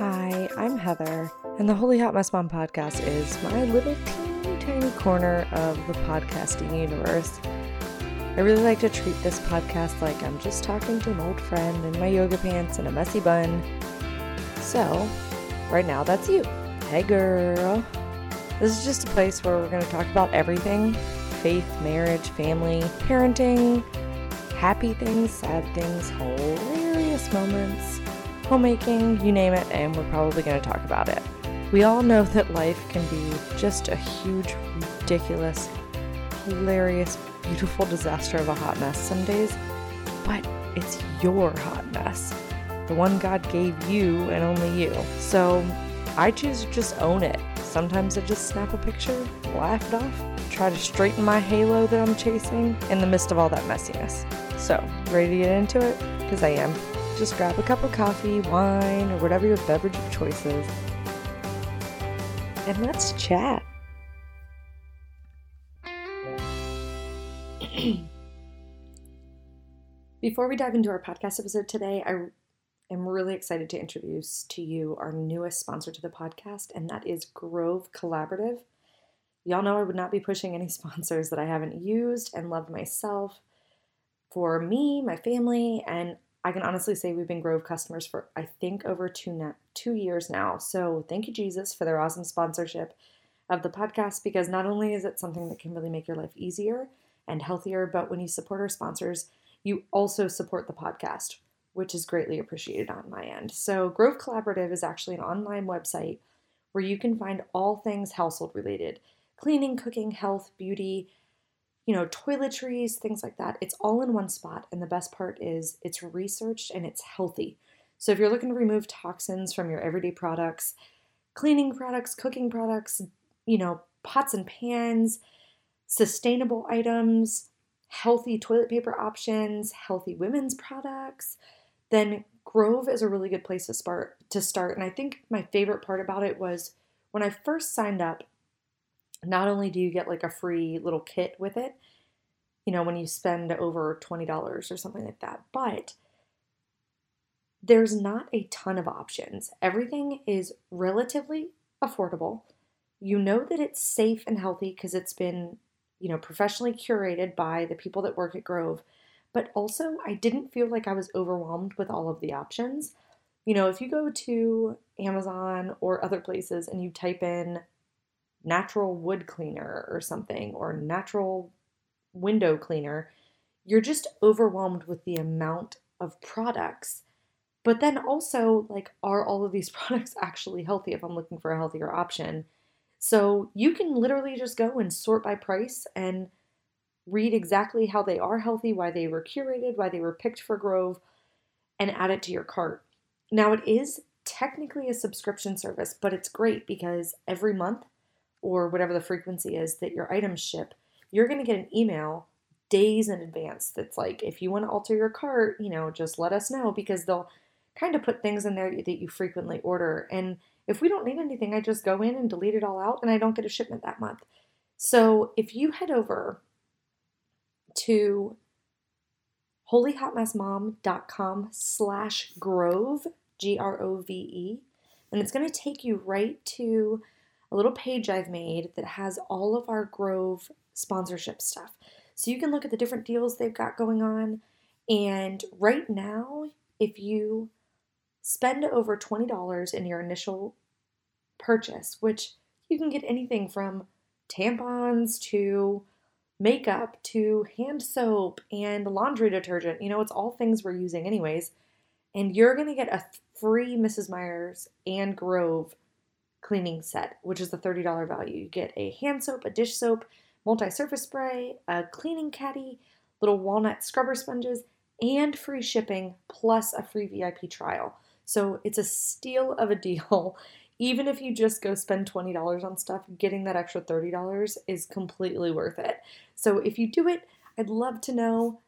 Hi, I'm Heather, and the Holy Hot Mess Mom podcast is my little teeny tiny corner of the podcasting universe. I really like to treat this podcast like I'm just talking to an old friend in my yoga pants and a messy bun. So, right now, that's you. Hey, girl. This is just a place where we're going to talk about everything faith, marriage, family, parenting, happy things, sad things, hilarious moments, homemaking, you name it, and we're probably going to talk about it. We all know that life can be just a huge, ridiculous, hilarious, beautiful disaster of a hot mess some days, but it's your hot mess. The one God gave you and only you. So I choose to just own it. Sometimes I just snap a picture, laugh it off, try to straighten my halo that I'm chasing in the midst of all that messiness. So, ready to get into it? Because I am. Just grab a cup of coffee, wine, or whatever your beverage of choice is, and let's chat. Before we dive into our podcast episode today, I am really excited to introduce to you our newest sponsor to the podcast, and that is Grove Collaborative. Y'all know I would not be pushing any sponsors that I haven't used and loved myself for me, my family, and I can honestly say we've been Grove customers for I think over two na- two years now. So thank you, Jesus, for their awesome sponsorship of the podcast because not only is it something that can really make your life easier and healthier, but when you support our sponsors, you also support the podcast, which is greatly appreciated on my end. So, Grove Collaborative is actually an online website where you can find all things household related cleaning, cooking, health, beauty, you know, toiletries, things like that. It's all in one spot. And the best part is it's researched and it's healthy. So, if you're looking to remove toxins from your everyday products, cleaning products, cooking products, you know, pots and pans, sustainable items, healthy toilet paper options, healthy women's products, then Grove is a really good place to start to start. And I think my favorite part about it was when I first signed up, not only do you get like a free little kit with it, you know, when you spend over $20 or something like that, but there's not a ton of options. Everything is relatively affordable. You know that it's safe and healthy because it's been you know, professionally curated by the people that work at Grove. But also, I didn't feel like I was overwhelmed with all of the options. You know, if you go to Amazon or other places and you type in natural wood cleaner or something, or natural window cleaner, you're just overwhelmed with the amount of products. But then also, like, are all of these products actually healthy if I'm looking for a healthier option? So you can literally just go and sort by price and read exactly how they are healthy, why they were curated, why they were picked for Grove, and add it to your cart. Now, it is technically a subscription service, but it's great because every month or whatever the frequency is that your items ship, you're going to get an email days in advance that's like, if you want to alter your cart, you know, just let us know because they'll kind of put things in there that you frequently order. And if we don't need anything, I just go in and delete it all out and I don't get a shipment that month. So if you head over to holyhotmessmom.com slash grove, G-R-O-V-E, and it's going to take you right to a little page I've made that has all of our Grove sponsorship stuff. So you can look at the different deals they've got going on. And right now, if you spend over $20 in your initial purchase, which you can get anything from tampons to makeup to hand soap and laundry detergent. You know, it's all things we're using, anyways. And you're going to get a free Mrs. Meyer's and Grove cleaning set, which is the $30 value. You get a hand soap, a dish soap, multi surface spray, a cleaning caddy, little walnut scrubber sponges, and free shipping plus a free VIP trial. So it's a steal of a deal even if you just go spend $20 on stuff, getting that extra $30 is completely worth it. So if you do it, I'd love to know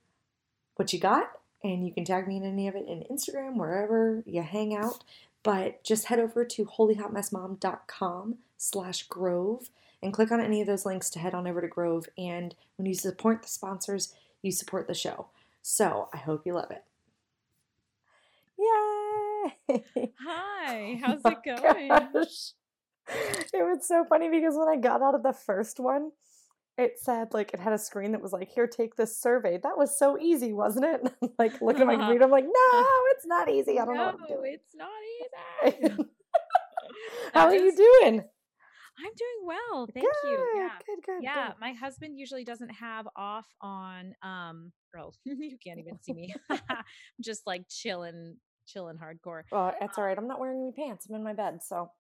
what you got, and you can tag me in any of it in Instagram, wherever you hang out. But just head over to holyhotmessmom.com slash grove and click on any of those links to head on over to Grove. And when you support the sponsors, you support the show. So I hope you love it. Yay! Hi, oh how's Oh it going? gosh. It was so funny because when I got out of the first one, it said like it had a screen that was like, "Here, take this survey." That was so easy, wasn't it? like looking at my computer, I'm like, "No, it's not easy. I don't know what I'm No, doing." it's not easy. How are you doing? I'm doing well, thank good, you. Yeah. good, good. Yeah, good. my husband usually doesn't have off on um oh, you can't even see me. I'm just like chilling, chilling hardcore. Well, it's all right. I'm not wearing any pants. I'm in my bed, so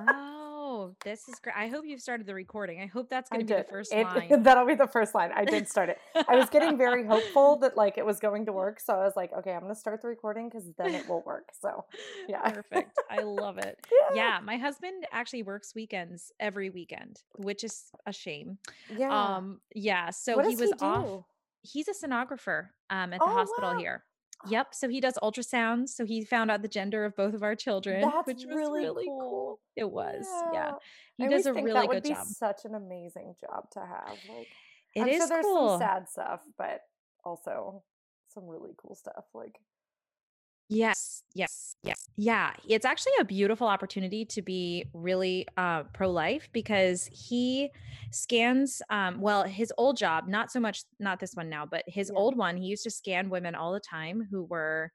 Oh, this is great. I hope you've started the recording. I hope that's going to be the first It- line. That'll be the first line. I did start it. I was getting very hopeful that like it was going to work, so I was like, okay, I'm gonna start the recording because then it will work. So yeah. Perfect. I love it. Yeah, my husband actually works weekends every weekend, which is a shame. yeah. Um yeah, so what he was he off he's a sonographer um at the Oh, hospital wow. here. Yep, so he does ultrasounds, so he found out the gender of both of our children, That's which was really really, cool. cool. It was. Yeah. He I does a think really that would good be job. such an amazing job to have. Like It I'm is sure there's cool. some sad stuff, but also some really cool stuff. Like Yes, yes, yes. Yeah, it's actually a beautiful opportunity to be really uh, pro life because he scans. Um, well, his old job, not so much, not this one now, but his Yeah. old one, he used to scan women all the time who were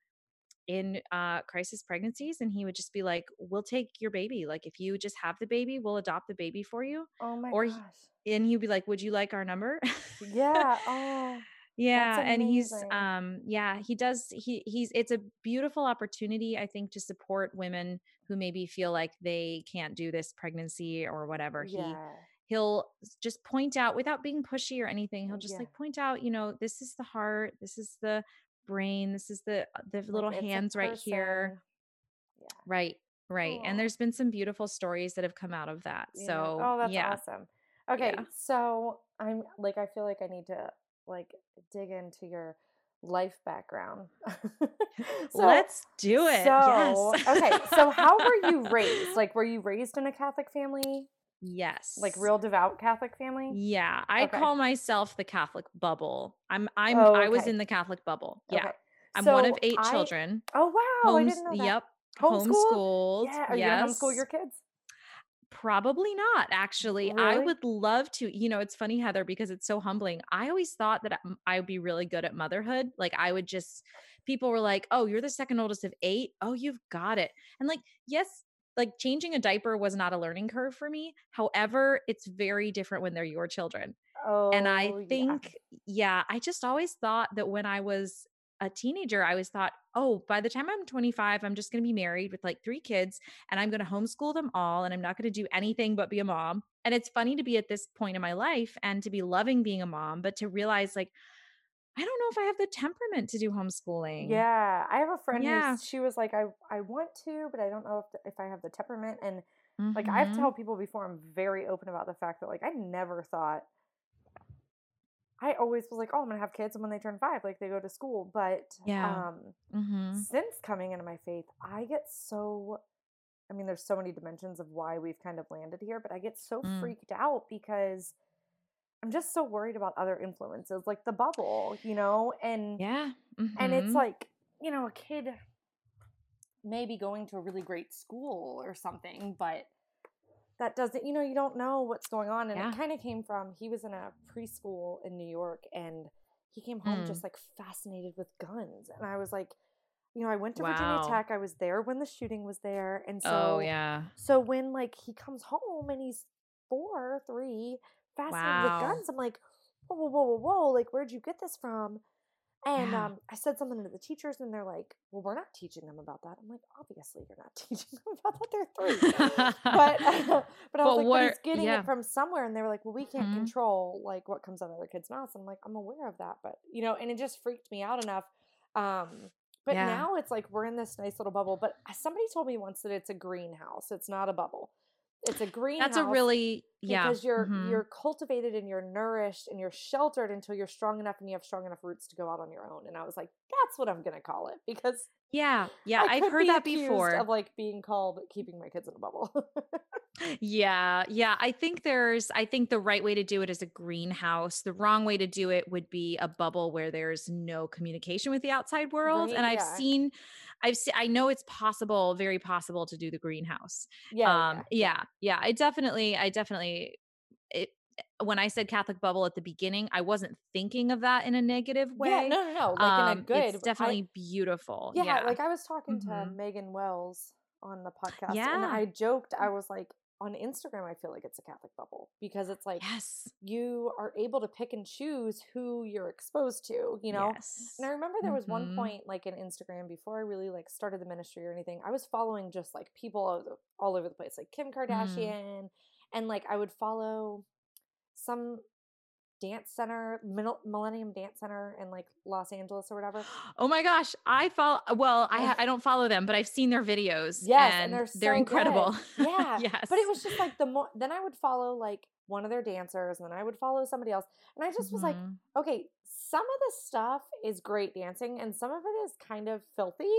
in uh, crisis pregnancies, and he would just be like, "We'll take your baby. Like, if you just have the baby, we'll adopt the baby for you." oh my Or he- gosh. And he'd be like, "Would you like our number?" Yeah. Oh. Yeah and he's um yeah he does he he's it's a beautiful opportunity i think to support women who maybe feel like they can't do this pregnancy or whatever he Yeah. he'll just point out without being pushy or anything he'll just Yeah. like point out you know this is the heart this is the brain this is the uh, the little it's hands right here. Yeah. right right and there's been some beautiful stories that have come out of that Yeah. so oh, that's awesome. Okay, so I'm like, I feel like I need to like dig into your life background. So- let's do it So, yes okay, so how were you raised? Like, were you raised in a Catholic family, yes like real devout Catholic family? Yeah, I Okay. call myself the Catholic bubble. I'm I'm Oh, I was in the Catholic bubble. Yeah. Okay. I'm one of 8 I- children. Oh wow, I didn't know that. Yep. Homeschooled? Homeschooled. Yeah, are you yes. gonna homeschool your kids? Probably not, actually. I would love to. You know, it's funny, Heather, because it's so humbling. I always thought that I- would be really good at motherhood. Like, I would just, people were like, oh, you're the second oldest of eight. Oh, you've got it. And like, yes, like changing a diaper was not a learning curve for me. However, it's very different when they're your children. Oh, and I oh, yeah. think, yeah, I just always thought that when I was a teenager, I always thought, oh, by the time I'm 25, I'm just going to be married with like three kids and I'm going to homeschool them all and I'm not going to do anything but be a mom. And it's funny to be at this point in my life and to be loving being a mom, but to realize like, I don't know if I have the temperament to do homeschooling. Yeah, I have a friend Yeah. who she was like, I I want to, but I don't know if if I have the temperament. And like I've told mm-hmm. people before, I'm very open about the fact that like I never thought. I always was like, oh, I'm gonna have kids, and when they turn five, like they go to school. But Yeah. um, Mhm. since coming into my faith, I get so. I mean, there's so many dimensions of why we've kind of landed here, but I get so Mm. freaked out because I'm just so worried about other influences, like the bubble, you know, and Yeah. and it's Mhm. like you know a kid maybe going to a really great school or something but that doesn't you know you don't know what's going on and Yeah. it kind of came from he was in a preschool in new york and he came home Mm. just like fascinated with guns and i was like you know i went to virginia tech i was there when the shooting was there and so oh, yeah. so when like he comes home and he's four, three, fascinated Wow. with guns, I'm like, whoa, whoa, whoa, whoa, whoa, like where'd you get this from? And Yeah. um, I said something to the teachers, and they're like, "Well, we're not teaching them about that." I'm like, "Obviously, you're not teaching them about that. They're three." but but I But was like, "But he's getting yeah. it from somewhere." And they were like, "Well, we can't Mhm. control like what comes out of other kids' mouths." I'm like, "I'm aware of that, but you know," and it just freaked me out enough. Um, but Yeah. now it's like we're in this nice little bubble. But somebody told me once that it's a greenhouse. It's not a bubble. It's a greenhouse. That's a really yeah. because you're Mhm. you're cultivated and you're nourished and you're sheltered until you're strong enough and you have strong enough roots to go out on your own. And I was like, that's what I'm gonna call it because Yeah, yeah, I I've heard be that before. of like being called keeping my kids in a bubble. Yeah, yeah. I think there's, I think the right way to do it is a greenhouse. The wrong way to do it would be a bubble where there's no communication with the outside world. Right, And I've yeah. seen, I've seen, I know it's possible, very possible to do the greenhouse. yeah, yeah, Um, yeah, yeah. I definitely, I definitely, it, when I said Catholic bubble at the beginning, I wasn't thinking of that in a negative way. yeah. No, no, no. Like um, in a good. it's I- definitely beautiful. yeah, Yeah, Like I was talking to Mhm. Megan Wells on the podcast, and I joked. I was like, on Instagram, I feel like it's a Catholic bubble because it's like yes, you are able to pick and choose who you're exposed to. You know, yes. And I remember there was one Mhm. point like in Instagram before I really like started the ministry or anything. I was following just like people all over, all over the place, like Kim Mm. Kardashian, and like I would follow some dance center, Millennium Dance Center in like Los Angeles or whatever. Oh my gosh, I follow. Well, I I don't follow them, but I've seen their videos. Yes, and, and they're they're incredible. good. Yeah, yes, But it was just like the more. Then I would follow like one of their dancers, and then I would follow somebody else, and I just was like, Mhm. okay, some of the stuff is great dancing and some of it is kind of filthy.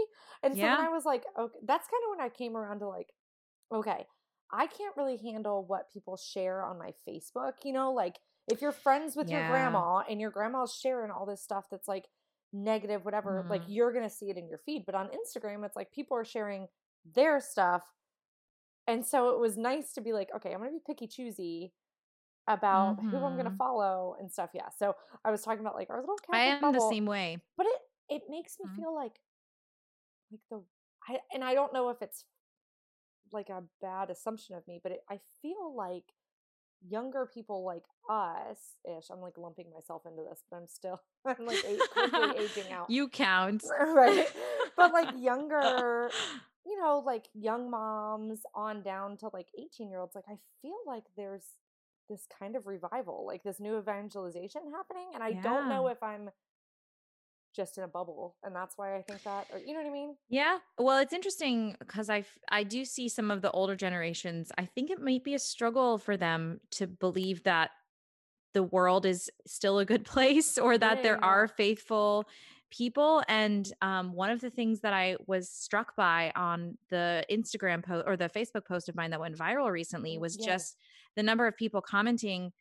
And so Yeah. then I was like, okay, that's kind of when I came around to like, okay, I can't really handle what people share on my Facebook, you know, like if you're friends with your grandma and your grandma's sharing all this stuff that's like negative, whatever, like Mhm. you're going to see it in your feed. But on Instagram, it's like people are sharing their stuff. And so it was nice to be like, okay, I'm going to be picky choosy about who I'm going to Mhm. follow and stuff. Yeah. So I was talking about like our little Catholic I am the same way. but it it makes me Mhm. feel like like the I and I don't know if it's like a bad assumption of me, but it, I feel like younger people like us ish. I'm like lumping myself into this, but I'm still I'm like quickly aging out. You count, Right. But, like, younger you know, like young moms on down to like 18 year olds, like I feel like there's this kind of revival, like this new evangelization happening. And I don't know if I'm just in a bubble. And that's why I think that, or you know what I mean? Yeah. Well, it's interesting because i i do see some of the older generations. I think it might be a struggle for them to believe that the world is still a good place or that Yeah, there are faithful people. And um, one of the things that I was struck by on the Instagram post or the Facebook post of mine that went viral recently Mm, was yeah. just the number of people commenting.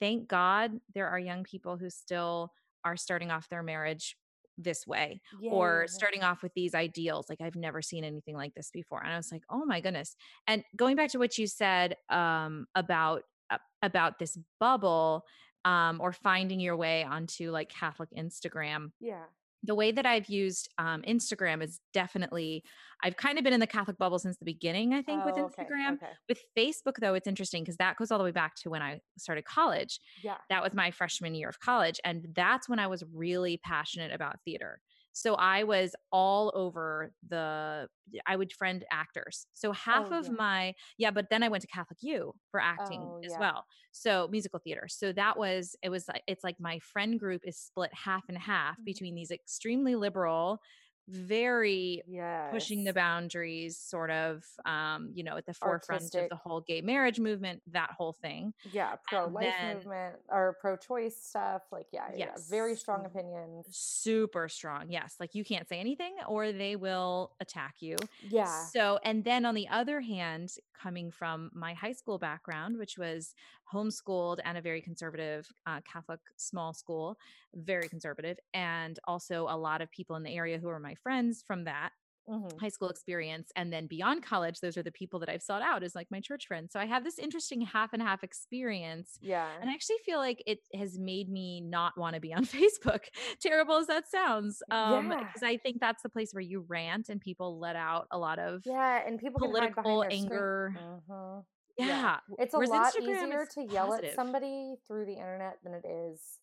Thank God there are young people who still are starting off their marriage this way Yeah, or starting off with these ideals like i've never seen anything like this before and i was like oh my goodness and going back to what you said um about uh, about this bubble um or finding your way onto like catholic instagram Yeah. The way that I've used um, Instagram is definitely, I've kind of been in the Catholic bubble since the beginning, I think, with Oh, okay, Instagram. Okay. With Facebook, though, it's interesting because that goes all the way back to when I started college. Yeah. That was my freshman year of college. And that's when I was really passionate about theater. So I was all over the, I would friend actors. So half Oh, of yeah. my, yeah, but then I went to Catholic U for acting Oh, as yeah. well. So musical theater. So that was, it was like, it's like my friend group is split half and half Mhm. between these extremely liberal, very Yes. pushing the boundaries, sort of, um, you know, at the forefront of the whole gay marriage movement, that whole thing. Yeah. Pro life then- movement or pro choice stuff. Like, yeah, yeah, yeah. Very strong opinions. Super strong. Yes. Like you can't say anything or they will attack you. Yeah. So, and then on the other hand, coming from my high school background, which was homeschooled and a very conservative uh, Catholic small school, very conservative, and also a lot of people in the area who are my friends from that Mhm. high school experience. And then beyond college, those are the people that I've sought out as like my church friends. So I have this interesting half and half experience. Yeah. And I actually feel like it has made me not want to be on Facebook. Terrible as that sounds. Um, Yeah. because I think that's the place where you rant and people let out a lot of yeah. And people political behind their screen. anger. Mhm. Yeah. Yeah. It's a whereas lot Instagram easier to yell positive. at somebody through the internet than it is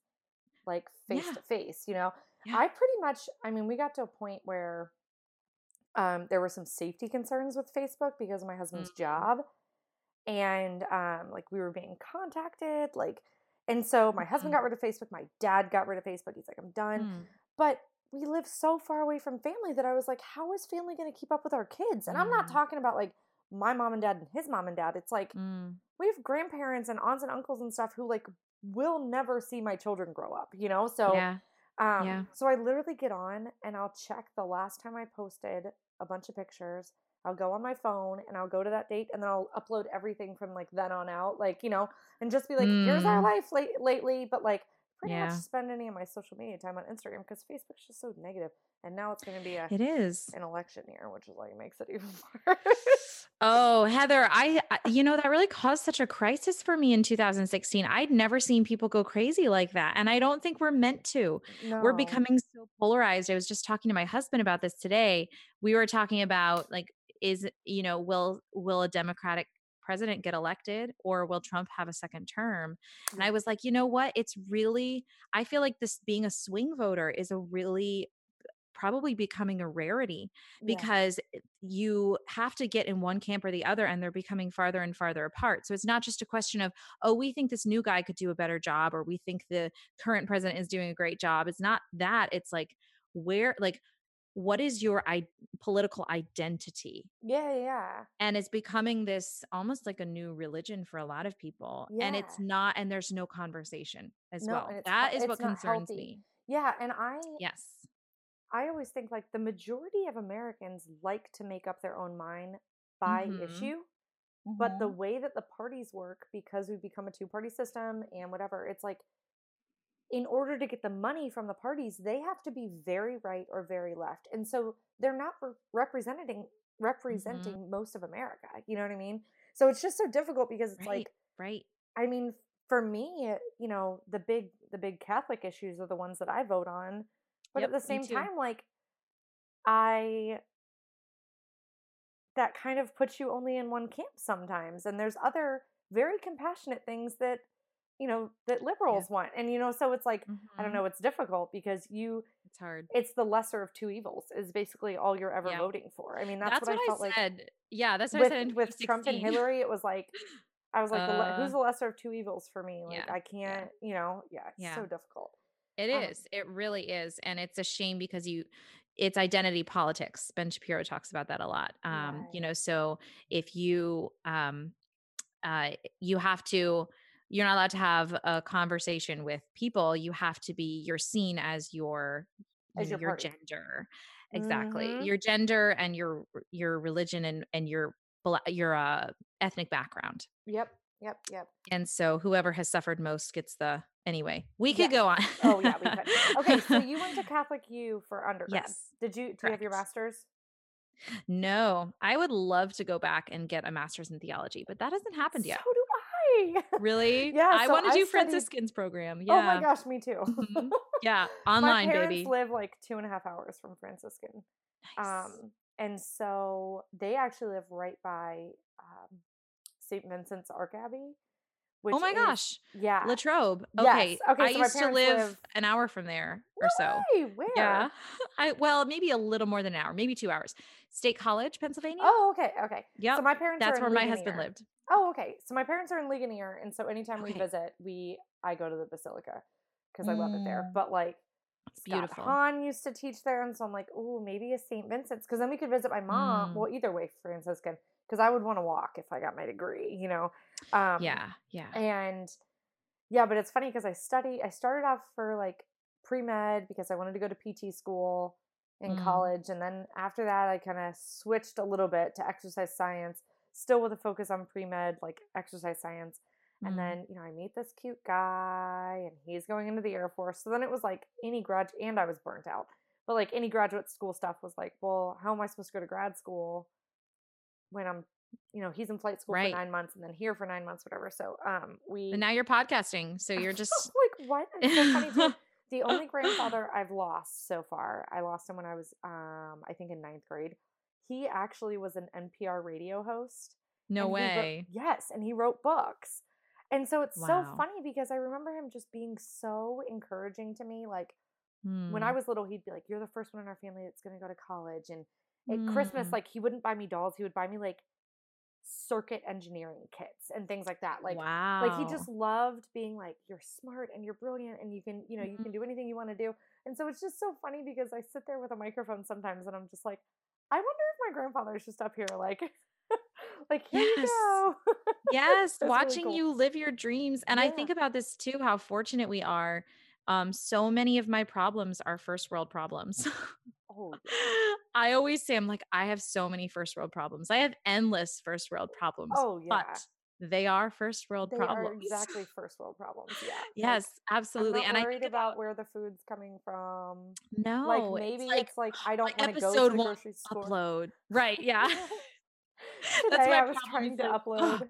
like face Yeah. to face, you know? Yeah. I pretty much, I mean, we got to a point where um, there were some safety concerns with Facebook because of my husband's Mhm. job. And um, like we were being contacted, like, and so my husband Mhm. got rid of Facebook. My dad got rid of Facebook. He's like, I'm done. Mm. But we live so far away from family that I was like, how is family going to keep up with our kids? And I'm not Mm. talking about like my mom and dad and his mom and dad. It's like Mm. we have grandparents and aunts and uncles and stuff who like will never see my children grow up, you know? So yeah. um Yeah. so I literally get on and I'll check the last time I posted a bunch of pictures. I'll go on my phone and I'll go to that date and then I'll upload everything from like then on out, like, you know, and just be like, here's our Mm. life late- lately, but like pretty Yeah. much spend any of my social media time on Instagram because Facebook's just so negative. And now it's going to be a, It is. an election year, which is like makes it even worse. Oh, Heather, I, you know, that really caused such a crisis for me in 2016. I'd never seen people go crazy like that. And I don't think we're meant to. We're becoming so polarized. I was just talking to my husband about this today. We were talking about like, is, you know, will, will a Democratic president get elected or will Trump have a second term? And I mm-hmm. was like, you know what? It's really, I feel like this being a swing voter is a really, probably becoming a rarity Yeah. because you have to get in one camp or the other and they're becoming farther and farther apart. So it's not just a question of, oh, we think this new guy could do a better job or we think the current president is doing a great job. It's not that. It's like, where, like, what is your I- political identity? Yeah, yeah. And it's becoming this almost like a new religion for a lot of people. Yeah. And it's not, and there's no conversation as No, well. That is what concerns healthy. me. Yeah, and I Yes. I always think like the majority of Americans like to make up their own mind by Mhm. issue, but the Mhm. way that the parties work because we've become a two-party system and whatever, it's like in order to get the money from the parties, they have to be very right or very left. And so they're not re- representing Mm-hmm. representing most of America. You know what I mean? So it's just so difficult because it's Right. like right. I mean, for me, you know, the big the big Catholic issues are the ones that I vote on. But Yep, at the same time, like I that kind of puts you only in one camp sometimes. And there's other very compassionate things that, you know, that liberals want. And you know, so it's like, I don't Mhm. know, it's difficult because you It's hard. it's the lesser of two evils is basically all you're ever Yeah. voting for. I mean, that's, That's, what, I felt I like yeah, that's what I said in with with Trump and Hillary, it was like I was like, the le- Uh, who's the lesser of two evils for me? Like, yeah, I can't, you know, yeah, it's Yeah. so difficult. It Um, is. It really is. And it's a shame because you it's identity politics. Ben Shapiro talks about that a lot. Um, you know, so if you um uh you have to you're not allowed to have a conversation with people. You have to be you're seen as your As your your gender. Exactly. Mhm. Your gender and your your religion and and your your uh ethnic background. Yep, yep, yep. And so whoever has suffered most gets the anyway. We could Yes. go on. Oh yeah, we could. Okay, so you went to Catholic U for undergrad. Yes. Did you? Do you have your master's? No, I would love to go back and get a master's in theology, but that hasn't happened yet. So do I. Really? Yeah, I so want to I do studied- Franciscan's program. Oh my Yeah. gosh, me too. Mhm. Yeah. My Online, parents baby. live like two and a half hours from Franciscan. Nice. Um, and so they actually live right by um, St. Vincent's Archabbey. Oh my is- gosh. Yeah. Latrobe. Yes. Okay. Okay, I so used to live, live- an hour from there or so. Where? Yeah. I well, maybe a little more than an hour, maybe two hours. State College, Pennsylvania. Oh, okay, okay. Yeah. So my parents That's are where in my husband lived. Oh, okay. So my parents are in Ligonier, and so anytime we visit, we I go to the Basilica because I love it there. Mm. But like, It's Scott beautiful. Hahn used to teach there, and so I'm like, oh, maybe a St. Vincent's because then we could visit my mom. Mm. Well, either way, Franciscan because I would want to walk if I got my degree, you know. Um, yeah. Yeah. and yeah, but it's funny because I study. I started off for like pre med because I wanted to go to PT school in Mm. college, and then after that, I kind of switched a little bit to exercise science, still with a focus on pre med, like exercise science. And Mm. then you know I meet this cute guy, and he's going into the Air Force. So then it was like any grad, and I was burnt out. But like any graduate school stuff was like, well, how am I supposed to go to grad school when I'm, you know, he's in flight school Right. for nine months and then here for nine months, whatever. So um, we And now you're podcasting, so you're just like what? So funny. The only grandfather I've lost so far, I lost him when I was, um, I think in ninth grade. He actually was an NPR radio host. no he wrote- way. yes, and he wrote books. And so it's so funny because I remember him just being so encouraging to me. Like when Hmm. I was little, he'd be like, "You're the first one in our family that's going to go to college." And at Christmas, Mm. like he wouldn't buy me dolls; he would buy me like circuit engineering kits and things like that. Like wow. like he just loved being like you're smart and you're brilliant and you can you know you can do anything you want to do and so it's just so funny because i sit there with a microphone sometimes and i'm just like i wonder if my grandfather's just up here like like here you Yes. go. Yes, That's really watching cool. you live your dreams. And I think about this too, how fortunate we are. Um, so many of my problems are first world problems. Oh I always say, I'm like, I have so many first world problems. I have endless first world problems, Oh yeah. but they are first world They are problems. exactly first world problems. Yeah. Like yes, I'm absolutely. not And I worried think about about where the food's coming from. Like no, it's maybe like it's like I don't want to go to the grocery store. upload. Right. Yeah. That's Today my I was trying to upload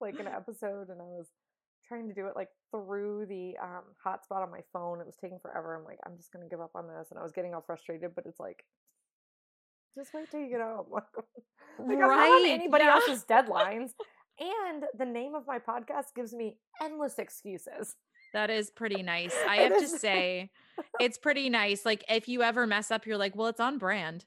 like an episode and I was trying to do it like through the um hotspot on my phone. It was taking forever. I'm like, I'm just gonna give up on this and I was getting all frustrated, but it's like just wait till you get home. like I'm not on right. anybody Yeah. else's deadlines. And the name of my podcast gives me endless excuses. That is pretty nice. I have to say, it's pretty nice. Like, if you ever mess up, you're like, well, it's on brand.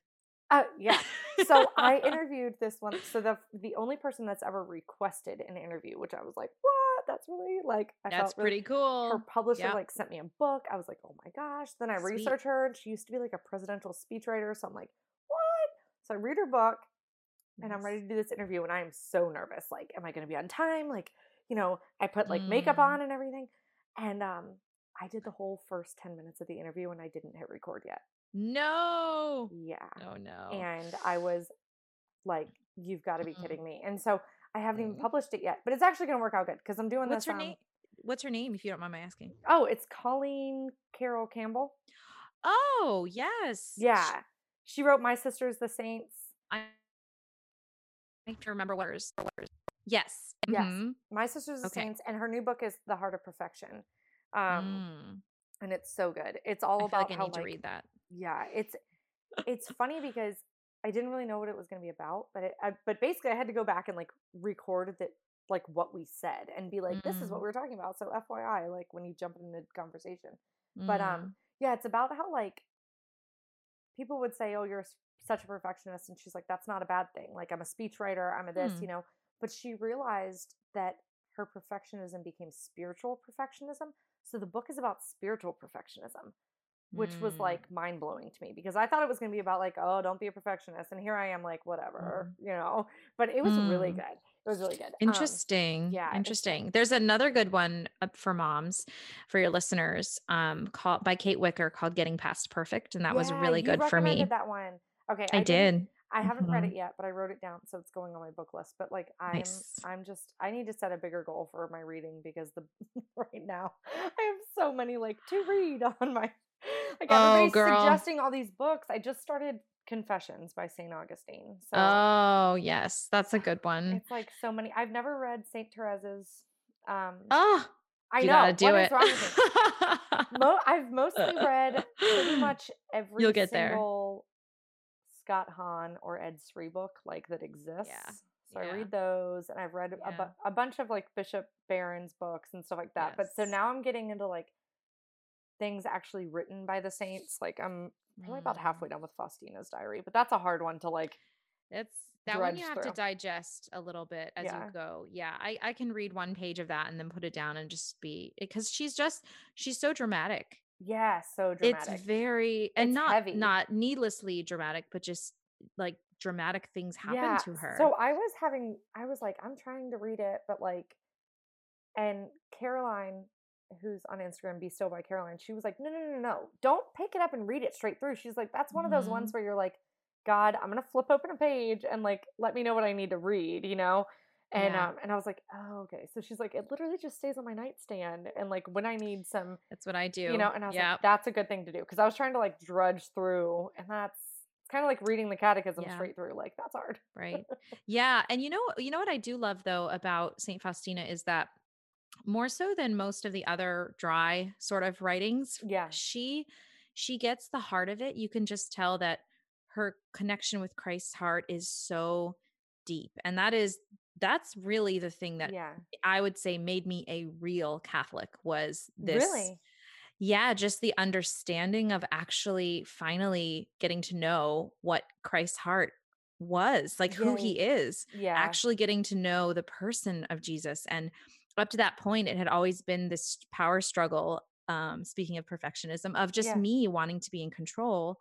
uh yeah. So I interviewed this one. So the the only person that's ever requested an interview, which I was like, what? That's really like I That's felt really pretty cool. her publisher Yep. like sent me a book. I was like, oh my gosh. Then I Sweet. researched her and she used to be like a presidential speechwriter. So I'm like, what? So I read her book and I'm ready to do this interview and I am so nervous. Like, am I gonna be on time? Like, you know, I put like makeup Mm. on and everything. And um I did the whole first 10 minutes of the interview and I didn't hit record yet. No. Yeah. Oh no. And I was like, you've got to be kidding me. And so I haven't even published it yet, but it's actually gonna work out good because I'm doing What's this. her um, name? What's her name, if you don't mind my asking? Oh, it's Colleen Carroll Campbell. Oh, yes. Yeah. She wrote My Sisters the Saints. I I have to remember what hers. Yes. Yes. Mhm. My Sisters the Okay. Saints, and her new book is The Heart of Perfection. Um, Mm. and it's so good. It's all I feel about like I how need to like read that. yeah, it's it's funny because I didn't really know what it was going to be about, but it I, but basically I had to go back and like record that like what we said and be like, this is what Mm. we were talking about. So FYI, like when you jump into the conversation. But um, Mm. yeah, it's about how like people would say, "Oh, you're such a perfectionist," and she's like, "That's not a bad thing. Like I'm a speechwriter, I'm a this, Hmm. you know." But she realized that her perfectionism became spiritual perfectionism. So the book is about spiritual perfectionism, which was Mm. like mind blowing to me because I thought it was going to be about like, "Oh, don't be a perfectionist," and here I am like, whatever, you know. But it was really Mm. good. It was really good. Um, Interesting. yeah. Interesting. There's another good one up for moms for your listeners um called by Kate Wicker called Getting Past Perfect and that was really good for me. that one. Okay, I didn't- did. I haven't read Mhm. it yet, but I wrote it down, so it's going on my book list. But like, I'm, Nice. I'm just, I need to set a bigger goal for my reading because the right now I have so many like to read on my, like Oh, everybody's girl. suggesting all these books. I just started Confessions by Saint Augustine, so Oh, yes. That's a good one. it's like so many. I've never read Saint Teresa's. Um, Oh, I you know gotta do what it. is wrong with. Mo- I've mostly read pretty much every You'll get there. single Scott Hahn or Ed Sri book like that exists. Yeah. So I read those, and I've read a, bu- a bunch of like Bishop Barron's books and stuff like that. But so now I'm getting into like things actually written by the saints. Like I'm probably about Mm. halfway done with Faustina's diary, but that's a hard one to like. It's that one you have to digest a little bit as Yeah. you go. Yeah, I I can read one page of that and then put it down and just be because she's just she's so dramatic. Yeah, so dramatic. It's very and It's not heavy. not needlessly dramatic, but just like dramatic things happen yeah. to her. So I was having, I was like, I'm trying to read it, but like, and Caroline, who's on Instagram, Be Still by Caroline, she was like, no, no, no, no, don't pick it up and read it straight through. She's like, that's one of those ones where you're like, God, I'm gonna flip open a page and like let me know what I need to read, you know. And Yeah. um, and I was like, oh, okay. So she's like, it literally just stays on my nightstand, and like when I need some, That's what I do. you know, and I was yeah. like, that's a good thing to do because I was trying to like drudge through, and that's it's kind of like reading the catechism Yeah. straight through. Like that's hard. right yeah and you know you know what i do love though about saint faustina is that more so than most of the other dry sort of writings Yeah. she she gets the heart of it you can just tell that her connection with christ's heart is so deep and that is that's really the thing that yeah. i would say made me a real catholic was this Really. yeah, just the understanding of actually finally getting to know what Christ's heart was, like who he is, Yeah. actually getting to know the person of Jesus. And up to that point, it had always been this power struggle. Um, speaking of perfectionism, of just Yeah. me wanting to be in control.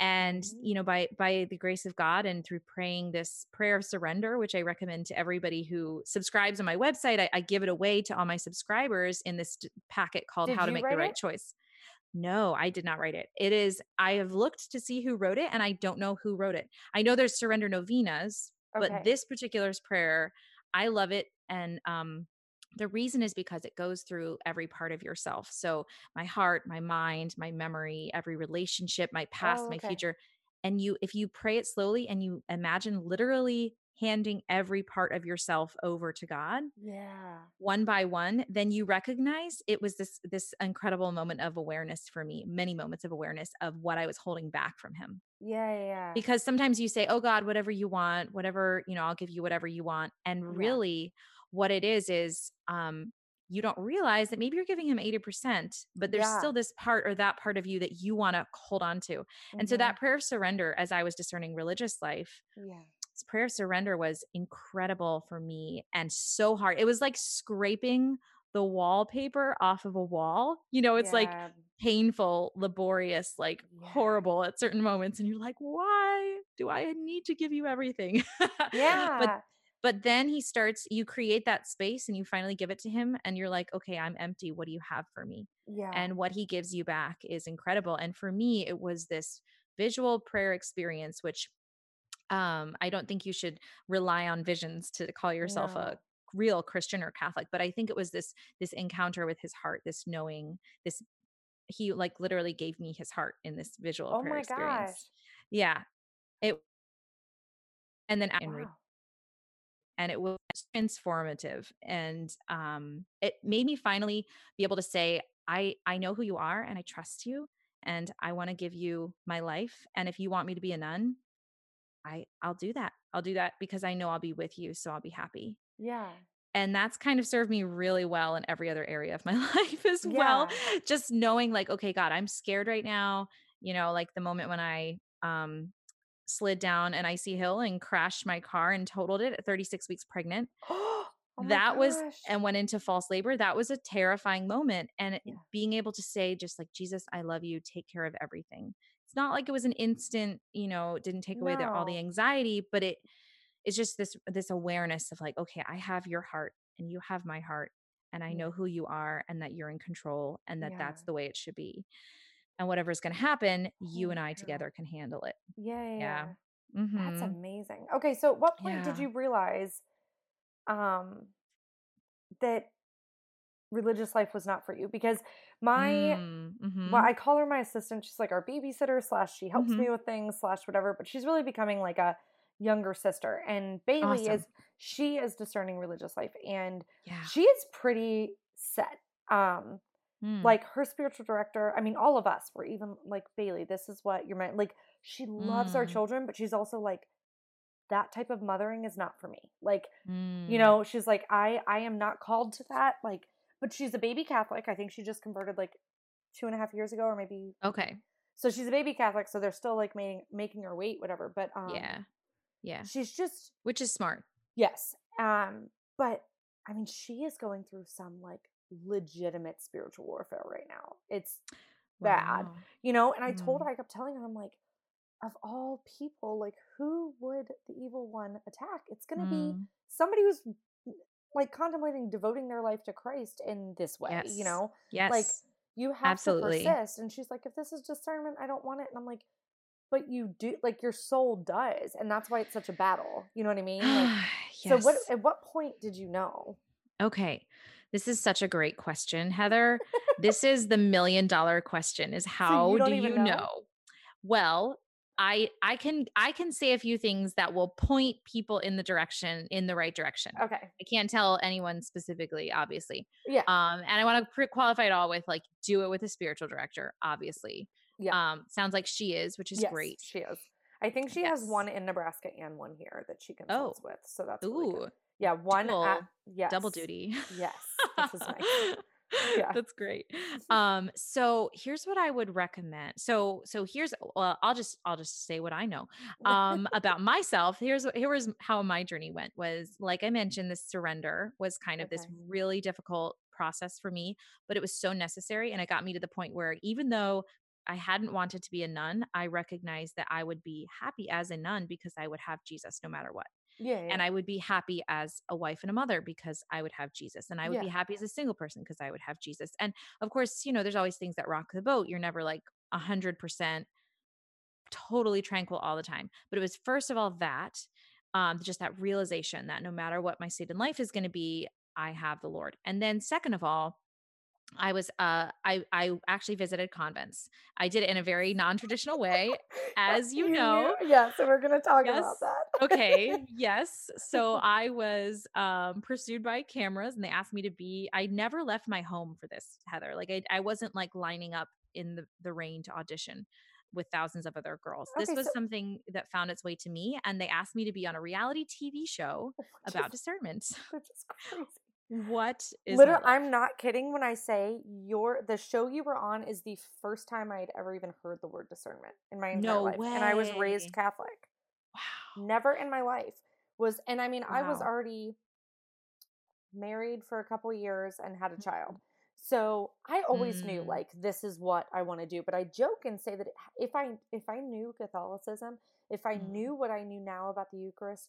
and you know by by the grace of god and through praying this prayer of surrender which i recommend to everybody who subscribes on my website i, I give it away to all my subscribers in this packet called Did how to make the right it? choice no i did not write it it is i have looked to see who wrote it and i don't know who wrote it i know there's surrender novenas Okay. but this particular prayer i love it and um the reason is because it goes through every part of yourself so my heart my mind my memory every relationship my past Oh, my future and you if you pray it slowly and you imagine literally handing every part of yourself over to god Yeah. one by one then you recognize it was this this incredible moment of awareness for me many moments of awareness of what i was holding back from him Yeah. Yeah. yeah. because sometimes you say oh god whatever you want whatever you know i'll give you whatever you want and Yeah. What it is is um you don't realize that maybe you're giving him 80% but there's Yeah. still this part or that part of you that you want to hold on to and so Mhm. that prayer of surrender as i was discerning religious life Yeah. this prayer of surrender was incredible for me and so hard it was like scraping the wallpaper off of a wall you know it's like painful, laborious, like Yeah. horrible at certain moments. And you're like, why do I need to give you everything? Yeah. but then he starts, you create that space and you finally give it to him and you're like, okay, I'm empty. What do you have for me? Yeah. And what he gives you back is incredible. And for me, it was this visual prayer experience, which um, I don't think you should rely on visions to call yourself a real Christian or Catholic, but I think it was this this encounter with his heart, this knowing, this he like literally gave me his heart in this visual Oh prayer my experience. gosh. Yeah. It and then Wow. And it was transformative and um it made me finally be able to say I I know who you are and I trust you and I want to give you my life and if you want me to be a nun, I I'll do that. I'll do that because I know I'll be with you so I'll be happy. Yeah. and that's kind of served me really well in every other area of my life as well Yeah. just knowing like okay god i'm scared right now you know like the moment when i um slid down an icy hill and crashed my car and totaled it at 36 weeks pregnant. Oh that was and went into false labor. That was a terrifying moment and Yeah. being able to say just like jesus i love you. Take care of everything. It's not like it was an instant you know didn't take away the, all the anxiety but it it's just this this awareness of like okay i have your heart and you have my heart and i know who you are and that you're in control and that that's the way it should be and whatever's going to happen you and i cow. together can handle it Yeah. Yeah. yeah yeah. That's amazing. Okay. So, at what point did you realize um, that religious life was not for you? Because my mm, well, hmm I call her my assistant. She's like our babysitter slash she helps hmm me with things slash whatever. But she's really becoming like a younger sister. And Bailey is she is discerning religious life, and yeah she is pretty set. Um, Mm, like her spiritual director. I mean, all of us were even like Bailey. This is what you're meant. Like she loves our mm, children, but she's also like that type of mothering is not for me. Like you mm. know, she's like I I am not called to that. Like, but she's a baby Catholic. I think she just converted like two and a half years ago, or maybe okay so she's a baby Catholic. So they're still like making making her wait, whatever. But um, yeah yeah she's just which is smart yes. Um, but I mean, she is going through some like legitimate spiritual warfare right now. It's bad, wow you know. And I told mm, her, I kept telling her, I'm like, of all people, like who would the evil one attack? It's gonna be mm. somebody who's like contemplating devoting their life to Christ in this way, you know? yes Like you have absolutely to persist. And she's like, if this is discernment, I don't want it. And I'm like, but you do like your soul does. And that's why it's such a battle. You know what I mean? Like so what at what point did you know? Okay. This is such a great question, Heather. This is the million dollar question is So you how do you know? know? Well, I I can I can say a few things that will point people in the direction in the right direction. Okay. I can't tell anyone specifically, obviously. Yeah. Um and I want to pre- qualify it all with like do it with a spiritual director, obviously. Yeah. Um sounds like she is, which is yes, great. she is. I think she has one in Nebraska and one here that she Oh. consults with. So that's really good. Yeah, one at double yes. double duty. Yes. This is nice. Yeah. That's great. Um so here's what I would recommend. So so here's well I'll just I'll just say what I know. Um about myself. Here's here was how my journey went was like I mentioned this surrender was kind of this really difficult process for me, but it was so necessary and it got me to the point where even though I hadn't wanted to be a nun, I recognized that I would be happy as a nun because I would have Jesus no matter what. Yeah, yeah. And I would be happy as a wife and a mother because I would have Jesus. And I would be happy as a single person because I would have Jesus. And of course, you know, there's always things that rock the boat. You're never like a hundred percent totally tranquil all the time. But it was first of all that, um, just that realization that no matter what my state in life is going to be, I have the Lord. And then second of all, I was uh I I actually visited convents. I did it in a very non-traditional way, as you know. Yeah, so we're gonna talk Yes. about that. Okay, yes. So I was um pursued by cameras and they asked me to be I never left my home for this, Heather. Like I I wasn't like lining up in the the rain to audition with thousands of other girls. This was so- something that found its way to me and they asked me to be on a reality TV show about discernment. Which is- discernment. Which is crazy. What is Literally? I'm not kidding when I say your the show you were on is the first time I'd ever even heard the word discernment in my entire No life, and I was raised Catholic. wow. Never in my life was, and I mean, I was already married for a couple years and had a child. So I always knew Mm. like this is what I want to do, but I joke and say that if I if I knew Catholicism, if I Mhm. knew what I knew now about the Eucharist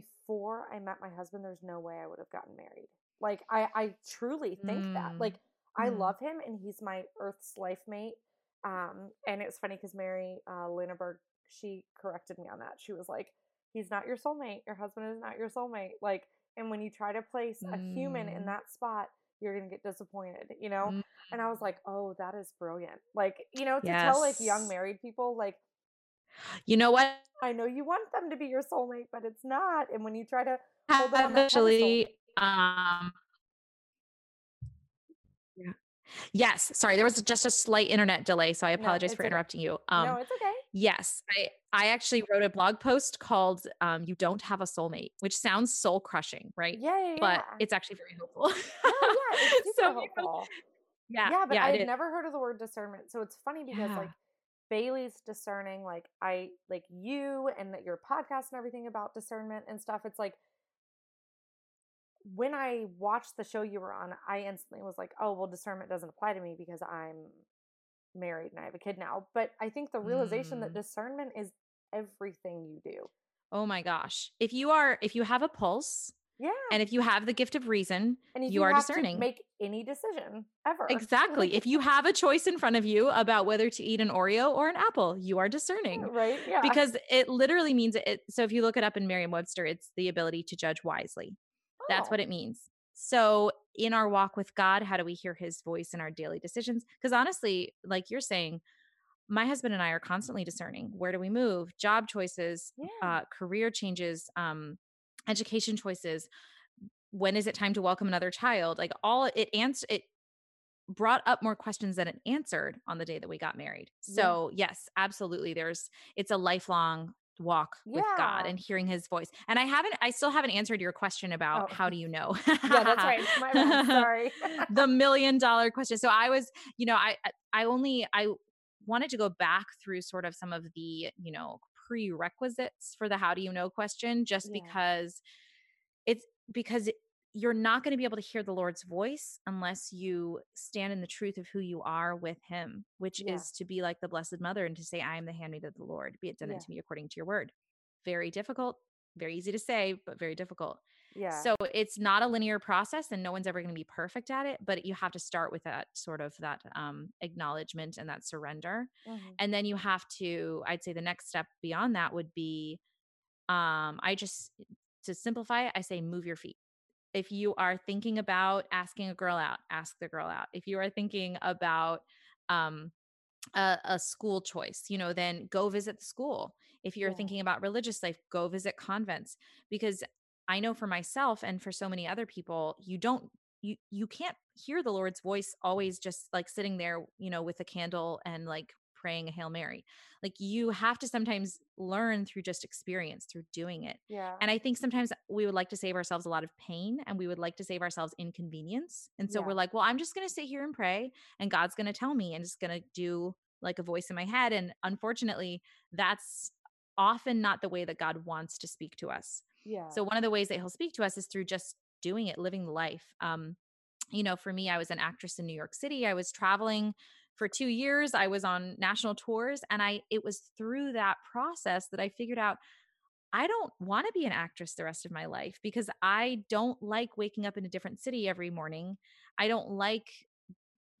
before I met my husband, there's no way I would have gotten married. Like I I truly think that. Mm. Like I Mm. love him and he's my earth's life mate. Um and it's funny cuz Mary uh Lenaburg she corrected me on that. She was like he's not your soulmate. Your husband is not your soulmate. Like and when you try to place a human in Mm. that spot, you're going to get disappointed, you know? And I was Mm. like, "Oh, that is brilliant." Like, you know, to tell like young married people like You know what? I know you want them to be your soulmate, but it's not. And when you try to hold it on have that pedestal. um yeah yes sorry there was just a slight internet delay so i apologize it's for okay. interrupting you um no, it's okay. yes i i actually wrote a blog post called um you don't have a soulmate which sounds soul crushing right Yeah, yeah, yeah. but it's actually very helpful no, yeah, it's So helpful. yeah Yeah, but yeah, I had never heard of the word discernment. So it's funny because Yeah. like Bailey's discerning, like I like you and that your podcast and everything about discernment and stuff. It's like when I watched the show you were on, I instantly was like, oh, well, discernment doesn't apply to me because I'm married and I have a kid now. But I think the realization that Mm. discernment is everything you do. oh my gosh if you are if you have a pulse Yeah. and if you have the gift of reason And you are discerning. to make any decision ever. exactly if you have a choice in front of you about whether to eat an oreo or an apple you are discerning right? Yeah. because it literally means it so if you look it up in merriam-webster it's the ability to judge wisely that's what Oh, it means so in our walk with god how do we hear his voice in our daily decisions because honestly like you're saying my husband and i are constantly discerning where do we move job choices Yeah. uh, career changes um, education choices when is it time to welcome another child like all it answered it brought up more questions than it answered on the day that we got married Yeah. so yes absolutely there's it's a lifelong walk with god and hearing his voice and i haven't i still haven't answered your question about Oh. how do you know yeah, that's right. My bad. Sorry. the million dollar question so i was you know I- i only i wanted to go back through sort of some of the you know prerequisites for the how do you know question just Yeah. because it's because you're not going to be able to hear the lord's voice unless you stand in the truth of who you are with him which Yeah. is to be like the blessed mother and to say i am the handmaid of the lord be it done Yeah. unto me according to your word very difficult very easy to say but very difficult Yeah. so it's not a linear process and no one's ever going to be perfect at it, but you have to start with that sort of that um, acknowledgement and that surrender. Mhm. And then you have to, I'd say the next step beyond that would be, um, I just, to simplify it, I say move your feet. If you are thinking about asking a girl out, ask the girl out. If you are thinking about, um, a, a school choice, you know, then go visit the school. If you're Yeah. thinking about religious life, go visit convents because I know for myself and for so many other people, you don't you you can't hear the Lord's voice always just like sitting there, you know, with a candle and like praying a Hail Mary. Like you have to sometimes learn through just experience, through doing it. Yeah. And I think sometimes we would like to save ourselves a lot of pain and we would like to save ourselves inconvenience. And so Yeah. we're like, well, I'm just going to sit here and pray and God's going to tell me and just going to do like a voice in my head. And unfortunately, that's often not the way that God wants to speak to us. Yeah. So one of the ways that he'll speak to us is through just doing it, living the life. Um, you know, for me, I was an actress in New York City. I was traveling for 2 years I was on national tours and I it was through that process that I figured out I don't want to be an actress the rest of my life because I don't like waking up in a different city every morning. I don't like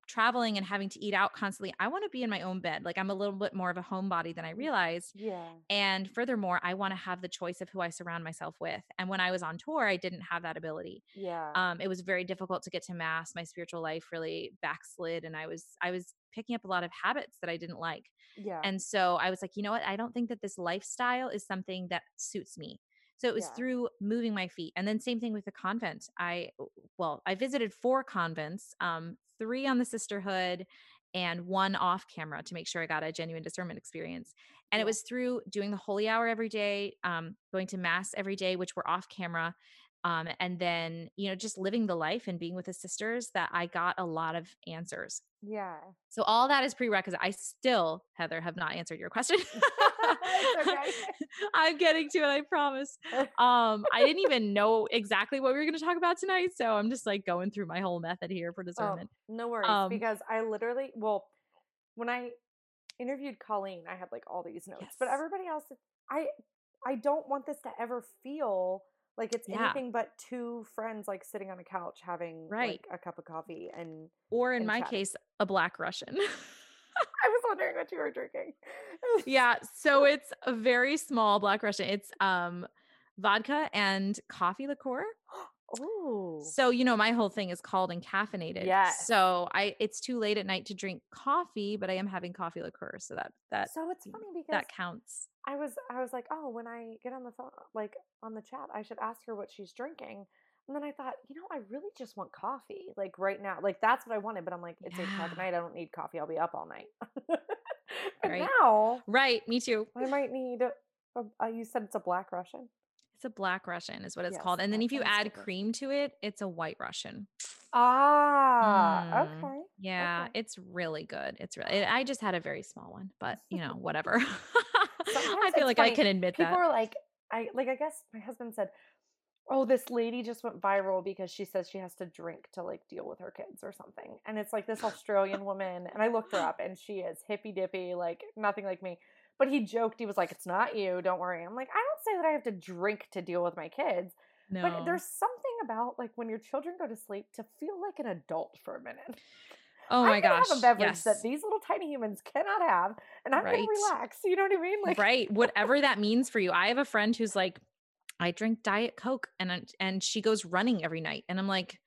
traveling and having to eat out constantly. I want to be in my own bed. Like I'm a little bit more of a homebody than I realized. Yeah. And furthermore, I want to have the choice of who I surround myself with. And when I was on tour, I didn't have that ability. Yeah. Um, it was very difficult to get to mass. My spiritual life really backslid, and I was I was picking up a lot of habits that I didn't like. yeah. And so I was like, you know what? I don't think that this lifestyle is something that suits me. So it was Yeah. through moving my feet. And then same thing with the convent. I well, I visited four convents, um, three on the sisterhood and one off camera to make sure I got a genuine discernment experience. And Yeah. it was through doing the holy hour every day, um, going to mass every day, which were off camera. Um, and then, you know, just living the life and being with the sisters that I got a lot of answers. yeah. So all that is prerequisite. I still, Heather, have not answered your question. Okay. I'm getting to it, I promise. Um, I didn't even know exactly what we were going to talk about tonight, so I'm just like going through my whole method here for Oh, discernment. no worries. Um, because I literally, well, when I interviewed Colleen, I had like all these notes, but everybody else, I, I don't want this to ever feel like it's Yeah. anything but two friends like sitting on a couch having Right. like a cup of coffee. And Or in and my chatting. case, a black Russian. Wondering what you were drinking. yeah, so it's a very small black Russian. It's um vodka and coffee liqueur. Ooh. So, you know, my whole thing is called and caffeinated. Yeah. So I it's too late at night to drink coffee, but I am having coffee liqueur. So that that so it's funny because that counts. I was I was like, oh, when I get on the phone, like on the chat, I should ask her what she's drinking. And then I thought, you know, I really just want coffee, like right now. Like that's what I wanted, but I'm like, it's eight o'clock at night. I don't need coffee. I'll be up all night. Right. now Right, me too. I might need. A, uh, you said it's a black Russian. It's a black Russian is what it's Yes, called. And then if you add different. cream to it, it's a white Russian. Ah, Mm, okay. Yeah, Okay. it's really good. It's really I just had a very small one, but you know, whatever. I feel like I can admit People that. are like, I like. I guess my husband said, "Oh, this lady just went viral because she says she has to drink to like deal with her kids or something." And it's like this Australian woman, and I looked her up, and she is hippy dippy, like nothing like me. But he joked, he was like, "It's not you, don't worry." I'm like, I don't say that I have to drink to deal with my kids, No. but there's something about like when your children go to sleep to feel like an adult for a minute. oh my I'm gosh. have a beverage yes. that these little tiny humans cannot have, and I'm Right. gonna relax. You know what I mean? Like, right whatever that means for you i have a friend who's like i drink diet coke and and she goes running every night and i'm like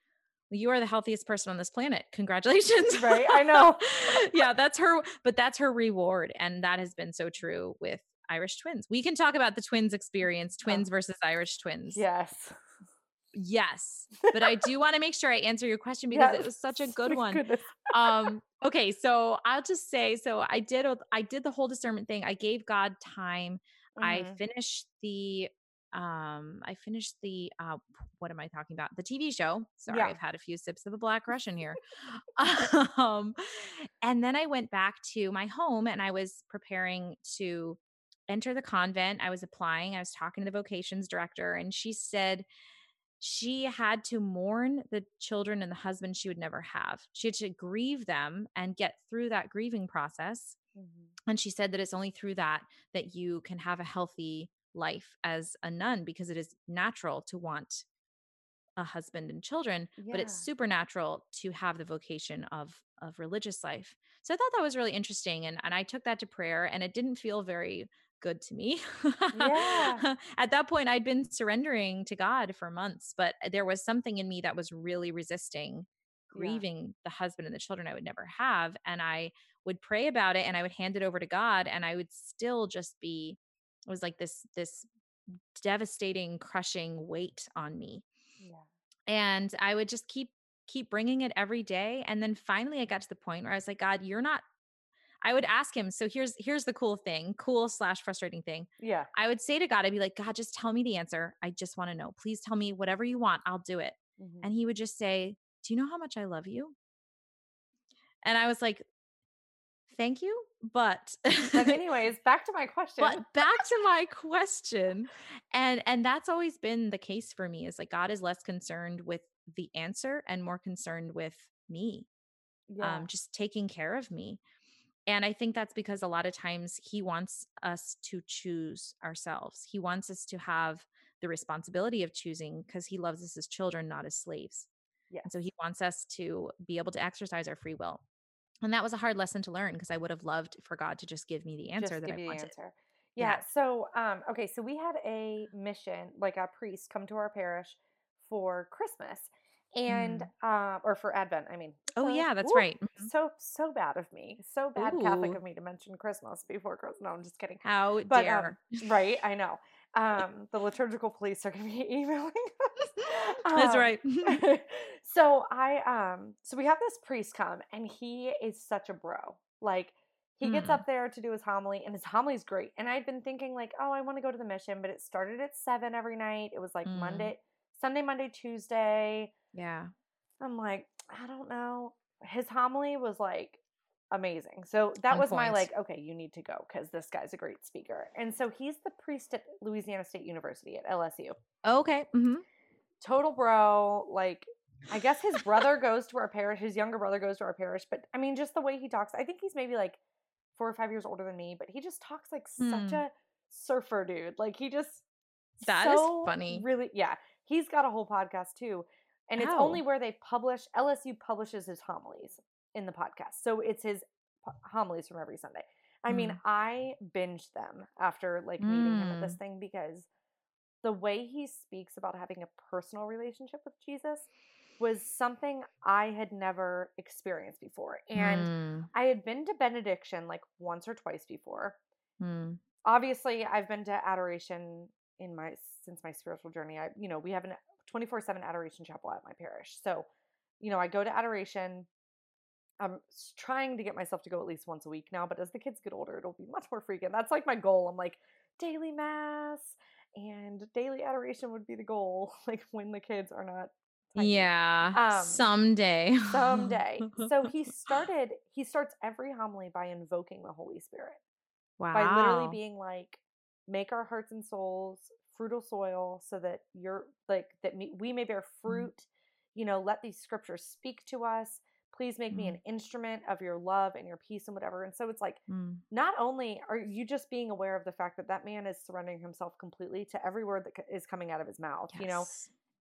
you are the healthiest person on this planet. Congratulations. Right, I know. yeah that's her but that's her reward and that has been so true with irish twins. We can talk about the twins experience twins versus irish twins. Yes. yes but i do want to make sure i answer your question because it was such a good one. Um okay so i'll just say so i did I did the whole discernment thing. I gave god time. I Mhm. finished the um i finished the uh what am i talking about the tv show sorry Yeah. i've had a few sips of the black russian here um and then i went back to my home and i was preparing to enter the convent i was applying i was talking to the vocations director and she said she had to mourn the children and the husband she would never have. She had to grieve them and get through that grieving process. Mhm. And she said that it's only through that that you can have a healthy life as a nun because it is natural to want a husband and children, but it's supernatural to have the vocation of of religious life. So I thought that was really interesting and and I took that to prayer and it didn't feel very good to me. Yeah. At that point I'd been surrendering to God for months, but uh, there was something in me that was really resisting Yeah. grieving the husband and the children I would never have and I would pray about it and I would hand it over to God and I would still just be it was like this this devastating crushing weight on me. Yeah. and i would just keep keep bringing it every day and then finally i got to the point where i was like god you're not i would ask him so here's here's the cool thing cool slash frustrating thing. Yeah. i would say to god i'd be like god just tell me the answer. I just want to know. Please tell me whatever you want. I'll do it. Mhm. and he would just say do you know how much i love you? And i was like thank you but But anyways, back to my question. but back to my question and and that's always been the case for me is like god is less concerned with the answer and more concerned with me yeah. um, just taking care of me. And I think that's because a lot of times he wants us to choose ourselves. He wants us to have the responsibility of choosing because he loves us as children, not as slaves. Yeah. And so he wants us to be able to exercise our free will. And that was a hard lesson to learn because I would have loved for God to just give me the answer that I wanted. Answer. Yeah. yeah. So, um, okay. So we had a mission, like a priest come to our parish for Christmas, and mm. um or for advent i mean oh yeah that's ooh, right mm-hmm. so so bad of me so bad ooh. catholic of me to mention christmas before christmas no i'm just kidding how but, um, dare um, right i know um the liturgical police are going to be emailing us that's um, right so i um so we have this priest come and he is such a bro like he gets mm. up there to do his homily and his homily is great and i'd been thinking like oh i want to go to the mission but it started at seven every night it was like mm. monday sunday monday tuesday yeah. I'm like, I don't know. His homily was like amazing. So that On was point. my like, okay, you need to go because this guy's a great speaker. And so he's the priest at Louisiana State University at LSU. Okay. Mm-hmm. Total bro. Like, I guess his brother goes to our parish. His younger brother goes to our parish. But I mean, just the way he talks, I think he's maybe like four or five years older than me, but he just talks like mm. such hmm. a surfer dude. Like, he just. That so is funny. Really, yeah. He's got a whole podcast too and it's only where they publish LSU publishes his homilies in the podcast. So it's his homilies from every Sunday. I mm. mean, I binged them after like meeting him at this mm. thing because the way he speaks about having a personal relationship with Jesus was something I had never experienced before. And mm. I had been to benediction like once or twice before. Mm. Obviously, I've been to adoration in my since my spiritual journey. I you know, we have a 24 7 adoration chapel at my parish. So, you know, I go to adoration. I'm trying to get myself to go at least once a week now, but as the kids get older, it'll be much more frequent. That's like my goal. I'm like, daily mass and daily adoration would be the goal, like when the kids are not. Tiny. Yeah. Um, someday. someday. So he started, he starts every homily by invoking the Holy Spirit. Wow. By literally being like, make our hearts and souls fruitful soil so that you're like that we may bear mm. fruit you know let these scriptures speak to us please make mm. me an instrument of your love and your peace and whatever and so it's like mm. not only are you just being aware of the fact that that man is surrendering himself completely to every word that is coming out of his mouth yes. you know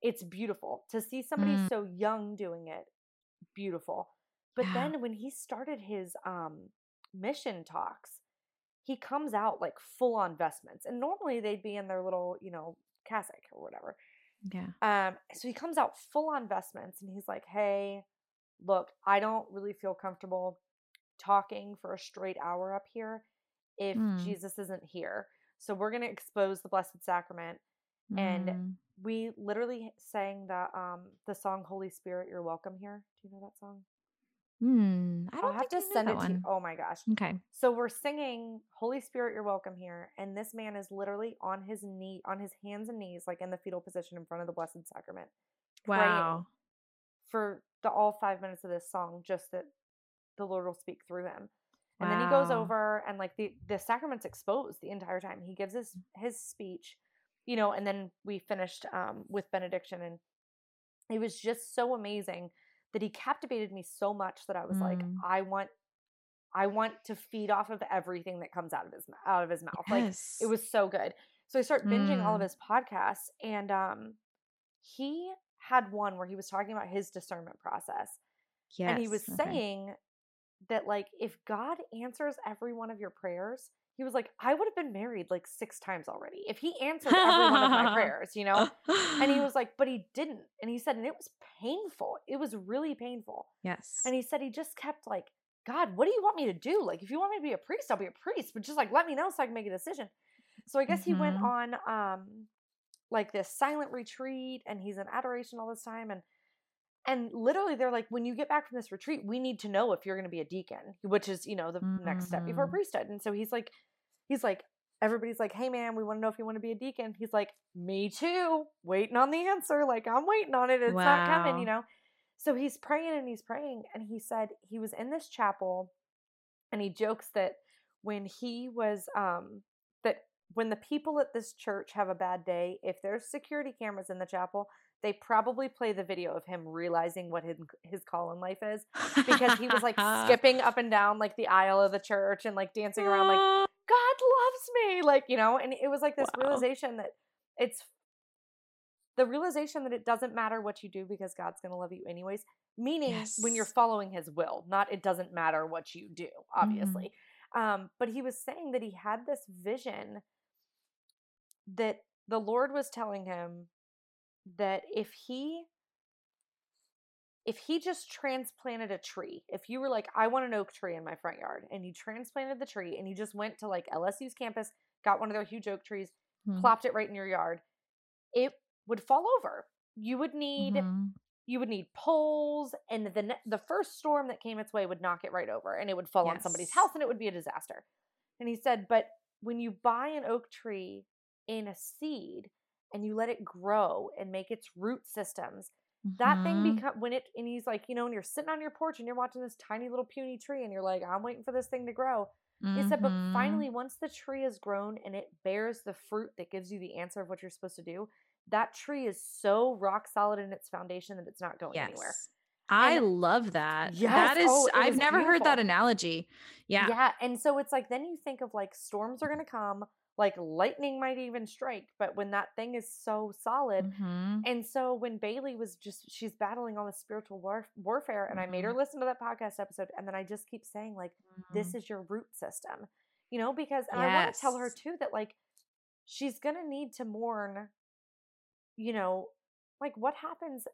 it's beautiful to see somebody mm. so young doing it beautiful but yeah. then when he started his um mission talks he comes out like full on vestments. And normally they'd be in their little, you know, cassock or whatever. Yeah. Um, so he comes out full on vestments and he's like, Hey, look, I don't really feel comfortable talking for a straight hour up here if mm. Jesus isn't here. So we're gonna expose the Blessed Sacrament. Mm. And we literally sang the um the song Holy Spirit, You're Welcome Here. Do you know that song? Hmm. I don't I'll have to send it to you. Oh my gosh. Okay. So we're singing Holy Spirit, you're welcome here. And this man is literally on his knee, on his hands and knees, like in the fetal position in front of the Blessed Sacrament. Wow. For the all five minutes of this song, just that the Lord will speak through him. And wow. then he goes over and like the the sacrament's exposed the entire time. He gives his his speech, you know, and then we finished um with benediction and it was just so amazing that he captivated me so much that I was mm. like, I want I want to feed off of everything that comes out of his out of his mouth. Yes. Like it was so good. So I start binging mm. all of mm. his podcasts and um he had one where he was talking about his discernment process. Yes. And he was okay. saying that like if God answers every one of your prayers, he was like, I would have been married like six times already if he answered every one of my prayers, you know? And he was like, but he didn't. And he said, and it was painful. It was really painful. Yes. And he said he just kept like, God, what do you want me to do? Like, if you want me to be a priest, I'll be a priest, but just like let me know so I can make a decision. So I guess mm-hmm. he went mm-hmm. on um like this silent retreat and he's in adoration all this time and and literally they're like when you get back from this retreat we need to know if you're going to be a deacon which is you know the mm-hmm. next step before mm-hmm. priesthood and so he's like he's like, everybody's like, hey man, we want to know if you want to be a deacon. He's like, me too, waiting on the answer. Like, I'm waiting on it. It's wow. not coming, you know? So he's praying and he's praying. And he said he was in this chapel and he jokes that when he was, um, that when the people at this church have a bad day, if there's security cameras in the chapel, they probably play the video of him realizing what his, his call in life is because he was like skipping up and down like the aisle of the church and like dancing around like God loves me like you know and it was like this wow. realization that it's the realization that it doesn't matter what you do because God's going to love you anyways meaning yes. when you're following his will not it doesn't matter what you do mm-hmm. obviously mm-hmm. um but he was saying that he had this vision that the Lord was telling him that if he if he just transplanted a tree, if you were like, I want an oak tree in my front yard, and you transplanted the tree and you just went to like LSU's campus, got one of their huge oak trees, mm-hmm. plopped it right in your yard, it would fall over. You would need mm-hmm. you would need poles, and the the first storm that came its way would knock it right over, and it would fall yes. on somebody's house, and it would be a disaster. And he said, but when you buy an oak tree in a seed, and you let it grow and make its root systems that thing mm-hmm. become when it and he's like you know when you're sitting on your porch and you're watching this tiny little puny tree and you're like i'm waiting for this thing to grow mm-hmm. he said but mm-hmm. finally once the tree is grown and it bears the fruit that gives you the answer of what you're supposed to do that tree is so rock solid in its foundation that it's not going yes. anywhere I and, love that. Yes. That is oh, I've never beautiful. heard that analogy. Yeah. Yeah. And so it's like then you think of like storms are gonna come, like lightning might even strike but when that thing is so solid mm-hmm. and so when bailey was just she's battling all the spiritual war- warfare and mm-hmm. i made her mm-hmm. listen to that podcast episode and then i just keep saying like mm-hmm. this is your root system you know because and yes. i want to tell her too that like she's gonna need to mourn you know like what happens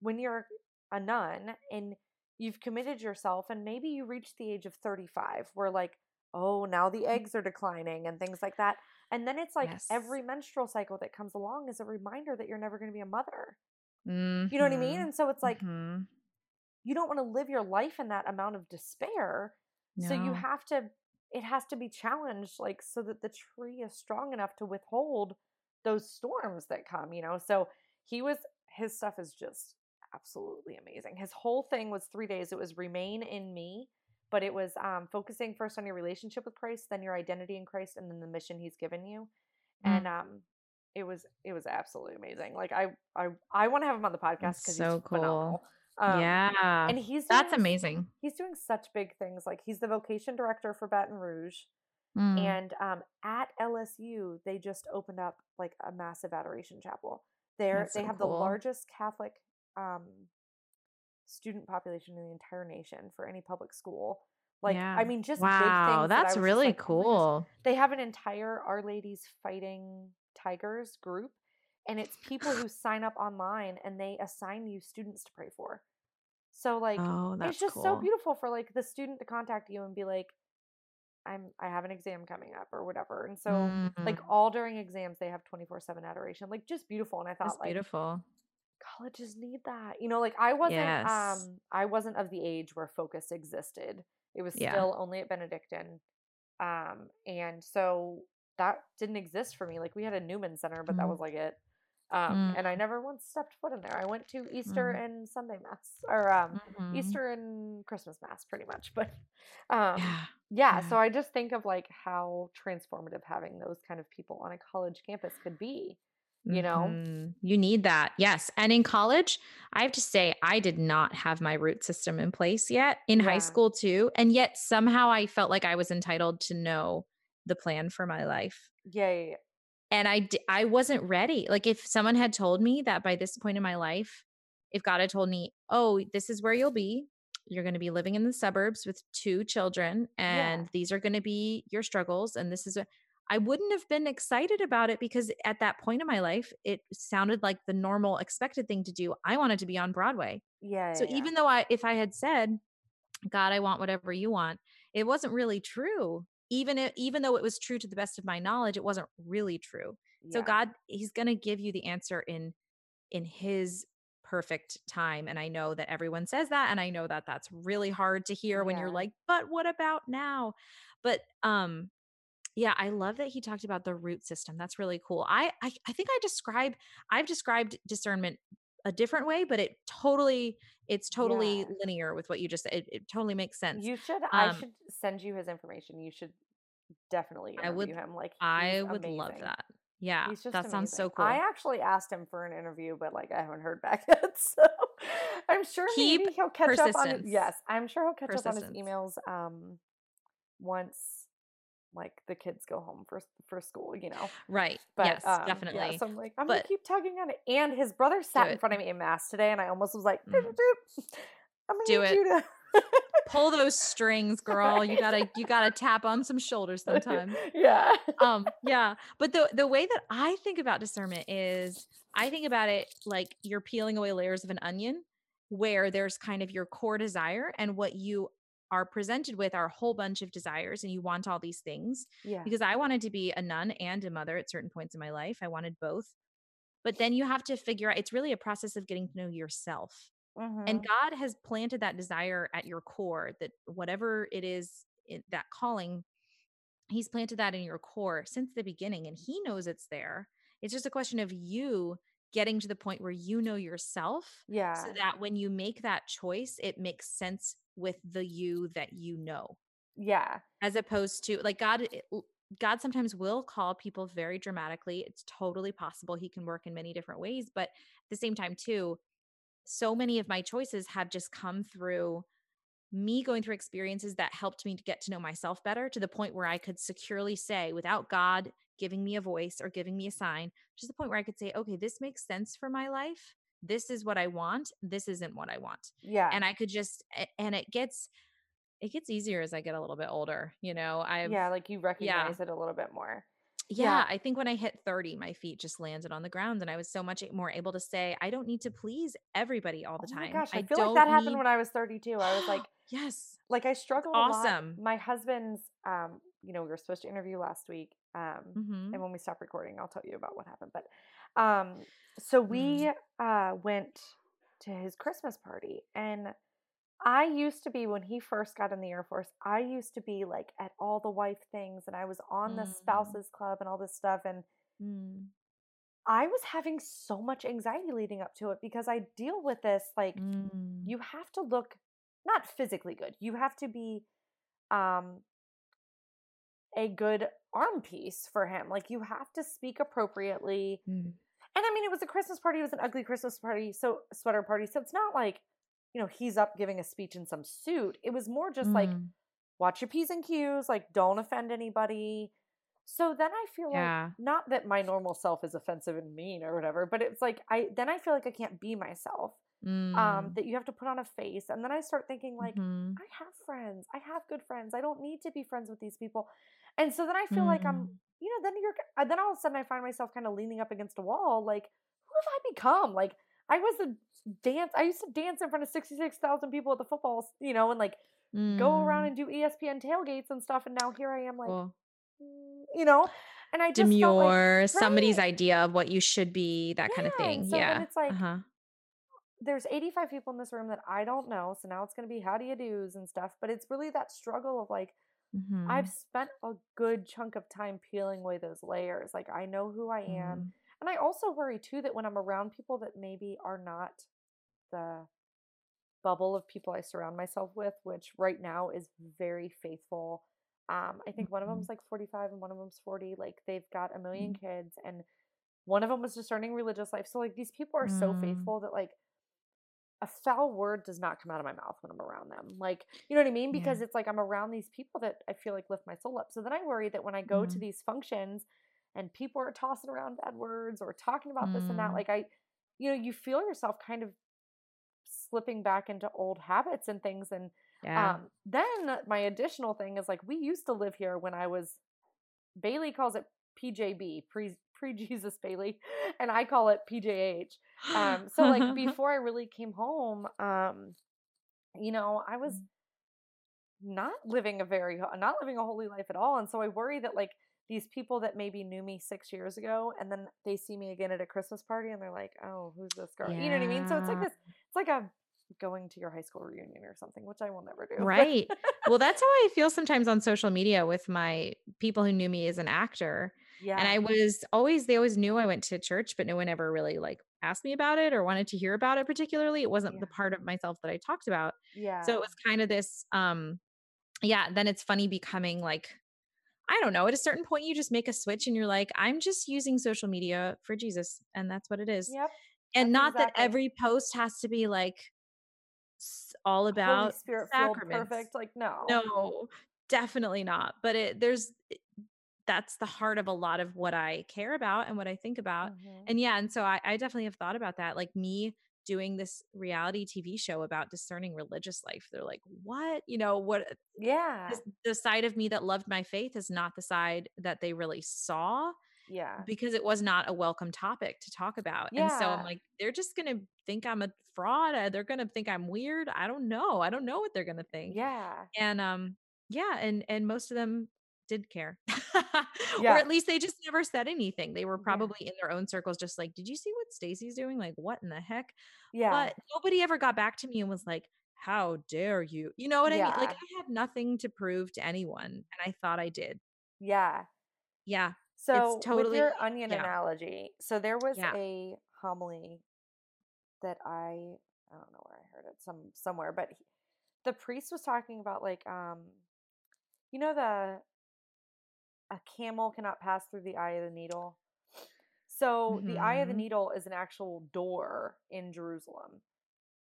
when you're a nun and you've committed yourself and maybe you reach the age of 35 where like oh, now the mm. eggs are declining and things like that. And then it's like yes. every menstrual cycle that comes along is a reminder that you're never going to be a mother. Mm-hmm. You know what I mean? Mm-hmm. And so it's like mm-hmm. you don't want to live your life in that amount of despair. No. So you have to it has to be challenged like so that the tree is strong enough to withhold those storms that come, you know. So he was his stuff is just absolutely amazing. His whole thing was 3 days. It was remain in me but it was um, focusing first on your relationship with Christ, then your identity in Christ, and then the mission He's given you. Mm. And um, it was it was absolutely amazing. Like I I I want to have him on the podcast because he's so he's cool. Phenomenal. Um, yeah, and he's that's amazing. He's doing such big things. Like he's the vocation director for Baton Rouge, mm. and um, at LSU they just opened up like a massive adoration chapel. There they have cool. the largest Catholic um, student population in the entire nation for any public school. Like, yeah. I mean, just wow, that's that really like, cool. They have an entire Our Ladies Fighting Tigers group, and it's people who sign up online and they assign you students to pray for. So, like, oh, it's just cool. so beautiful for like the student to contact you and be like, I'm I have an exam coming up or whatever. And so mm-hmm. like all during exams they have 24/7 adoration. Like just beautiful and I thought That's like beautiful colleges need that. You know, like I wasn't yes. um I wasn't of the age where focus existed. It was yeah. still only at Benedictine. Um and so that didn't exist for me. Like we had a Newman Center, but mm. that was like it. Um, mm. and I never once stepped foot in there. I went to Easter mm. and Sunday Mass, or um, mm-hmm. Easter and Christmas Mass, pretty much. But um, yeah. yeah, so I just think of like how transformative having those kind of people on a college campus could be you know? Mm-hmm. you need that yes. And in college i have to say i did not have my root system in place yet. In yeah. high school too and yet somehow i felt like i was entitled to know the plan for my life. Yeah, yeah, yeah. and i i wasn't ready. Like if someone had told me that by this point in my life if god had told me oh this is where you'll be. You're going to be living in the suburbs with two children and these are going to be your struggles and this is a, I wouldn't have been excited about it because at that point in my life, it sounded like the normal expected thing to do. I wanted to be on Broadway. Yeah. So yeah. even though I, if I had said, God, I want whatever you want, it wasn't really true. Even if, even though it was true to the best of my knowledge, it wasn't really true. Yeah. So God, He's going to give you the answer in, in His perfect time. And I know that everyone says that, and I know that that's really hard to hear yeah. when you're like, but what about now? But um, yeah, I love that he talked about the root system. That's really cool. I I, I think I describe I've described discernment a different way, but it totally it's totally yeah. linear with what you just said. It, it totally makes sense. You should um, I should send you his information. You should definitely I would him. Like I would amazing. love that. Yeah, that amazing. sounds so cool. I actually asked him for an interview, but like I haven't heard back yet. So I'm sure Keep maybe he'll catch up on his, yes, I'm sure he'll catch up on his emails um once like the kids go home for for school, you know. Right. But, yes, um, definitely. Yeah, so I'm like, I'm but, gonna keep tugging on it. And his brother sat in front of me in mass today, and I almost was like, mm. I'm gonna do it. pull those strings girl you gotta you gotta tap on some shoulders sometimes yeah um yeah but the the way that i think about discernment is i think about it like you're peeling away layers of an onion where there's kind of your core desire and what you are presented with a whole bunch of desires and you want all these things yeah because i wanted to be a nun and a mother at certain points in my life i wanted both but then you have to figure out it's really a process of getting to know yourself Mm-hmm. And God has planted that desire at your core that whatever it is, it, that calling, He's planted that in your core since the beginning and He knows it's there. It's just a question of you getting to the point where you know yourself. Yeah. So that when you make that choice, it makes sense with the you that you know. Yeah. As opposed to like God, eh, God sometimes will call people very dramatically. It's totally possible he can work in many different ways. But at the same time, too, so many of my choices have just come through me going through experiences that helped me to get to know myself better to the point where I could securely say, without God giving me a voice or giving me a sign, just the point where I could say, okay, this makes sense for my life. This is what I want. This isn't what I want. Yeah. And I could just, and it gets, it gets easier as I get a little bit older. You know, I yeah, like you recognize yeah. it a little bit more yeah, yeah, I think when I hit 30, my feet just landed on the ground and I was so much more able to say, I don't need to please everybody all the oh time. gosh, I, I feel like that happened need... when I was 32. I was like, yes. Like I struggled awesome. My husband's, um, you know, we were supposed to interview last week. Um, mm-hmm. and when we stopped recording, I'll tell you about what happened. But um, so we mm. uh, went to his Christmas party and I used to be when he first got in the Air Force, I used to be like at all the wife things and I was on mm. the spouses club and all this stuff and mm. I was having so much anxiety leading up to it because I deal with this like mm. you have to look not physically good. You have to be um a good arm piece for him. Like you have to speak appropriately. Mm. And I mean it was a Christmas party, it was an ugly Christmas party, so sweater party. So it's not like you know, he's up giving a speech in some suit. It was more just mm. like, watch your P's and Q's, like, don't offend anybody. So then I feel yeah. like, not that my normal self is offensive and mean or whatever, but it's like, I then I feel like I can't be myself. Um, mm. Um, that you have to put on a face. And then I start thinking, like, mm-hmm. I have friends, I have good friends. I don't need to be friends with these people. And so then I feel mm. like I'm, mm. you know, then you're, uh, then all of a sudden I find myself kind of leaning up against a wall, like, who have I become? Like, I was a dance. I used to dance in front of 66,000 people at the football, you know, and like mm. go around mm. and do ESPN tailgates and stuff. And now here I am, like, cool. Mm, you know, and I just demure like, somebody's right. idea of what you should be, that yeah, kind of thing. So yeah. it's like, uh-huh. there's 85 people in this room that I don't know. So now it's going to be how do you do's and stuff. But it's really that struggle of like, mm-hmm. I've spent a good chunk of time peeling away those layers. Like, I know who I am. Mm. And I also worry too that when I'm around people that maybe are not the bubble of people I surround myself with, which right now is very faithful. Um, I think one of mm-hmm. them's like 45 and one of them's 40. Like they've got a 1000000 mm-hmm. kids and one of them was just starting religious life. So like these people are mm. so faithful that like a foul word does not come out of my mouth when I'm around them. Like, you know what I mean? Because yeah. it's like I'm around these people that I feel like lift my soul up. So then I worry that when I go mm. to these functions and people are tossing around bad words or talking about mm. this and that, mm. like I, you know, you feel yourself kind of slipping back into old habits and things. And yeah. um, then my additional thing is like we used to live here when I was Bailey calls it PJB pre pre Jesus Bailey, and I call it PJH. Um, so like before I really came home, um, you know, I was mm. not living a very not living a holy life at all, and so I worry that like these people that maybe knew me six years ago and then they see me again at a Christmas party and they're like, oh, who's this girl? Yeah. You know what I mean? So it's like this, it's like a going to your high school reunion or something, which I will never do. Right. well, that's how I feel sometimes on social media with my people who knew me as an actor. Yeah. And I was always, they always knew I went to church, but no one ever really like asked me about it or wanted to hear about it particularly. It wasn't yeah. the part of myself that I talked about. Yeah. So it was kind of this, um, yeah. Then it's funny becoming like I don't know. At a certain point, you just make a switch and you're like, I'm just using social media for Jesus. And that's what it is. Yep. And not exactly. that every post has to be like all about Spirit sacraments. perfect. Like, no. No, definitely not. But it there's that's the heart of a lot of what I care about and what I think about. Mm-hmm. And yeah, and so I, I definitely have thought about that. Like me doing this reality TV show about discerning religious life. They're like, what? You know, what? Yeah. The side of me that loved my faith is not the side that they really saw. Yeah. Because it was not a welcome topic to talk about. Yeah. And so I'm like, they're just going to think I'm a fraud. Uh, they're going to think I'm weird. I don't know. I don't know what they're going to think. Yeah. And, um, yeah. And, and most of them did care. yeah. Or at least they just never said anything. They were probably yeah. in their own circles, just like, did you see what Stacy's doing? Like, what in the heck? Yeah. But nobody ever got back to me and was like, how dare you? You know what yeah. I mean? Like, I had nothing to prove to anyone, and I thought I did. Yeah. Yeah. So, it's totally, with your onion yeah. analogy, so there was a homily that I, I don't know where I heard it, some somewhere, but he, the priest was talking about like, um, you know the a camel cannot pass through the eye of the needle. So mm-hmm. the eye of the mm-hmm. needle is an actual door in Jerusalem.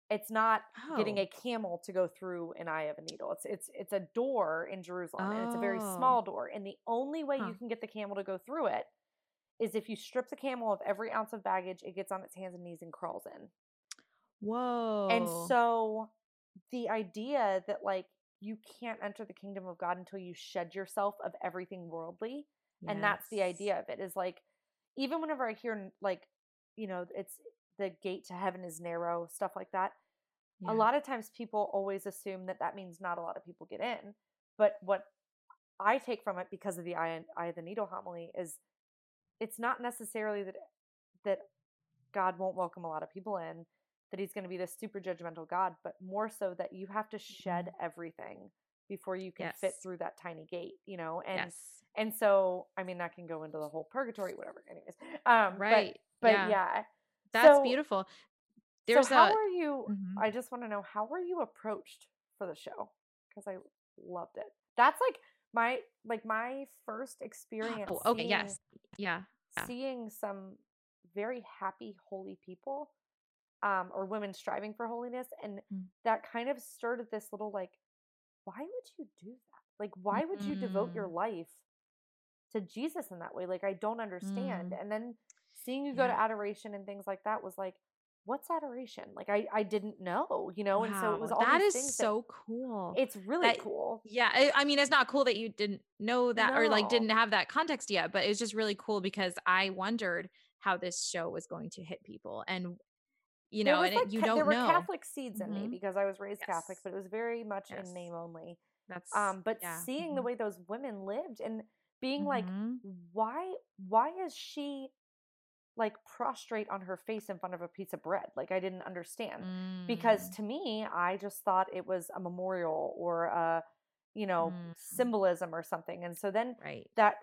It's not oh. getting a camel to go through an eye of a needle. It's it's it's a door in Jerusalem, oh. and it's a very small oh. door. And the only way huh. you can get the camel to go through it is if you strip the camel of every ounce of baggage, it gets on its hands and knees and crawls in. Whoa! And so the idea that like you can't enter the kingdom of God until you shed yourself of everything worldly. Yes. And that's the idea of it is like, even whenever I hear, like, you know, it's the gate to heaven is narrow, stuff like that. Yeah. A lot of times people always assume that that means not a lot of people get in. But what I take from it because of the eye, eye of the needle homily is it's not necessarily that that God won't welcome a lot of people in that he's going to be this super judgmental God, but more so that you have to shed mm-hmm. everything before you can yes. fit through that tiny gate, you know? And yes. and so I mean that can go into the whole purgatory, whatever. Anyways. Um right. But, but yeah. yeah. That's so, beautiful. There's so how a, are you mm-hmm. I just want to know how were you approached for the show? Because I loved it. That's like my like my first experience. Oh, okay, seeing, yes. Yeah. yeah. Seeing some very happy, holy people um, or women striving for holiness. And mm. that kind of started this little like, why would you do that? Like, why would you devote your mm. life to Jesus in that way? Like, I don't understand. Mm. And then seeing you go yeah. to adoration and things like that was like, what's adoration? Like, I, I didn't know, you know? Wow. And so it was all that is so that, cool. It's really that, cool. Yeah. I, I, mean, it's not cool that you didn't know that no. or like didn't have that context yet, but it's just really cool because I wondered how this show was going to hit people and you know, and like, it, you don't there know. There were Catholic seeds in mm-hmm. me because I was raised yes. Catholic, but it was very much yes. in name only. That's um, but yeah. seeing mm-hmm. the way those women lived and being mm-hmm. like, why, why is she like prostrate on her face in front of a piece of bread? Like I didn't understand mm. because to me, I just thought it was a memorial or a, you know, mm. symbolism or something. And so then right. that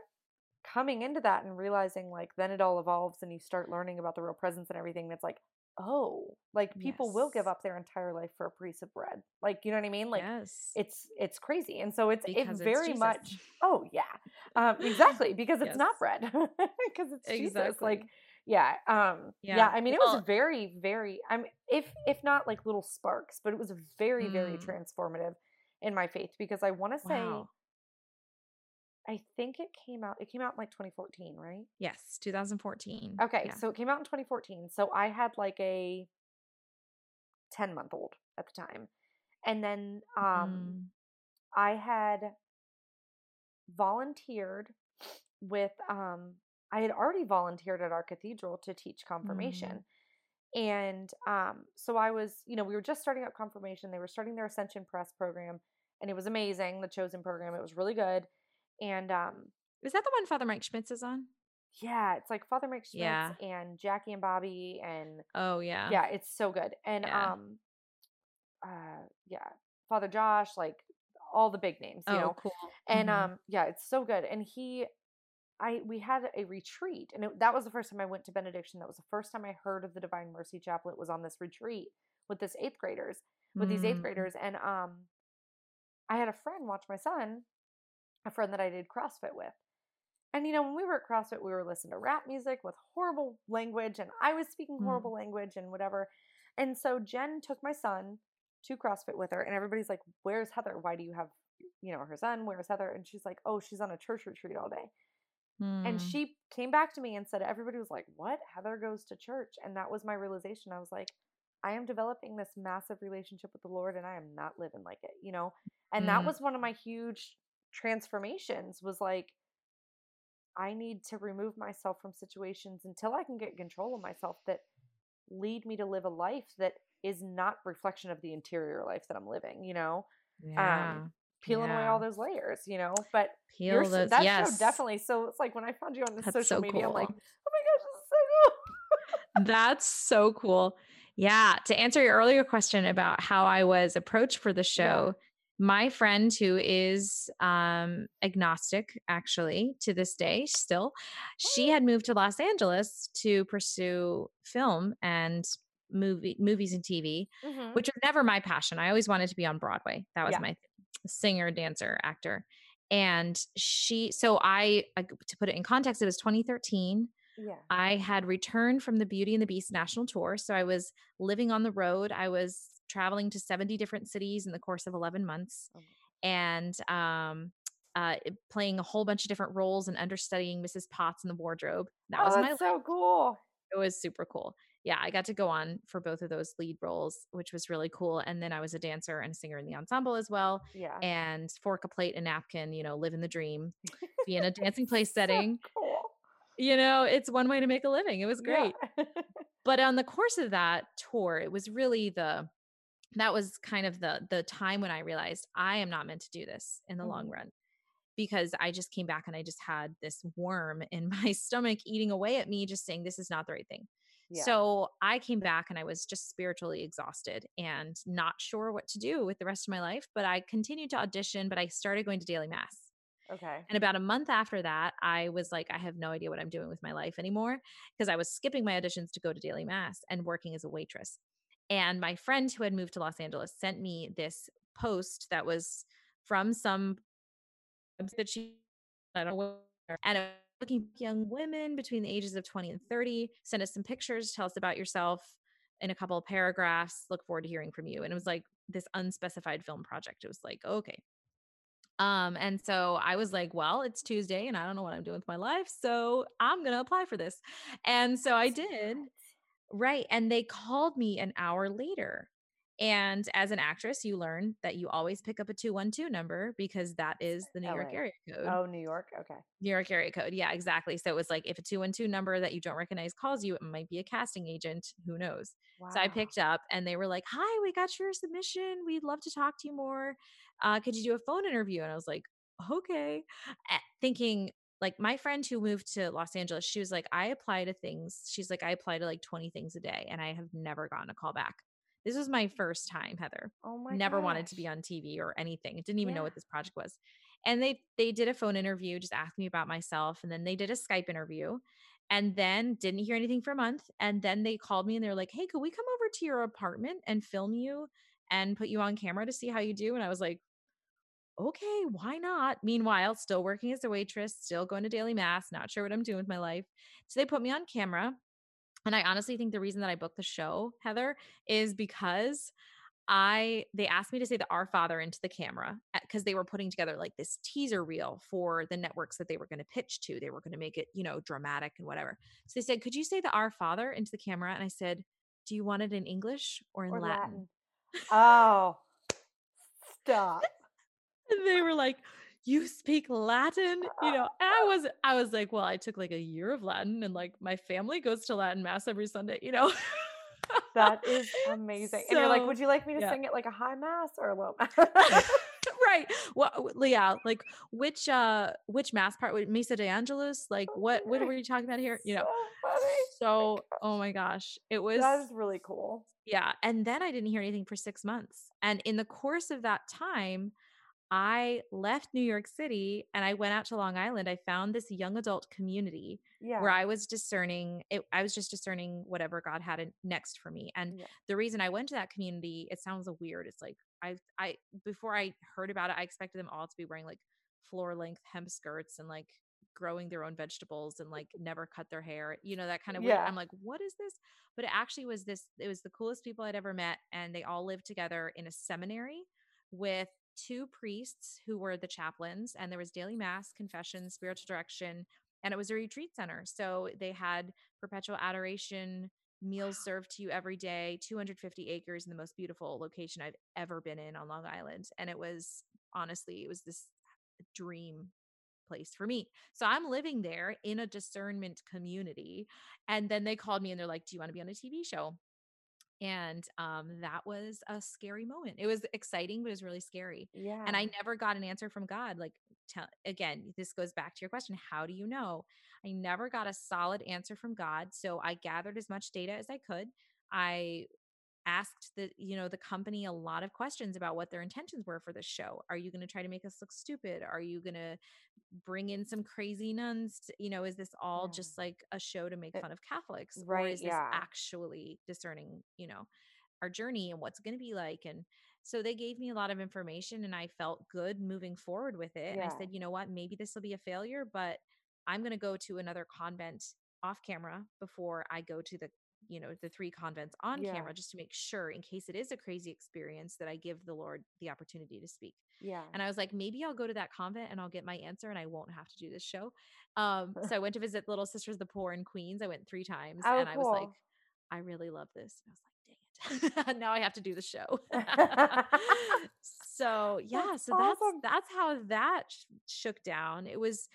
coming into that and realizing like then it all evolves and you start learning about the real presence and everything. That's like, oh like people yes. will give up their entire life for a piece of bread like you know what i mean like yes. it's it's crazy and so it's because it very much oh yeah um exactly because it's yes. not bread because it's exactly. jesus like yeah um yeah, yeah i mean it well, was very very i'm if if not like little sparks but it was very mm. very transformative in my faith because i want to say wow. I think it came out. It came out in like 2014, right? Yes, 2014. Okay, yeah. so it came out in 2014. So I had like a 10 month old at the time, and then um, mm. I had volunteered with um, I had already volunteered at our cathedral to teach confirmation. Mm. And um, so I was, you know, we were just starting up confirmation. They were starting their Ascension Press program, and it was amazing. The Chosen program, it was really good and um, is that the one Father Mike Schmitz is on? Yeah, it's like Father Mike Schmitz yeah. and Jackie and Bobby and oh yeah, yeah, it's so good. And yeah. um, uh, yeah, Father Josh, like all the big names, you oh, know. Cool. And mm-hmm. um, yeah, it's so good. And he, I, we had a retreat, and it, that was the first time I went to benediction. That was the first time I heard of the Divine Mercy Chaplet. Was on this retreat with this eighth graders, with mm-hmm. these eighth mm. graders, and um, I had a friend watch my son a friend that I did CrossFit with. And you know, when we were at CrossFit, we were listening to rap music with horrible language, and I was speaking mm. horrible mm. language and whatever. And so Jen took my son to CrossFit with her, and everybody's like, Where's Heather? Why do you have, you know, her son? Where's Heather? And she's like, Oh, she's on a church retreat all day. Mm. And she came back to me and said, Everybody was like, What? Heather goes to church. And that was my realization. I was like, I am developing this massive relationship with the Lord and I am not living like it, you know? And mm. that was one of my huge transformations was like, I need to remove myself from situations until I can get control of myself that lead me to live a life that is not reflection of the interior life that I'm living, you know? Yeah. Um, peeling yeah. away all those layers, you know? But Peel those, that yes. show definitely. So it's like when I found you on the That's social so media, cool. I'm like, oh my gosh, this is so cool. That's so cool. Yeah. To answer your earlier question about how I was approached for the show, my friend who is um, agnostic actually to this day still she had moved to los angeles to pursue film and movie movies and tv mm-hmm. which was never my passion i always wanted to be on broadway that was yeah. my singer dancer actor and she so I, I to put it in context it was 2013 yeah. I had returned from the Beauty and the Beast national tour. So I was living on the road. I was traveling to 70 different cities in the course of 11 months oh. and um, uh, playing a whole bunch of different roles and understudying Mrs. Potts in the wardrobe. That oh, was my so life. cool. It was super cool. Yeah, I got to go on for both of those lead roles, which was really cool. And then I was a dancer and a singer in the ensemble as well. Yeah. And fork a plate and napkin, you know, live in the dream, be in a dancing place setting. So cool. You know, it's one way to make a living. It was great. Yeah. but on the course of that tour, it was really the that was kind of the the time when I realized I am not meant to do this in the mm-hmm. long run because I just came back and I just had this worm in my stomach eating away at me just saying this is not the right thing. Yeah. So I came back and I was just spiritually exhausted and not sure what to do with the rest of my life, but I continued to audition, but I started going to daily mass. Okay. And about a month after that, I was like, I have no idea what I'm doing with my life anymore because I was skipping my auditions to go to daily mass and working as a waitress. And my friend who had moved to Los Angeles sent me this post that was from some that she I don't know and looking young women between the ages of 20 and 30 send us some pictures tell us about yourself in a couple of paragraphs look forward to hearing from you and it was like this unspecified film project. It was like okay. Um and so i was like well it's tuesday and i don't know what i'm doing with my life so i'm gonna apply for this. And so i did Right. And they called me an hour later. And as an actress, you learn that you always pick up a 212 number because that is the New LA. York area code. Oh, New York. Okay. New York area code. Yeah, exactly. So it was like if a 212 number that you don't recognize calls you, it might be a casting agent. Who knows? Wow. So I picked up and they were like, Hi, we got your submission. We'd love to talk to you more. Uh, could you do a phone interview? And I was like, Okay. Thinking, like my friend who moved to Los Angeles, she was like, I apply to things. She's like, I apply to like 20 things a day and I have never gotten a call back. This was my first time, Heather. Oh my Never gosh. wanted to be on TV or anything. Didn't even yeah. know what this project was. And they they did a phone interview, just asked me about myself. And then they did a Skype interview and then didn't hear anything for a month. And then they called me and they're like, Hey, could we come over to your apartment and film you and put you on camera to see how you do? And I was like, okay, why not? Meanwhile, still working as a waitress, still going to daily mass, not sure what I'm doing with my life. So they put me on camera. And I honestly think the reason that I booked the show, Heather, is because I they asked me to say the Our Father into the camera eh, because they were putting together like this teaser reel for the networks that they were going to pitch to. They were going to make it, you know, dramatic and whatever. So they said, "Could you say the Our Father into the camera?" And I said, "Do you want it in English or in or Latin? Latin?" Oh, stop and they were like you speak latin? You know and i was i was like well i took like a year of latin and like my family goes to latin mass every sunday you know? That is amazing so, and you're like would you like me to yeah. sing it like a high mass or a low mass? Right well yeah like which uh which mass part with missa de angelis like what what were you talking about here? You know? So, so oh my gosh it was that is really cool. Yeah and then i didn't hear anything for six months and in the course of that time I left New York City and I went out to Long Island. I found this young adult community yeah. where I was discerning it, I was just discerning whatever God had next for me. And yeah. the reason I went to that community, it sounds weird. It's like I I before I heard about it, I expected them all to be wearing like floor length hemp skirts and like growing their own vegetables and like never cut their hair, you know, that kind of yeah. I'm like, what is this? But it actually was this, it was the coolest people I'd ever met. And they all lived together in a seminary with two priests who were the chaplains, and there was daily mass, confession, spiritual direction, and it was a retreat center. So they had perpetual adoration, meals served to you every day, 250 acres in the most beautiful location I've ever been in on Long Island. And it was honestly, it was this dream place for me. So I'm living there in a discernment community. And then they called me and they're like, Do you want to be on a TV show? And um, that was a scary moment. It was exciting, but it was really scary. Yeah. And I never got an answer from God. Like, tell, again, this goes back to your question how do you know? I never got a solid answer from God. So I gathered as much data as I could. I asked the you know the company a lot of questions about what their intentions were for this show are you going to try to make us look stupid are you going to bring in some crazy nuns to, you know is this all yeah. just like a show to make fun of catholics right or is yeah. this actually discerning you know our journey and what's going to be like and so they gave me a lot of information and i felt good moving forward with it yeah. and i said you know what maybe this will be a failure but i'm going to go to another convent off camera before i go to the you know the three convents on yeah. camera just to make sure in case it is a crazy experience that i give the lord the opportunity to speak. Yeah. And i was like maybe i'll go to that convent and i'll get my answer and i won't have to do this show. Um so i went to visit little sisters of the poor in queens. I went three times oh, and cool. i was like i really love this. And i was like dang it. Now i have to do the show. So yeah that's so awesome. that's that's how that sh- shook down. It was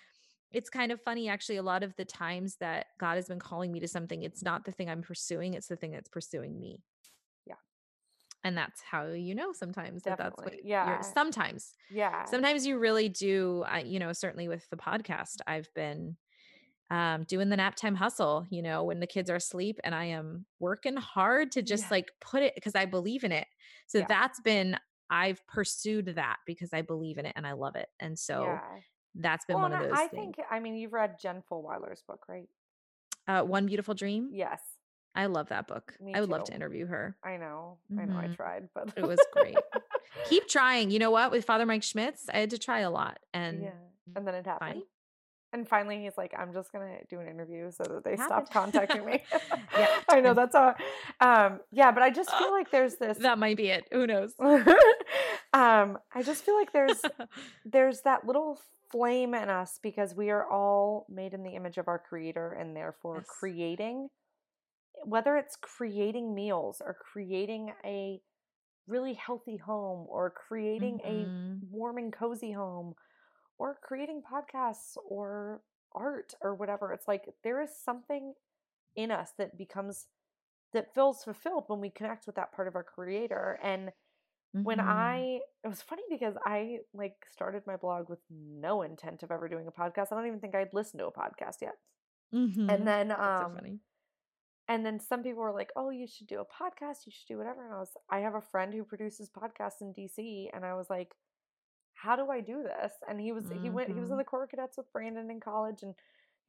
it's kind of funny actually a lot of the times that god has been calling me to something it's not the thing i'm pursuing it's the thing that's pursuing me yeah and that's how you know sometimes Definitely. that that's what yeah sometimes yeah sometimes you really do I, you know certainly with the podcast i've been um, doing the nap time hustle, you know, when the kids are asleep and I am working hard to just yeah. like put it because I believe in it. So yeah. that's been, I've pursued that because I believe in it and I love it. And so yeah that's been well, one of those. I things. think I mean you've read Jen Fulwiler's book, right? Uh, one Beautiful Dream. Yes. I love that book. Me I would too. love to interview her. I know. Mm-hmm. I know. I mm-hmm. tried, but it was great. Keep trying. You know what? With Father Mike Schmitz, I had to try a lot, and yeah, and then it happened. Fine. And finally, he's like, "I'm just gonna do an interview so that they stop contacting me." yeah, I know that's all. Um, yeah, but I just feel like there's this. That might be it. Who knows? um, I just feel like there's there's that little flame in us because we are all made in the image of our creator and therefore yes. creating whether it's creating meals or creating a really healthy home or creating mm-hmm. a warm and cozy home or creating podcasts or art or whatever it's like there is something in us that becomes that feels fulfilled when we connect with that part of our creator and Mm-hmm. When I it was funny because I like started my blog with no intent of ever doing a podcast. I don't even think I'd listened to a podcast yet. Mm-hmm. And then um so and then some people were like, "Oh, you should do a podcast. You should do whatever." And I was I have a friend who produces podcasts in DC and I was like, "How do I do this?" And he was mm-hmm. he went he was in mm-hmm. the Corps Cadets with Brandon in college and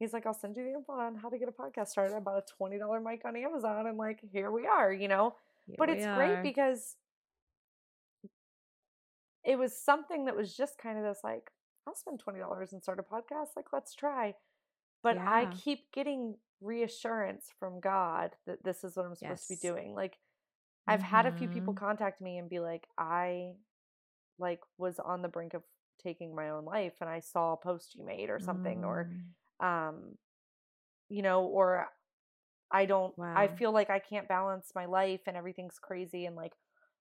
he's like, I'll send you the info on how to get a podcast started. I bought a $20 mic on Amazon and like, here we are, you know? Here but it's are. great because it was something that was just kind of this like, I'll spend twenty dollars and start a podcast. Like, let's try. But yeah. I keep getting reassurance from God that this is what I'm supposed yes. to be doing. Like, I've mm-hmm. had a few people mm-hmm. contact me and be like, I like was on the brink of taking my own life and I saw a post you made or something, mm. or um, you know, or I don't wow. I feel like I can't balance my life and everything's crazy and like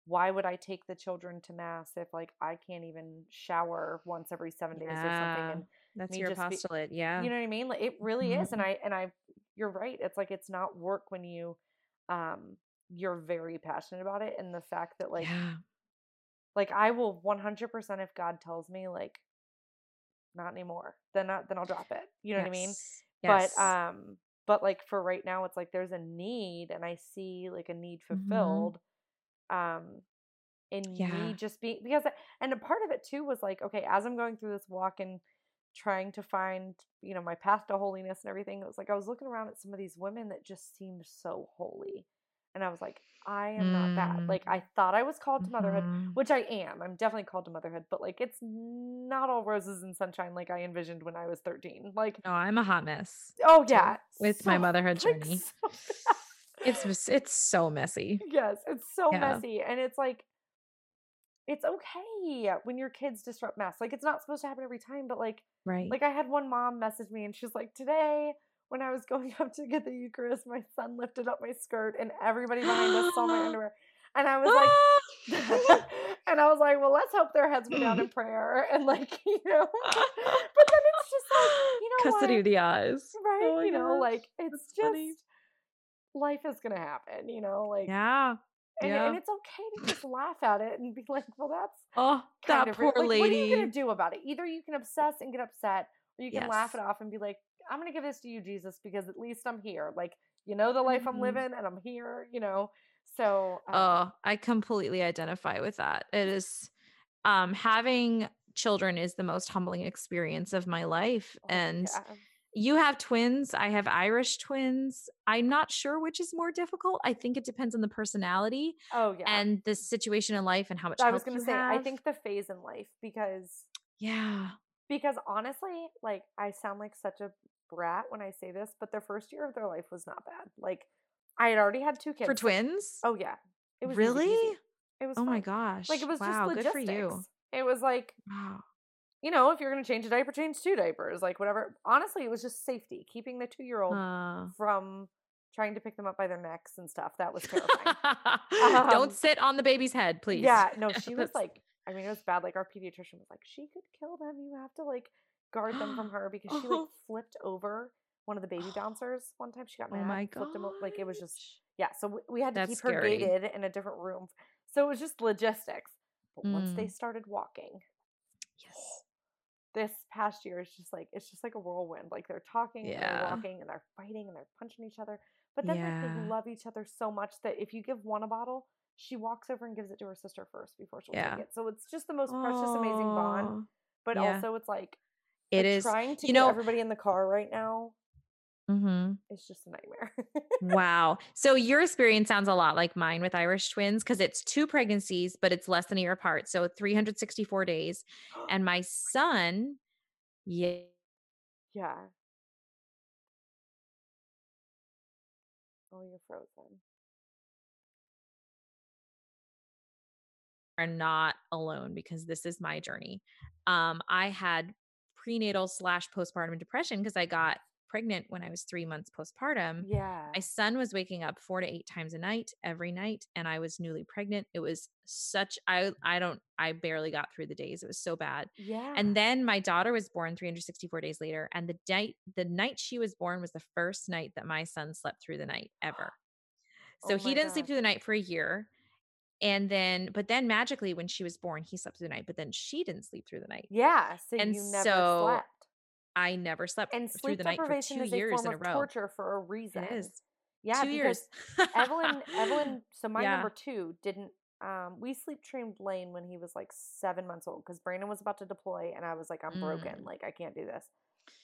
why would I take the children to mass if like I can't even shower once every seven days yeah, or something? And that's your apostolate, be, yeah. You know what I mean? Like it really mm-hmm. is, and I and I, you're right. It's like it's not work when you, um, you're very passionate about it, and the fact that like, yeah. like I will 100 percent if God tells me like, not anymore, then I, then I'll drop it. You know yes. what I mean? Yes. But um, but like for right now, it's like there's a need, and I see like a need mm-hmm. fulfilled. Mm-hmm um in yeah. me just being because and a part of it too was like okay as i'm going through this walk and trying to find you know my path to holiness and everything it was like i was looking around at some of these women that just seemed so holy And I was like, I am not that. Like, I thought I was called to motherhood, Mhm. which I am. I'm definitely called to motherhood, but like, it's not all roses and sunshine like I envisioned when I was 13. Like, Oh, I'm a hot mess oh, yeah. with my so- motherhood like, journey. so. It's it's so messy. yes, it's so Yeah. messy. And it's like, it's okay when your kids disrupt mess. Like, it's not supposed to happen every time, but like, Right. Like I had one mom message me and she's like, Today, when I was going up to get the Eucharist, my son lifted up my skirt and everybody behind us saw my underwear. And I was like and I was like, Well, let's hope their heads were down in prayer and like, you know. but then it's just like, you know Custody what? of the eyes. right? Oh you know, like it's that's just funny. Life is gonna happen, you know, like Yeah. and, yeah. and it's okay to just laugh at it and be like, Well, that's Oh, that poor like, What are you gonna do about it? Either you can obsess and get upset, or you can laugh it off and be like, "I'm gonna give this to you, Jesus, because at least I'm here. Like, you know the life I'm Mhm. living, and I'm here. You know." So, um, Oh, I completely identify with that. It is um having children is the most humbling experience of my life oh, and yeah. You have twins, I have Irish twins. I'm not sure which is more difficult. I think it depends on the personality oh yeah, and the situation in life and how much I was gonna you say, I think the phase in life because yeah. because honestly, like I sound like such a brat when I say this, but their first year of their life was not bad. Like I had already had two kids For twins? Oh yeah, it was really? peasy. It was Oh my gosh. Like it was wow, just good logistics. for you. It was like Wow. You know, if you're going to change a diaper, change two diapers, like whatever. Honestly, it was just safety, keeping the two year old Uh, from trying to pick them up by their necks and stuff. That was terrifying. Um, Don't sit on the baby's head, please. yeah, no, she was like, I mean, it was bad. Like, our pediatrician was like, she could kill them. You have to like guard them from her because she like flipped over one of the baby bouncers one time. She got oh my flipped him. Like, it was just, yeah. So we, we had to That's keep her scary. gated in a different room. So it was just logistics. But once they Mm. started walking, Yes. This past year is just like it's just like a whirlwind. Like they're talking and Yeah. they're walking and they're fighting and they're punching each other. But then like they love each other so much that if you give one a bottle, she walks over and gives it to her sister first before she'll Yeah. take it. So it's just the most precious, amazing bond. But yeah. also it's like it is trying to you get know- everybody in the car right now hmm is just a nightmare. Wow. So your experience sounds a lot like mine with Irish twins because it's two pregnancies, but it's less than a year apart. So 364 days. And my son, yeah, yeah. Oh, you're frozen. are not alone because this is my journey. Um, I had prenatal slash postpartum depression because I got pregnant when I was three months postpartum. Yeah. My son was waking up four to eight times a night every night, and I was newly pregnant. It was such I I don't I barely got through the days. It was so bad. yeah. And then my daughter was born 364 days later, and the night the night she was born was the first night that my son slept through the night ever. So Oh he didn't sleep through the night for a year. And then, but then magically, when she was born, he slept through the night, but then she didn't sleep through the night. yeah. So and you never so slept. I never slept And through the night for two is a years form in a of row. torture for a reason. It is. Yeah, two because years. Evelyn, Evelyn. So my Yeah. number two didn't. Um, we sleep trained Lane when he was like seven months old because Brandon was about to deploy, and I was like, I'm broken. Mm. Like I can't do this.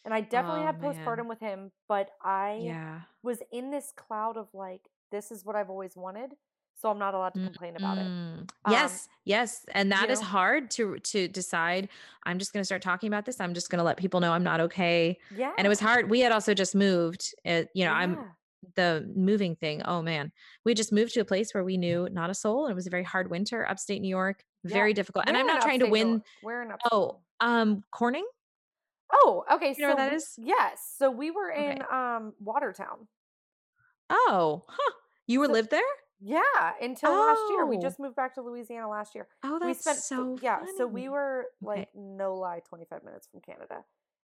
And I definitely Oh, had man. postpartum with him, but I yeah. was in this cloud of like, this is what I've always wanted, so I'm not allowed to complain about it. Mm. Um, yes, yes, and that is know? hard to to decide. I'm just going to start talking about this. I'm just going to let people know I'm not okay. Yeah, And it was hard. We had also just moved. It, you know, I'm the moving thing. Oh man, we just moved to a place where we knew not a soul. And it was a very hard winter, upstate New York, very Yeah. difficult. And Where I'm not trying to win. Where in upstate? Oh, um, Corning. Oh, okay. You know so that? Yes. So we were Okay. in um Watertown. Oh, huh. You were So- lived there? Yeah, until last year. We Oh. just moved back to Louisiana last year. Oh, that's we spent so yeah. So we funny. were Okay. like no lie, twenty five minutes from Canada,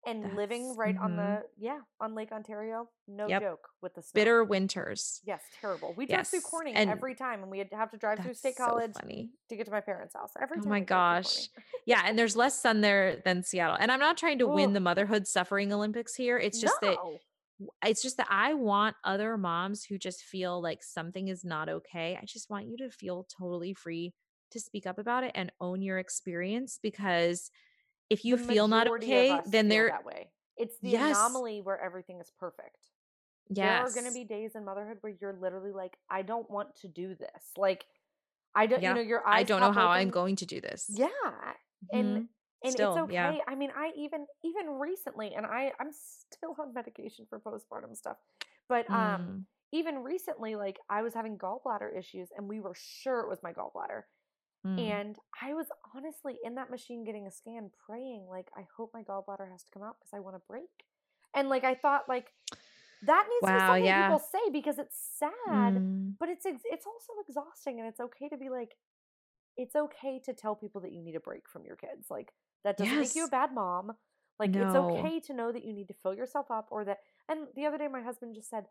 and living right on mhm. the yeah on Lake Ontario. No Yep. joke with the snow. bitter winters. Yes, terrible. We drove through Corning and every time, and we had to have to drive through State so College funny. to get to my parents' house every time. Oh my we drove through gosh. Yeah, and there's less sun there than Seattle. And I'm not trying to win the motherhood suffering Olympics here. It's just that No. It's just that I want other moms who just feel like something is not okay. I just want you to feel totally free to speak up about it and own your experience because if you The feel not okay, then they're that way. It's the Yes. anomaly where everything is perfect. Yes. There are going to be days in motherhood where you're literally like, I don't want to do this. Like, I don't, yeah. you know, your eyes. I don't know how open. I'm going to do this. Yeah. Mm-hmm. And, and still, it's okay. Yeah. I mean, I even, even recently, and I, I'm still on medication for postpartum stuff, but, um, mm. um, even recently, like I was having gallbladder issues and we were sure it was my gallbladder. Mm. And I was honestly in that machine getting a scan praying, like, I hope my gallbladder has to come out because I want to break. And like, I thought, like, that needs wow, to be something yeah. people say because it's sad, mm. but it's it's also exhausting, and it's okay to be like, it's okay to tell people that you need a break from your kids. Like that doesn't yes. make you a bad mom. Like no. it's okay to know that you need to fill yourself up, or that. And the other day, my husband just said,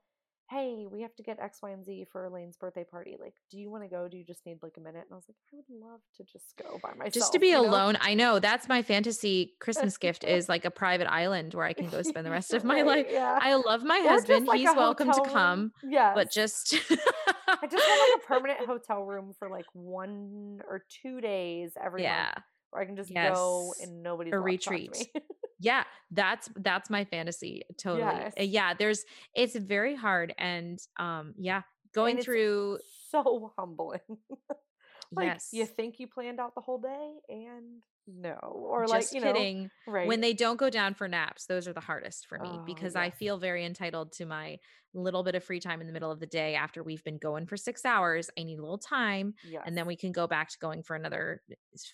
hey, we have to get X, Y, and Z for Elaine's birthday party. Like, do you want to go? Do you just need like a minute? And I was like, I would love to just go by myself. Just to be alone. Know? I know that's my fantasy Christmas gift is like a private island where I can go spend the rest of my right, life. Yeah. I love my or husband. Like He's welcome to come. Yeah. But just I just want like a permanent hotel room for like one or two days every yeah. month where I can just yes. go and nobody's a retreat. yeah, that's that's my fantasy. Totally. Yes. Uh, yeah, there's it's very hard and um yeah, going through so humbling. like yes. you think you planned out the whole day and no or Just like you kidding know, right when they don't go down for naps those are the hardest for me oh, because i feel very entitled to my little bit of free time in the middle of the day after we've been going for six hours i need a little time yes. and then we can go back to going for another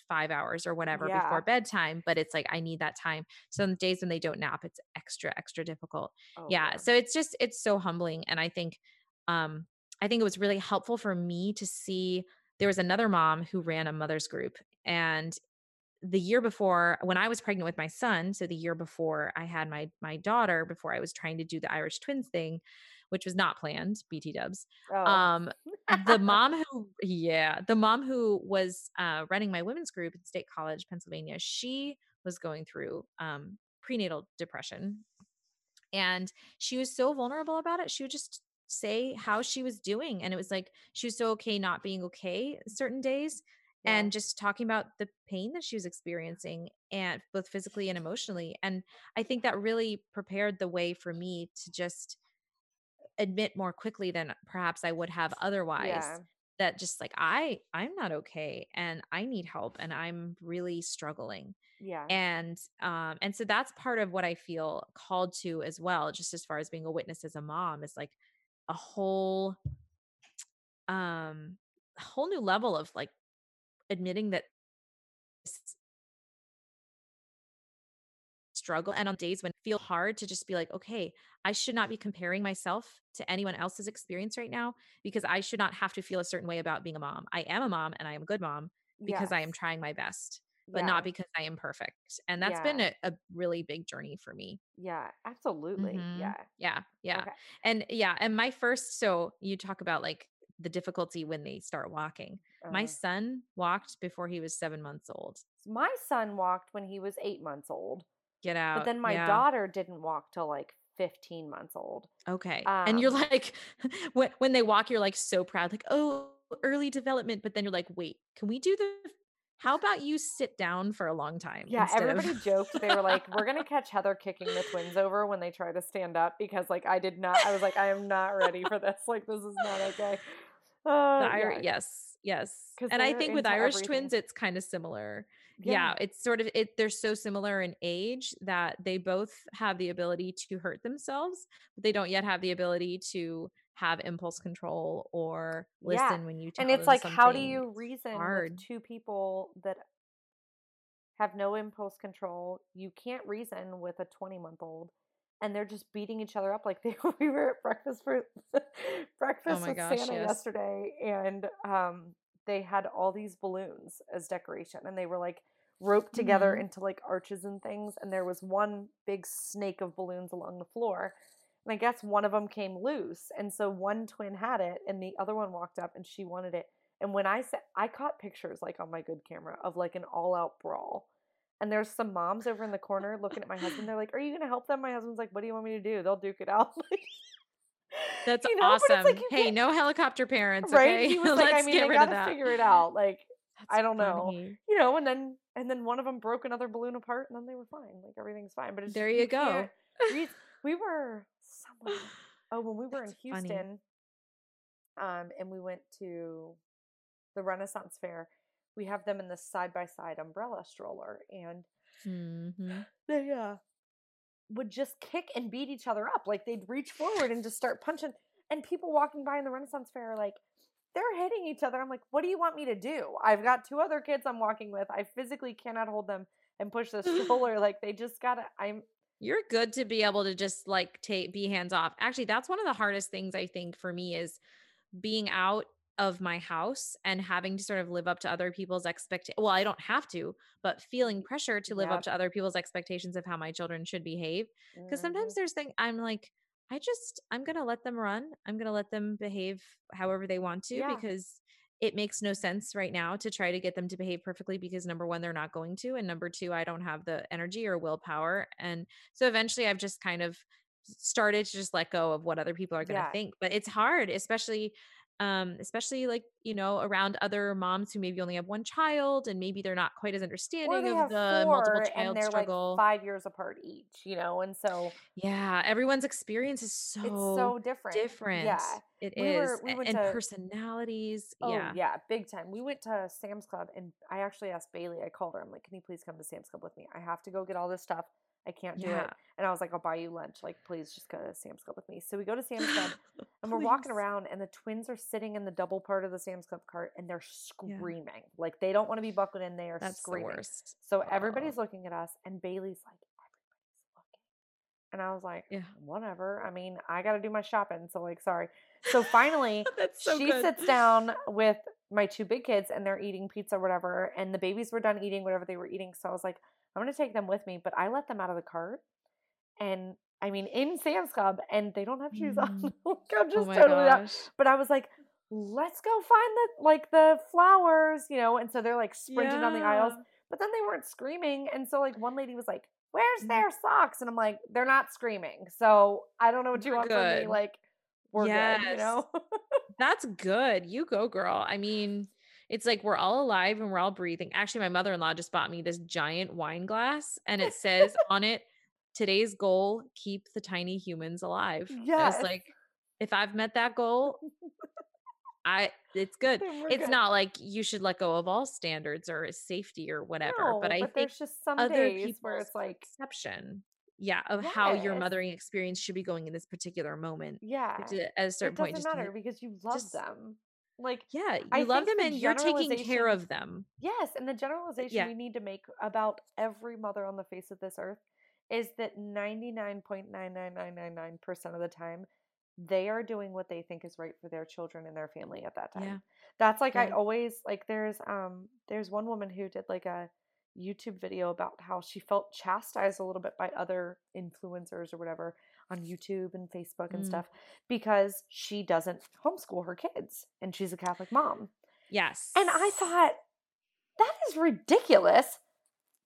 five hours or whatever yeah. before bedtime but it's like i need that time so on the days when they don't nap it's extra extra difficult oh, yeah so it's just it's so humbling and i think um i think it was really helpful for me to see there was another mom who ran a mother's group and the year before when I was pregnant with my son, so the year before I had my my daughter, before I was trying to do the Irish twins thing, which was not planned, BT dubs. Oh. Um, the mom who, yeah, the mom who was uh, running my women's group at State College, Pennsylvania, she was going through um, prenatal depression, and she was so vulnerable about it. She would just say how she was doing, and it was like she was so okay not being okay certain days and just talking about the pain that she was experiencing and both physically and emotionally and i think that really prepared the way for me to just admit more quickly than perhaps i would have otherwise yeah. that just like i i'm not okay and i need help and i'm really struggling. Yeah. And um and so that's part of what i feel called to as well just as far as being a witness as a mom is like a whole um a whole new level of like admitting that struggle and on days when it feel hard to just be like okay i should not be comparing myself to anyone else's experience right now because i should not have to feel a certain way about being a mom i am a mom and i am a good mom because yes. i am trying my best but yeah. not because i am perfect and that's yeah. been a, a, really big journey for me yeah absolutely mm-hmm. yeah yeah yeah okay. and yeah and my first so you talk about like the difficulty when they start walking. Uh, my son walked before he was seven months old. My son walked when he was eight months old. Get out. But then my yeah. daughter didn't walk till like 15 months old. Okay. Um, and you're um like, when, when they walk, you're like so proud, like, oh, early development. But then you're like, wait, can we do the how about you sit down for a long time? Yeah, everybody of- joked. They were like, "We're gonna catch Heather kicking the twins over when they try to stand up," because like I did not. I was like, "I am not ready for this. Like this is not okay." Uh, the Ir- yeah. yes, yes. And I think with Irish everything. twins, it's kind of similar. Yeah. yeah. it's sort of it. They're so similar in age that they both have the ability to hurt themselves, but they don't yet have the ability to have impulse control or listen yeah. when you. tell and it's like, how do you reason hard. with two people that have no impulse control? You can't reason with a twenty-month-old and they're just beating each other up like they we were at breakfast for oh breakfast oh with gosh, Santa yes. yesterday and um they had all these balloons as decoration and they were like roped together mm-hmm. into like arches and things and there was one big snake of balloons along the floor and I guess one of them came loose and so one twin had it and the other one walked up and she wanted it and when I said I caught pictures like on my good camera of like an all out brawl and there's some moms over in the corner looking at my husband. They're like, "Are you going to help them?" My husband's like, "What do you want me to do? They'll duke it out." That's you know, awesome. Like hey, no helicopter parents, right? Okay? He was like, I mean, I gotta figure it out. Like, That's I don't funny. know, you know. And then and then one of them broke another balloon apart, and then they were fine. Like everything's fine. But there you, you go. We were somewhere Oh, when we were That's in Houston, um, and we went to the Renaissance Fair, we have them in the side by side umbrella stroller, and mm-hmm. they uh, would just kick and beat each other up. Like they'd reach forward and just start punching. And people walking by in the Renaissance Fair are like, they're hitting each other. I'm like, what do you want me to do? I've got two other kids I'm walking with. I physically cannot hold them and push the stroller. like they just gotta. I'm. You're good to be able to just like take be hands off. Actually, that's one of the hardest things I think for me is being out of my house and having to sort of live up to other people's expectations. Well, I don't have to, but feeling pressure to live yep. up to other people's expectations of how my children should behave. Because mm-hmm. sometimes there's things I'm like, I just, I'm going to let them run. I'm going to let them behave however they want to yeah. because it makes no sense right now to try to get them to behave perfectly because number one, they're not going to. And number two, I don't have the energy or willpower. And so eventually I've just kind of started to just let go of what other people are going to yeah. think. But it's hard, especially um, especially like you know around other moms who maybe only have one child and maybe they're not quite as understanding of the multiple child and struggle. Like five years apart each, you know, and so yeah, everyone's experience is so it's so different. Different, yeah, it we is, were, we and to, personalities. Oh yeah, yeah, big time. We went to Sam's Club, and I actually asked Bailey. I called her. I'm like, "Can you please come to Sam's Club with me? I have to go get all this stuff." I can't do yeah. it. And I was like, I'll buy you lunch. Like, please just go to Sam's Club with me. So we go to Sam's Club and we're walking around and the twins are sitting in the double part of the Sam's Club cart and they're screaming. Yeah. Like they don't want to be buckled in. They are That's screaming. The so everybody's looking at us and Bailey's like, everybody's looking. And I was like, yeah. whatever. I mean, I got to do my shopping. So like, sorry. So finally, so she good. sits down with my two big kids and they're eating pizza or whatever. And the babies were done eating whatever they were eating. So I was like, I'm going to take them with me, but I let them out of the cart. And I mean, in Sam's Club, and they don't have shoes mm. on. I'm just oh totally out. But I was like, let's go find the like the flowers, you know. And so they're like sprinting yeah. down the aisles, but then they weren't screaming. And so like one lady was like, "Where's mm. their socks?" And I'm like, "They're not screaming." So I don't know what you want good. from me. Like, we're yes. good, you know. That's good. You go, girl. I mean, it's like we're all alive and we're all breathing. Actually, my mother in law just bought me this giant wine glass and it says on it, today's goal, keep the tiny humans alive. Yeah. It's like, if I've met that goal, I it's good. It's good. not like you should let go of all standards or safety or whatever. No, but I but think there's just some other days where it's like exception. Yeah, of yes. how your mothering experience should be going in this particular moment. Yeah, at a certain it point, doesn't matter because you love just, them. Like, yeah, you I love them and you're taking care of them. Yes. And the generalization yeah. we need to make about every mother on the face of this earth is that 99.99999% of the time, they are doing what they think is right for their children and their family at that time. Yeah. That's like, yeah. I always, like, there's, um, there's one woman who did like a, YouTube video about how she felt chastised a little bit by other influencers or whatever on YouTube and Facebook and mm. stuff because she doesn't homeschool her kids and she's a Catholic mom. Yes. And I thought, that is ridiculous.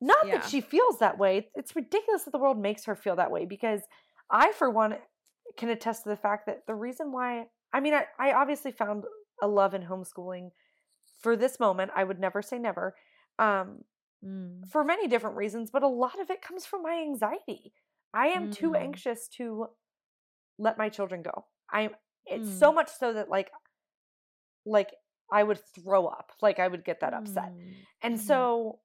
Not yeah. that she feels that way. It's ridiculous that the world makes her feel that way because I, for one, can attest to the fact that the reason why, I mean, I, I obviously found a love in homeschooling for this moment. I would never say never. Um, mm. For many different reasons, but a lot of it comes from my anxiety. I am mm. too anxious to let my children go. I'm it's mm. so much so that like like I would throw up. Like I would get that upset. Mm. And mm-hmm. so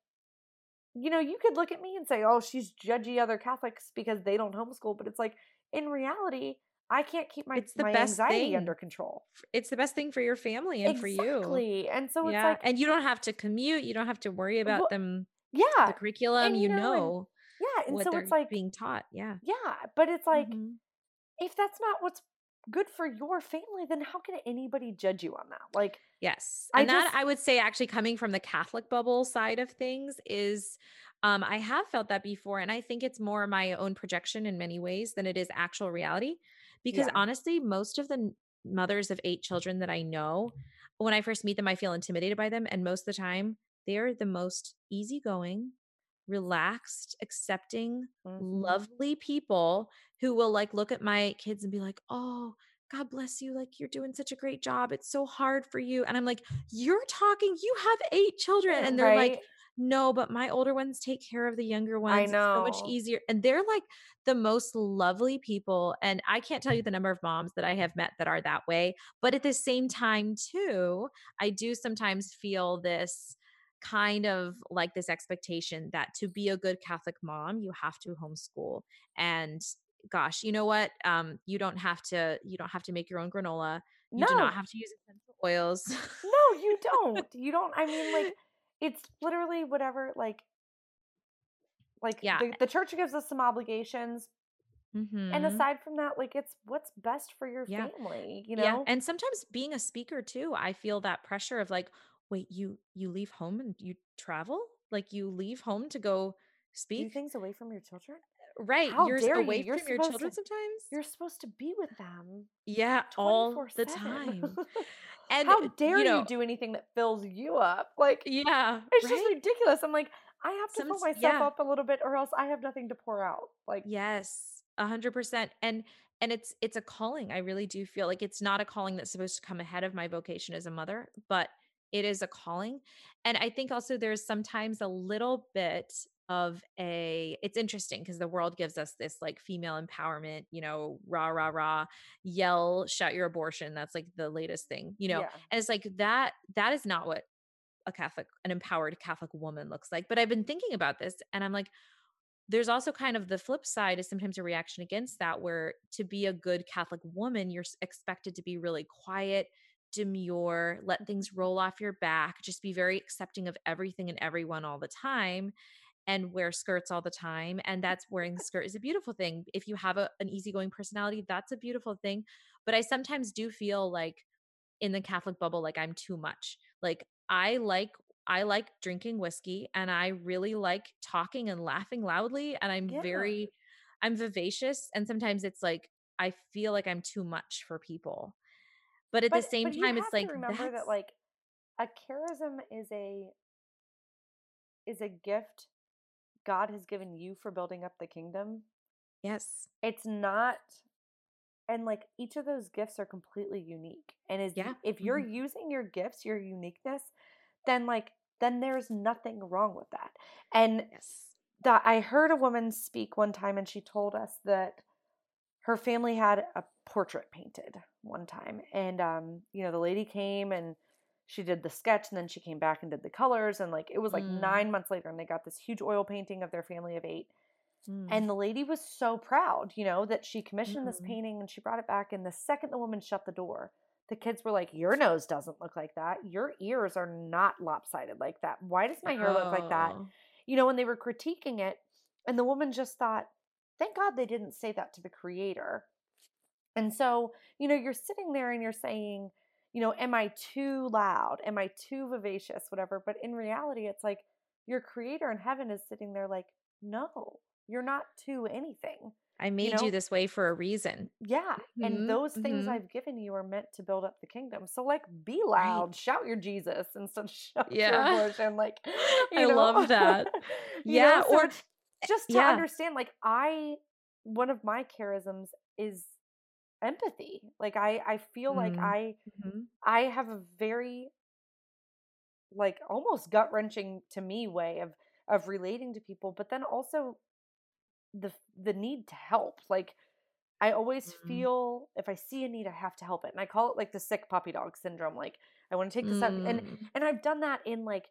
you know, you could look at me and say, "Oh, she's judgy other Catholics because they don't homeschool," but it's like in reality, I can't keep my, it's the my best anxiety thing. under control. It's the best thing for your family and exactly. for you. Exactly. And so yeah. it's like and you don't have to commute, you don't have to worry about well, them yeah. the curriculum, and, you, you know, know and so it's like being taught. Yeah. Yeah, but it's like mm-hmm. if that's not what's good for your family, then how can anybody judge you on that? Like Yes. And I that just, I would say actually coming from the Catholic bubble side of things is um I have felt that before and I think it's more my own projection in many ways than it is actual reality because yeah. honestly most of the mothers of 8 children that I know when I first meet them I feel intimidated by them and most of the time they're the most easygoing relaxed, accepting, mm-hmm. lovely people who will like look at my kids and be like, "Oh, God bless you. Like, you're doing such a great job. It's so hard for you. And I'm like, You're talking, you have eight children. And they're right? like, no, but my older ones take care of the younger ones. I know. It's so much easier. And they're like the most lovely people. And I can't tell you the number of moms that I have met that are that way. But at the same time, too, I do sometimes feel this kind of like this expectation that to be a good Catholic mom, you have to homeschool. And gosh, you know what? Um, you don't have to, you don't have to make your own granola. You no. do not have to use essential oils. no, you don't. You don't. I mean, like, it's literally whatever, like, like yeah. the, the church gives us some obligations, Mm-hmm. And aside from that, like it's what's best for your yeah. family, you know? Yeah. And sometimes being a speaker too, I feel that pressure of like, wait, you you leave home and you travel? Like you leave home to go speak? Do things away from your children? Uh, right. How you're dare away you? You're from your children to, sometimes. You're supposed to be with them. Yeah, all the time. And how dare you, know, you, do anything that fills you up? Like, yeah, it's right? just ridiculous. I'm like, I have to Some, fill myself yeah. up a little bit, or else I have nothing to pour out. Like, yes, a hundred percent. And and it's it's a calling. I really do feel like it's not a calling that's supposed to come ahead of my vocation as a mother, but it is a calling. And I think also there's sometimes a little bit of a it's interesting because the world gives us this like female empowerment you know rah rah rah yell shout your abortion that's like the latest thing you know yeah. and it's like that that is not what a catholic an empowered catholic woman looks like but i've been thinking about this and i'm like there's also kind of the flip side is sometimes a reaction against that where to be a good catholic woman you're expected to be really quiet demure let things roll off your back just be very accepting of everything and everyone all the time and wear skirts all the time and that's wearing skirt is a beautiful thing. If you have a, an easygoing personality that's a beautiful thing but i sometimes do feel like in the catholic bubble like i'm too much. Like i like i like drinking whiskey and i really like talking and laughing loudly and i'm yeah. very i'm vivacious and sometimes it's like i feel like i'm too much for people but at but, the same time it's like remember that like a charism is a is a gift God has given you for building up the kingdom. Yes. It's not and like each of those gifts are completely unique. And is yeah. if you're mm-hmm. using your gifts, your uniqueness, then like then there's nothing wrong with that. And yes. that I heard a woman speak one time and she told us that her family had a portrait painted one time and um you know the lady came and she did the sketch and then she came back and did the colors and like it was like mm. nine months later and they got this huge oil painting of their family of eight mm. and the lady was so proud you know that she commissioned mm. this painting and she brought it back and the second the woman shut the door the kids were like your nose doesn't look like that your ears are not lopsided like that why does my hair oh. look like that oh. you know when they were critiquing it and the woman just thought thank god they didn't say that to the creator and so you know you're sitting there and you're saying you know, am I too loud? Am I too vivacious? Whatever. But in reality, it's like your creator in heaven is sitting there like, no, you're not too anything. I made you, know? you this way for a reason. Yeah. Mm-hmm. And those things mm-hmm. I've given you are meant to build up the kingdom. So like be loud, right. shout your Jesus instead of shout yeah. your abortion. Like I know? love that. yeah. Know? Or just to yeah. understand, like I one of my charisms is empathy like i i feel mm. like i mm-hmm. i have a very like almost gut wrenching to me way of of relating to people but then also the the need to help like i always mm. feel if i see a need i have to help it and i call it like the sick puppy dog syndrome like i want to take this mm. up and and i've done that in like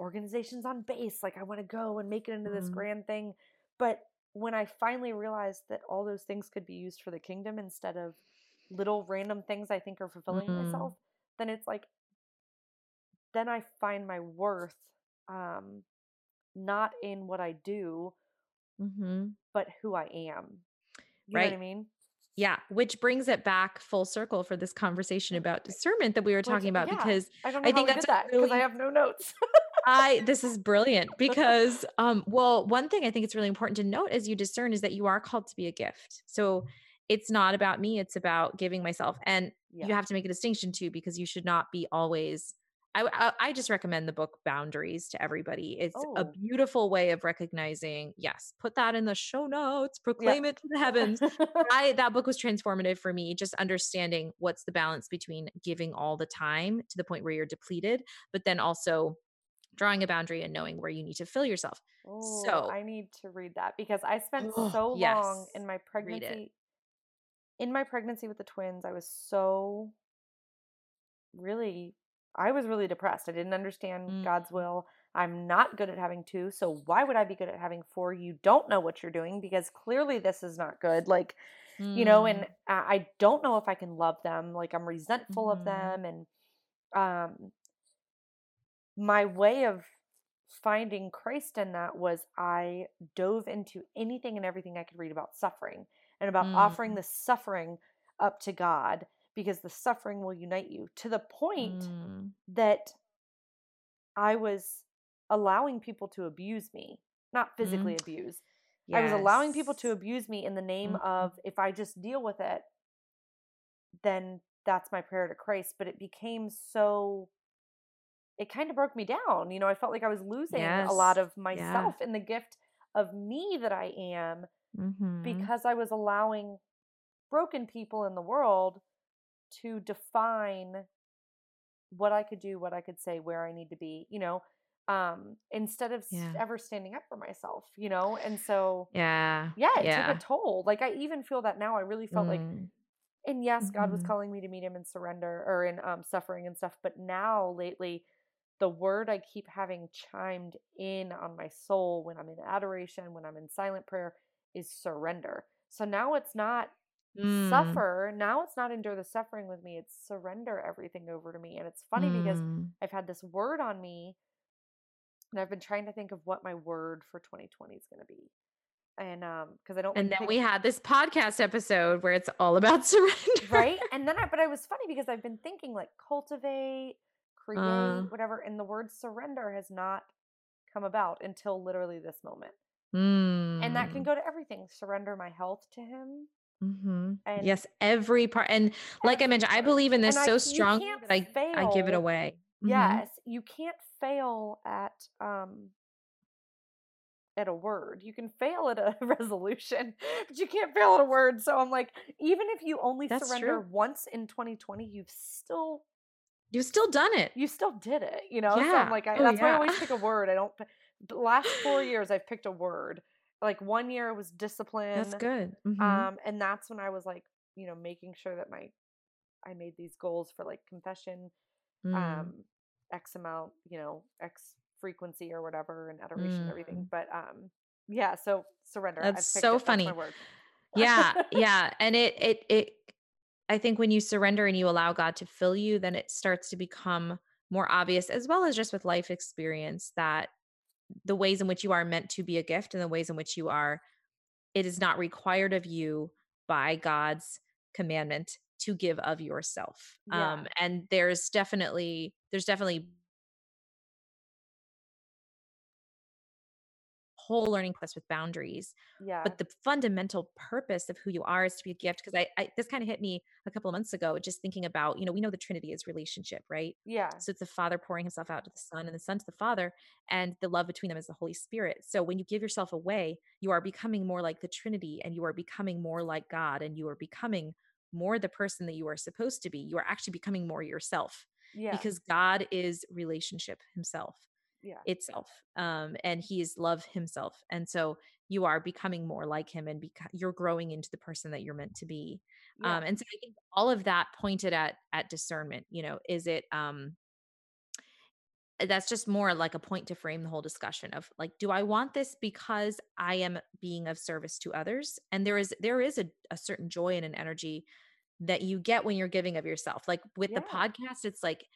organizations on base like i want to go and make it into this mm. grand thing but when I finally realized that all those things could be used for the kingdom instead of little random things I think are fulfilling mm-hmm. myself, then it's like, then I find my worth um, not in what I do, mm-hmm. but who I am. You right. know what I mean? Yeah, which brings it back full circle for this conversation about discernment that we were talking about yeah. because I, I think that's that because really, I have no notes. I this is brilliant because um well one thing I think it's really important to note as you discern is that you are called to be a gift. So it's not about me, it's about giving myself and yeah. you have to make a distinction too because you should not be always I, I, I just recommend the book Boundaries to everybody. It's oh. a beautiful way of recognizing. Yes, put that in the show notes. Proclaim yeah. it to the heavens. I that book was transformative for me. Just understanding what's the balance between giving all the time to the point where you're depleted, but then also drawing a boundary and knowing where you need to fill yourself. Oh, so I need to read that because I spent so yes, long in my pregnancy. In my pregnancy with the twins, I was so really I was really depressed. I didn't understand mm. God's will. I'm not good at having two, so why would I be good at having four? You don't know what you're doing because clearly this is not good. Like, mm. you know, and mm. I don't know if I can love them. Like I'm resentful mm. of mm-hmm. them and um my way of finding Christ in that was I dove into anything and everything I could read about suffering and about mm. offering the suffering up to God because the suffering will unite you to the point mm. that I was allowing people to abuse me, not physically mm. abuse. Yes. I was allowing people to abuse me in the name mm. of if I just deal with it, then that's my prayer to Christ. But it became so it kind of broke me down. You know, I felt like I was losing yes. a lot of myself yeah. in the gift of me that I am mm-hmm. because I was allowing broken people in the world to define what I could do, what I could say, where I need to be, you know, um, instead of yeah. ever standing up for myself, you know? And so, yeah, yeah, it yeah. took a toll. Like, I even feel that now. I really felt mm. like, and yes, mm-hmm. God was mm-hmm. calling me to meet him in surrender or in um, suffering and stuff. But now, lately, the word I keep having chimed in on my soul when I'm in adoration, when I'm in silent prayer, is surrender. So now it's not mm. suffer. Now it's not endure the suffering with me, it's surrender everything over to me. And it's funny mm. because I've had this word on me and I've been trying to think of what my word for 2020 is going to be. And um because I don't And then pick- we had this podcast episode where it's all about surrender. Right? And then I but I was funny because I've been thinking like cultivate create, uh, whatever. And the word surrender has not come about until literally this moment. Mm. And that can mm. go to everything. Surrender my health to Him. Mm-hmm. And yes, every part. And like I mentioned, I believe in this so strongly that I, I give it away. Mm-hmm. Yes, you can't fail at um at a word. You can fail at a resolution, but you can't fail at a word. So I'm like, even if you only That's surrender true. once in 2020, you've still You've still done it. You still did it, you know? Yeah. So I'm like, I, oh, that's yeah. why I always pick a word. I don't, the last four years, I've picked a word. Like one year it was discipline. That's good. Mm-hmm. Um, and that's when I was like, you know, making sure that my, I made these goals for like confession, mm. um, X amount, you know, X frequency or whatever, and adoration mm. and everything. Mm. But um, yeah, so surrender. That's so it. funny. That's yeah, yeah, and it it it I think when you surrender and you allow God to fill you, then it starts to become more obvious, as well as just with life experience, that the ways in which you are meant to be a gift and the ways in which you are, it is not required of you by God's commandment to give of yourself. Yeah. Um, and there's definitely, there's definitely whole learning process with boundaries. Yeah. But the fundamental purpose of who you are is to be a gift. Because I, I, this kind of hit me a couple of months ago, just thinking about, you know, we know the Trinity is relationship, right? Yeah. So it's the Father pouring Himself out to the Son, and the Son to the Father, and the love between them is the Holy Spirit. So when you give yourself away, you are becoming more like the Trinity, and you are becoming more like God, and you are becoming more the person that you are supposed to be. You are actually becoming more yourself. Yeah. Because God is relationship Himself yeah. itself um and he is love himself and so you are becoming more like him and beca- you're growing into the person that you're meant to be yeah. um and so i think all of that pointed at at discernment you know is it um that's just more like a point to frame the whole discussion of like do i want this because i am being of service to others and there is there is a, a certain joy and an energy that you get when you're giving of yourself like with yeah. the podcast it's like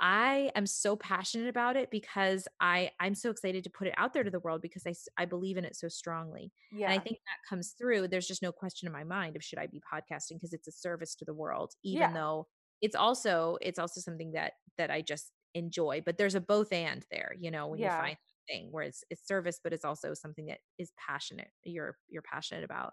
I am so passionate about it because I I'm so excited to put it out there to the world because I I believe in it so strongly. Yeah. And I think that comes through. There's just no question in my mind of should I be podcasting because it's a service to the world even yeah. though it's also it's also something that that I just enjoy, but there's a both and there, you know, when yeah. you find thing where it's it's service but it's also something that is passionate you're you're passionate about.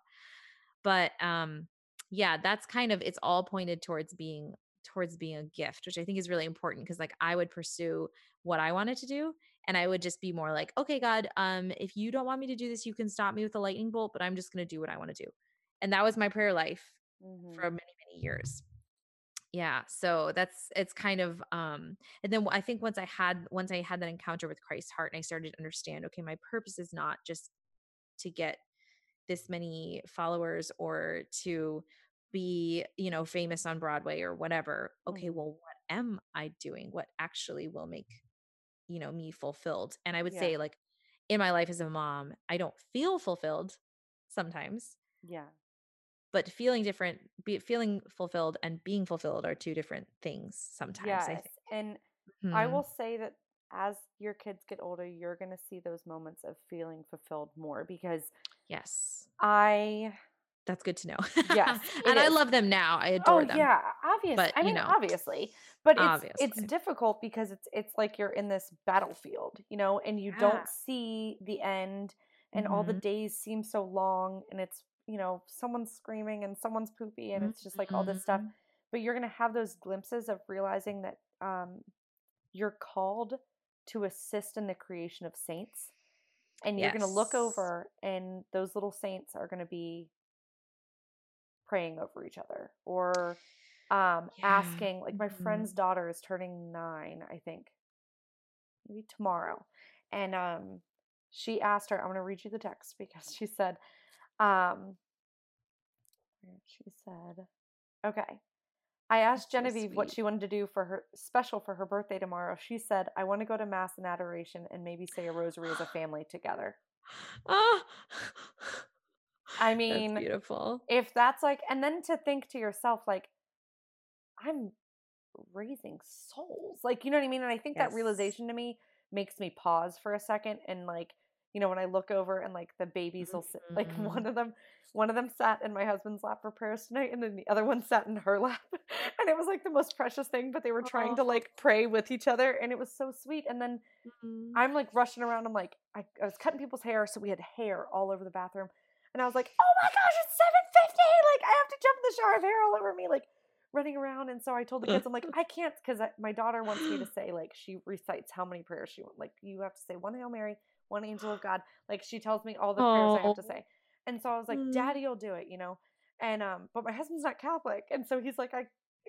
But um yeah, that's kind of it's all pointed towards being towards being a gift, which I think is really important because like I would pursue what I wanted to do and I would just be more like, okay, God, um, if you don't want me to do this, you can stop me with a lightning bolt, but I'm just gonna do what I want to do. And that was my prayer life mm-hmm. for many, many years. yeah so that's it's kind of um and then i think once i had once i had that encounter with christ's heart and i started to understand okay my purpose is not just to get this many followers or to be you know famous on broadway or whatever okay mm-hmm. well what am i doing what actually will make you know me fulfilled and i would yeah. say like in my life as a mom i don't feel fulfilled sometimes yeah but feeling different be feeling fulfilled and being fulfilled are two different things sometimes yes. I think. and hmm i will say that as your kids get older you're going to see those moments of feeling fulfilled more because yes i that's good to know yes and is. i love them now i adore oh, them yeah obviously but, i mean know, obviously but it's obviously. it's difficult because it's it's like you're in this battlefield you know and you yeah. don't see the end and mm-hmm. all the mm-hmm. days seem so long and it's you know, someone's screaming and someone's poopy and it's just like all this stuff. Mm-hmm. But you're going to have those glimpses of realizing that um, you're called to assist in the creation of saints. And you're going to look over, and those little saints are going to be praying over each other or um, yeah. asking. Like, my mm-hmm. friend's daughter is turning nine, I think, maybe tomorrow. And um, she asked her, I'm going to read you the text because she said, um, she said, okay. I asked Genevieve so what she wanted to do for her special for her birthday tomorrow. She said, I want to go to Mass and Adoration and maybe say a rosary as a family together. Oh. I mean, that's beautiful. If that's like, and then to think to yourself, like, I'm raising souls. Like, you know what I mean? And I think yes. that realization to me makes me pause for a second and like you know, when I look over and like the babies will sit, like mm-hmm. one of them, one of them sat in my husband's lap for prayers tonight, and then the other one sat in her lap, and it was like the most precious thing. But they were trying to like pray with each other, and it was so sweet. And then mm-hmm. I'm like rushing around. I'm like, I, I was cutting people's hair, so we had hair all over the bathroom, and I was like, oh my gosh, it's seven fifty! Like I have to jump in the shower of hair all over me, like running around. And so I told the kids, I'm like, I can't because my daughter wants me to say like she recites how many prayers she wants. Like you have to say one Hail Mary one angel of God. Like she tells me all the prayers I have to say. And so I was like, mm. Daddy will do it, you know? And um, but my husband's not Catholic. And so he's like, I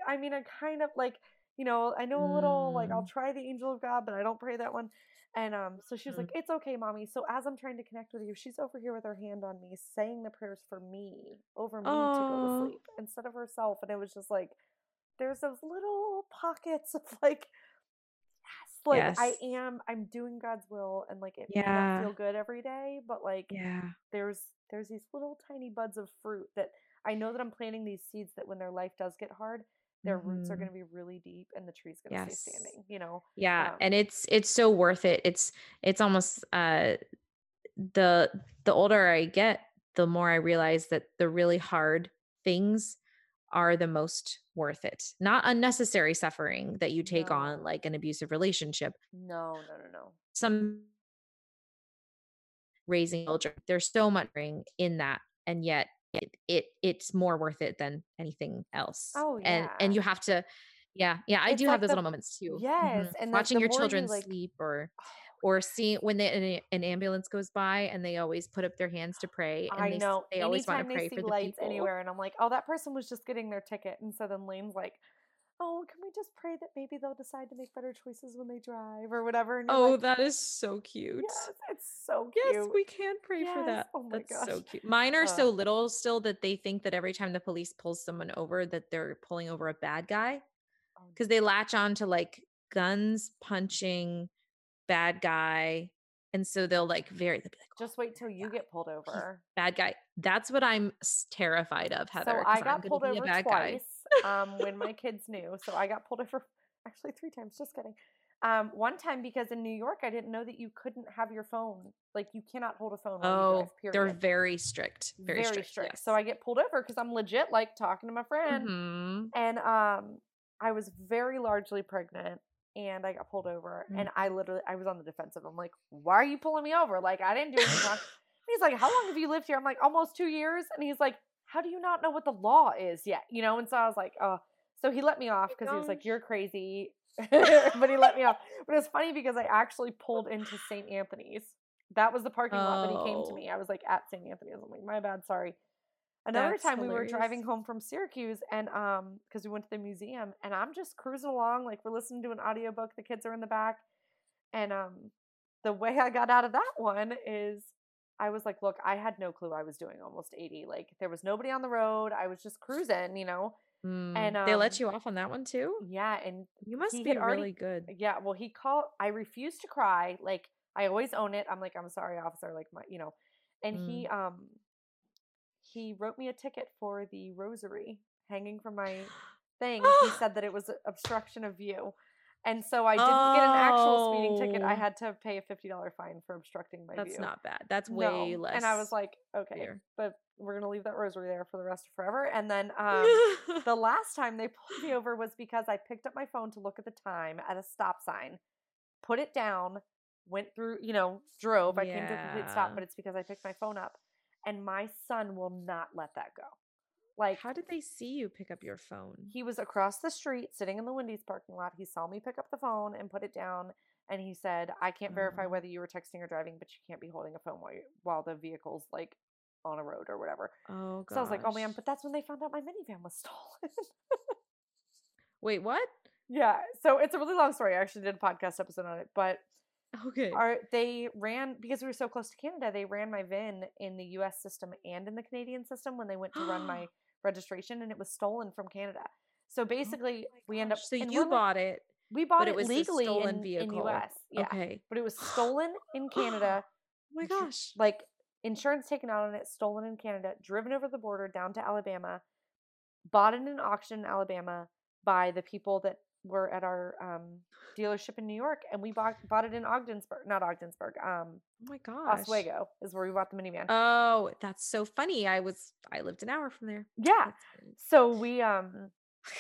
I mean I kind of like, you know, I know a little, like I'll mm. try the angel of God, but I don't pray that one. And um, so she's mm. like, It's okay, mommy. So as I'm trying to connect with you, she's over here with her hand on me, saying the prayers for me, over me oh. to go to sleep instead of herself. And it was just like there's those little pockets of like yes, like yes. I am I'm doing God's will and like it yeah. feel good every day, but like yeah, there's there's these little tiny buds of fruit that I know that I'm planting these seeds that when their life does get hard, their mm-hmm. roots are mm-hmm. going to be really deep and the tree's going to yes. stay standing, you know. Yeah, um, and it's it's so worth it. It's it's almost uh the the older I get, the more I realize that the really hard things are the most worth it. Not unnecessary suffering that you take no. on like an abusive relationship. No, no, no, no. Some raising children. There's so much in that and yet it, it it's more worth it than anything else. Oh yeah. And and you have to yeah, yeah, I it's do like have those the, little moments too. Yes, mm-hmm. and watching your children you, like, sleep or or seeing when they, an, ambulance goes by and they always put up their hands to pray. And I they, know. They always want to pray for the lights people. anywhere, and I'm like, oh, that person was just getting their ticket, and so then Lane's like, oh, can we just pray that maybe they'll decide to make better choices when they drive or whatever? oh, like, that is so cute. Yes, it's so cute. Yes, we can pray yes. for that. Oh my That's gosh. so cute. Mine are uh, so little still that they think that every time the police pulls someone over, that they're pulling over a bad guy because oh, they latch on to like guns, punching, bad guy, and so they'll like very they'll like, just wait till you get pulled over. Bad guy. That's what I'm terrified of, Heather. So I got pulled over twice um, when my kids knew. So I got pulled over actually three times. Just kidding. Um, one time because in New York, I didn't know that you couldn't have your phone. Like you cannot hold a phone. oh, drive, they're very strict. Very, very strict. strict. Yes. So I get pulled over because I'm legit like talking to my friend, mm-hmm. and um, I was very largely pregnant and I got pulled over mm-hmm. and I literally I was on the defensive. I'm like, why are you pulling me over? Like I didn't do anything wrong. he's like, How long have you lived here? I'm like, almost two years. And he's like, How do you not know what the law is yet? You know, and so I was like, oh so he let me off because he was like, You're crazy. but he let me off. But it's funny because I actually pulled into St. Anthony's. That was the parking lot that he came to oh. me. I was like at St. Anthony's. I'm like, my bad, sorry. Another That's time hilarious. we were driving home from Syracuse and um because we went to the museum and I'm just cruising along like we're listening to an audiobook the kids are in the back and um the way I got out of that one is I was like look I had no clue I was doing almost 80 like there was nobody on the road I was just cruising you know mm, and um, they let you off on that one too yeah and you must be already, really good yeah well he called I refused to cry like I always own it I'm like I'm sorry officer like my you know and mm. he um he wrote me a ticket for the rosary hanging from my thing. he said that it was obstruction of view. And so I didn't oh. get an actual speeding ticket. I oh. had to pay a fifty dollar fine for obstructing my That's view. That's not bad. That's way no. less. And I was like, okay, but we're gonna leave that rosary there for the rest of forever. And then um, the last time they pulled me over was because I picked up my phone to look at the time at a stop sign, put it down, went through, you know, drove. I yeah. came to a complete stop, but it's because I picked my phone up and my son will not let that go. Like, how did they see you pick up your phone? He was across the street sitting in the Wendy's parking lot. He saw me pick up the phone and put it down. And he said, I can't verify oh. whether you were texting or driving, but you can't be holding a phone while, you, while the vehicle's like on a road or whatever. Oh, gosh. So I was like, oh man, but that's when they found out my minivan was stolen. Wait, what? Yeah. So it's a really long story. I actually did a podcast episode on it, but Okay. Are they ran because we were so close to Canada? They ran my VIN in the U.S. system and in the Canadian system when they went to run my registration, and it was stolen from Canada. So oh basically, oh we end up. So you bought it. We bought it, it legally in, in U.S. Yeah, okay. but it was oh stolen in Canada. oh my gosh! Like insurance taken out on it, stolen in Canada, driven over the border down to Alabama, bought in an auction in Alabama by the people that were at our um, dealership in New York, and we bought bought it in Ogdensburg, not Ogdensburg. Um, oh my gosh, Oswego is where we bought the minivan. Oh, that's so funny. I was I lived an hour from there. Yeah, so we um,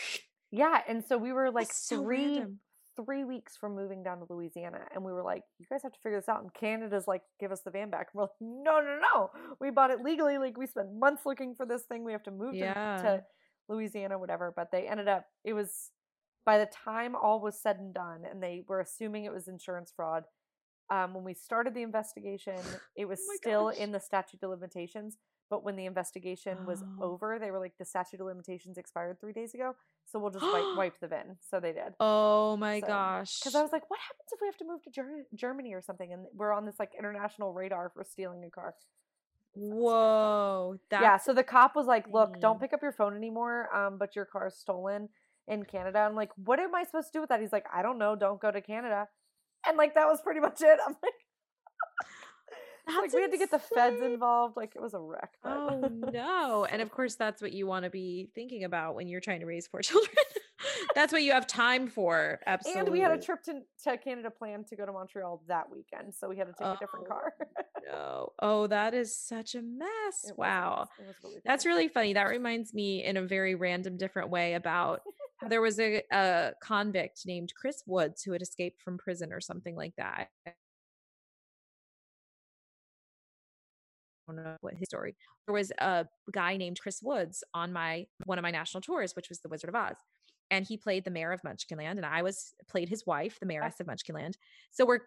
yeah, and so we were like so three random. three weeks from moving down to Louisiana, and we were like, you guys have to figure this out. And Canada's like, give us the van back. And we're like, no, no, no, we bought it legally. Like we spent months looking for this thing. We have to move yeah. to, to Louisiana, whatever. But they ended up. It was by the time all was said and done, and they were assuming it was insurance fraud, um, when we started the investigation, it was oh still gosh. in the statute of limitations. But when the investigation oh. was over, they were like, the statute of limitations expired three days ago, so we'll just wipe, wipe the VIN. So they did. Oh my so, gosh! Because I was like, what happens if we have to move to Ger- Germany or something, and we're on this like international radar for stealing a car? Whoa! yeah. So the cop was like, "Look, don't pick up your phone anymore. Um, but your car's stolen." In Canada. I'm like, what am I supposed to do with that? He's like, I don't know. Don't go to Canada. And like that was pretty much it. I'm like, like we had to get the feds involved. Like it was a wreck. But. Oh no! And of course, that's what you want to be thinking about when you're trying to raise four children. that's what you have time for. Absolutely. And we had a trip to, to Canada planned to go to Montreal that weekend, so we had to take oh, a different oh, car. no! Oh, that is such a mess. It wow, was, was really that's really funny. That reminds me in a very random, different way about there was a, a convict named Chris Woods who had escaped from prison or something like that. I don't know what his story. There was a guy named Chris Woods on my one of my national tours, which was the Wizard of Oz. And he played the mayor of Munchkinland, and I was played his wife, the mayoress of Munchkinland. So we're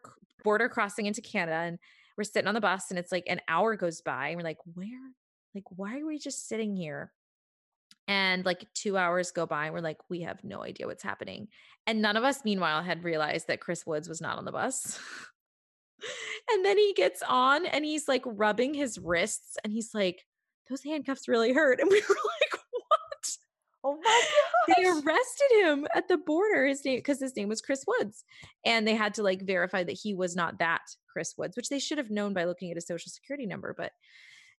border crossing into Canada, and we're sitting on the bus, and it's like an hour goes by, and we're like, "Where? Like, why are we just sitting here?" And like two hours go by, and we're like, we have no idea what's happening. And none of us, meanwhile, had realized that Chris Woods was not on the bus. and then he gets on and he's like rubbing his wrists and he's like, those handcuffs really hurt. And we were like, what? Oh my god! They arrested him at the border. His name because his name was Chris Woods, and they had to like verify that he was not that Chris Woods, which they should have known by looking at his social security number. But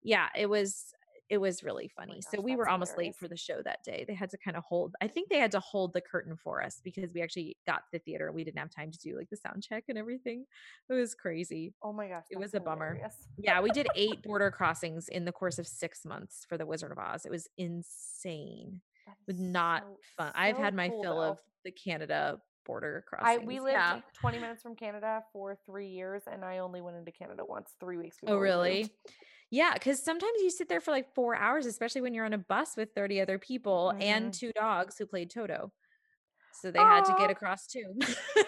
yeah, it was it was really oh funny. Oh gosh, so we were almost late for the show that day. They had to kind of hold, I think they had to hold the curtain for us because we actually got to the theater. We didn't have time to do like the sound check and everything. It was crazy. Oh my gosh. It was a bummer. yeah. We did eight border crossings in the course of six months for the Wizard of Oz. It was insane. Was not so, fun. So I've had my cool, fill though. of the Canada border crossings. I we lived yeah. 20 minutes from Canada for three years, and I only went into Canada once, three weeks. oh, really? Yeah, because sometimes you sit there for like four hours, especially when you're on a bus with 30 other people mm-hmm. and two dogs who played Toto. So they had to get across too.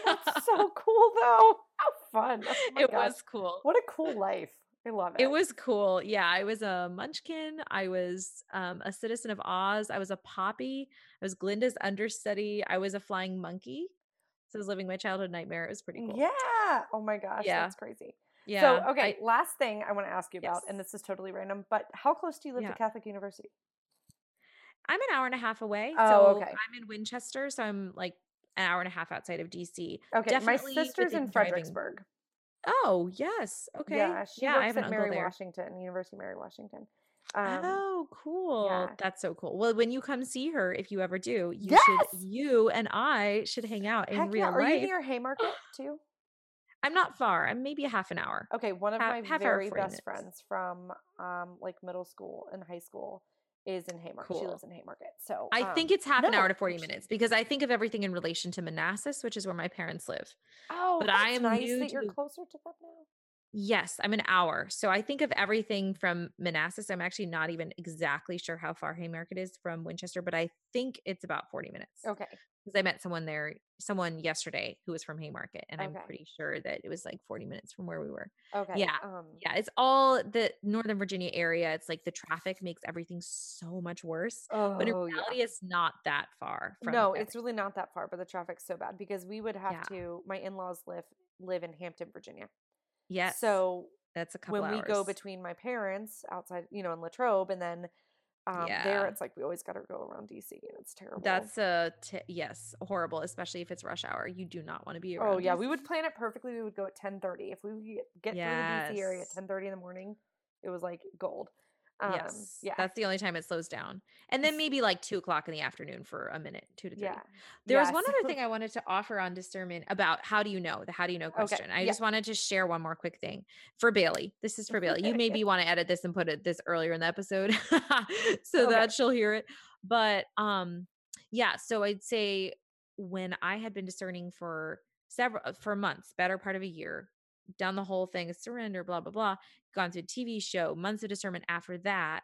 That's so cool though. How fun. Oh it gosh. was cool. What a cool life. I love it. It was cool. Yeah, I was a munchkin. I was um, a citizen of Oz. I was a poppy. I was Glinda's understudy. I was a flying monkey. So I was living my childhood nightmare. It was pretty cool. Yeah. Oh my gosh, Yeah. that's crazy. Yeah. So, okay, I- last thing I want to ask you about, Yes. and this is totally random, but how close do you live Yeah. to Catholic University? I'm an hour and a half away. Oh, so okay. I'm in Winchester, so I'm like an hour and a half outside of DC. Okay, Definitely my sister's in driving- Fredericksburg. Oh, yes. Okay. Yeah, she yeah, I works at uncle Mary there. Washington, University of Mary Washington. Um, oh, cool. yeah. That's so cool. Well, when you come see her, if you ever do, you Yes! should you and I should hang out in heck real yeah. Are life. you near Haymarket too? I'm not far. I'm maybe a half an hour. Okay, one of my half very best minutes. friends from um like middle school and high school is in Haymarket. She lives in Haymarket. So I um, think it's half an hour to 40 actually. minutes because I think of everything in relation to Manassas, which is where my parents live. Oh, but I am nice that you're to- closer to them now. Yes, I'm an hour. So I think of everything from Manassas. I'm actually not even exactly sure how far Haymarket is from Winchester, but I think it's about 40 minutes. Okay. Because I met someone there, someone yesterday who was from Haymarket, and I'm pretty sure that it was like 40 minutes from where we were. Okay. Yeah, Um, Yeah, it's all the Northern Virginia area. It's like the traffic makes everything so much worse. Oh, But in yeah. reality, it's not that far from No, everything. it's really not that far, but the traffic's so bad because we would have Yeah. to. My in-laws live live in Hampton, Virginia. yes. So that's a couple when we go between my parents outside, you know, in Latrobe, and then um, there, it's like we always got to go around DC, and it's terrible. That's a t- yes, horrible, especially if it's rush hour. You do not want to be around. Oh yeah, DC. we would plan it perfectly. We would go at ten thirty. If we get, get through the DC area at Yes. ten thirty in the morning, it was like gold. Um, yes, yeah, that's the only time it slows down, and then maybe like two o'clock in the afternoon for a minute, two to three. yeah. There was one other thing I wanted to offer on discernment about how do you know the how do you know question. I yeah. just wanted to share one more quick thing for Bailey. This is for Bailey. You maybe want to edit this and put it this earlier in the episode so Okay. that she'll hear it. But um yeah, so I'd say when I had been discerning for several uh, for months, better part of a year, done the whole thing, surrender, blah blah blah, gone through a TV show, months of discernment after that.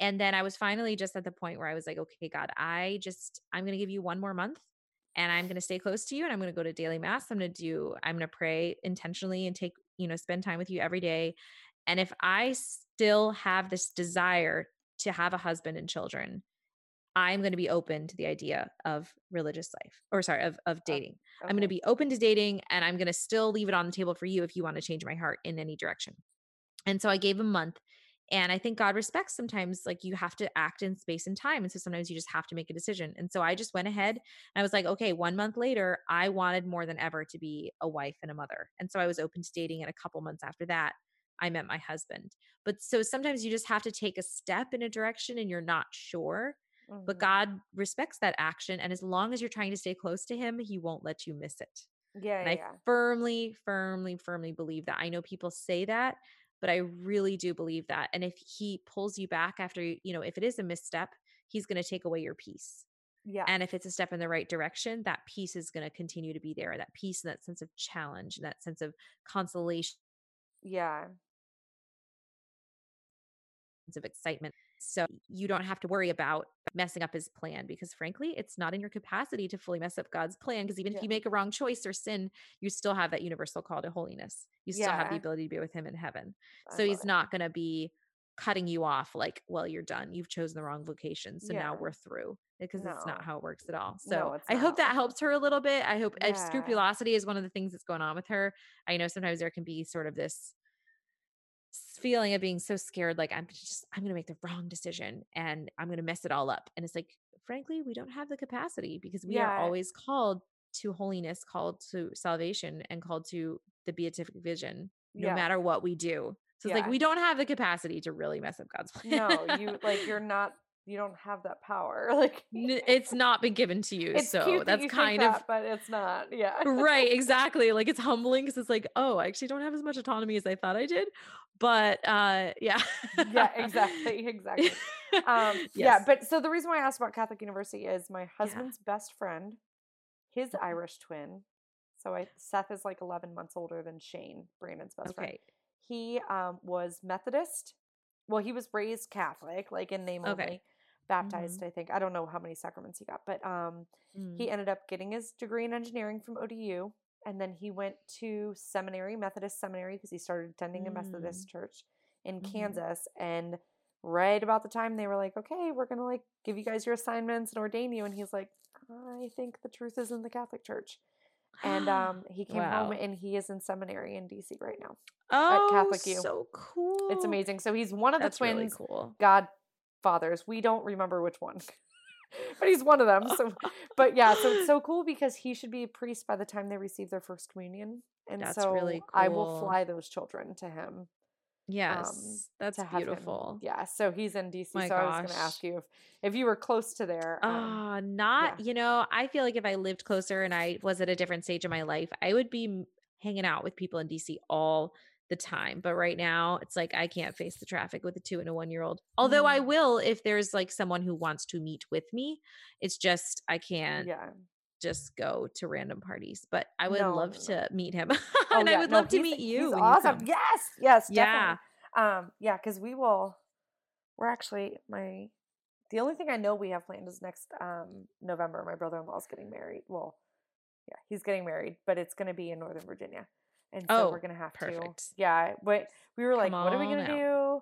And then I was finally just at the point where I was like, okay, God, I just, I'm going to give you one more month and I'm going to stay close to you and I'm going to go to daily mass. I'm going to do, I'm going to pray intentionally and take, you know, spend time with you every day. And if I still have this desire to have a husband and children, I'm going to be open to the idea of religious life or sorry, of, of dating. I'm going to be open to dating and I'm going to still leave it on the table for you if you want to change my heart in any direction. And so I gave a month. And I think God respects sometimes like you have to act in space and time. And so sometimes you just have to make a decision. And so I just went ahead and I was like, okay, one month later, I wanted more than ever to be a wife and a mother. And so I was open to dating. And a couple months after that, I met my husband. But so sometimes you just have to take a step in a direction and you're not sure. But Mhm. God respects that action. And as long as you're trying to stay close to Him, He won't let you miss it. yeah, And yeah, I firmly, firmly, firmly believe that. I know people say that, but I really do believe that. And if he pulls you back after, you you know, if it is a misstep, he's going to take away your peace. yeah. And if it's a step in the right direction, that peace is going to continue to be there. That peace and that sense of challenge and that sense of consolation, yeah. sense of excitement. So you don't have to worry about messing up his plan because frankly, it's not in your capacity to fully mess up God's plan. Because even Yeah. if you make a wrong choice or sin, you still have that universal call to holiness. You still have the ability to be with him in heaven. I So he's it. not going to be cutting you off like, well, you're done. You've chosen the wrong vocation. So now we're through because it's No. not how it works at all. So it's I hope that helps her a little bit. I hope if Yeah. scrupulosity is one of the things that's going on with her. I know sometimes there can be sort of this feeling of being so scared like i'm just i'm going to make the wrong decision and i'm going to mess it all up and it's like frankly we don't have the capacity because we are always called to holiness called to salvation and called to the beatific vision no Yeah. matter what we do so it's like we don't have the capacity to really mess up god's plan No, you like you're not. You don't have that power. Like it's not been given to you so cute that that's you kind of that, but it's not. Yeah. right exactly like it's humbling because it's like oh i actually don't have as much autonomy as i thought i did but uh yeah yeah. Exactly. Exactly. Um, Yeah, but so the reason why I asked about Catholic University is my husband's best friend, his. Irish twin. So I, Seth is like 11 months older than Shane, Brandon's best friend. okay He um, was Methodist. Well, he was raised Catholic, like in name Okay. only, baptized. I think I don't know how many sacraments he got, but um, Mm. he ended up getting his degree in engineering from ODU, and then he went to seminary, Methodist seminary, because he started attending a Mm. Methodist church. in mm-hmm. Kansas and right about the time they were like, okay, we're going to like give you guys your assignments and ordain you. And he's like, I think the truth is in the Catholic Church. And um, he came wow. home and he is in seminary in DC right now. Oh, at Catholic U. so cool! It's amazing. So he's one of That's the twins. Really cool. Godfathers. We don't remember which one, but he's one of them. So, but yeah, so it's so cool because he should be a priest by the time they receive their first communion. And That's so really cool. I will fly those children to him Yes, um, that's beautiful. Yeah, so he's in DC. My so gosh. I was going to ask you if, if you were close to there. Um, uh, not, yeah. you know, I feel like if I lived closer and I was at a different stage of my life, I would be hanging out with people in DC all the time. But right now, it's like I can't face the traffic with a two and a one year old. Although mm. I will if there's like someone who wants to meet with me. It's just I can't. Yeah just go to random parties, but I would no, love no, to meet him. Oh, and yeah. I would no, love to meet you. Awesome. You yes. Yes. Definitely. Yeah. Um, yeah, because we will we're actually my the only thing I know we have planned is next um November. My brother in law is getting married. Well, yeah, he's getting married, but it's gonna be in Northern Virginia. And so oh, we're gonna have perfect. to Yeah. But we were like, what are we gonna do?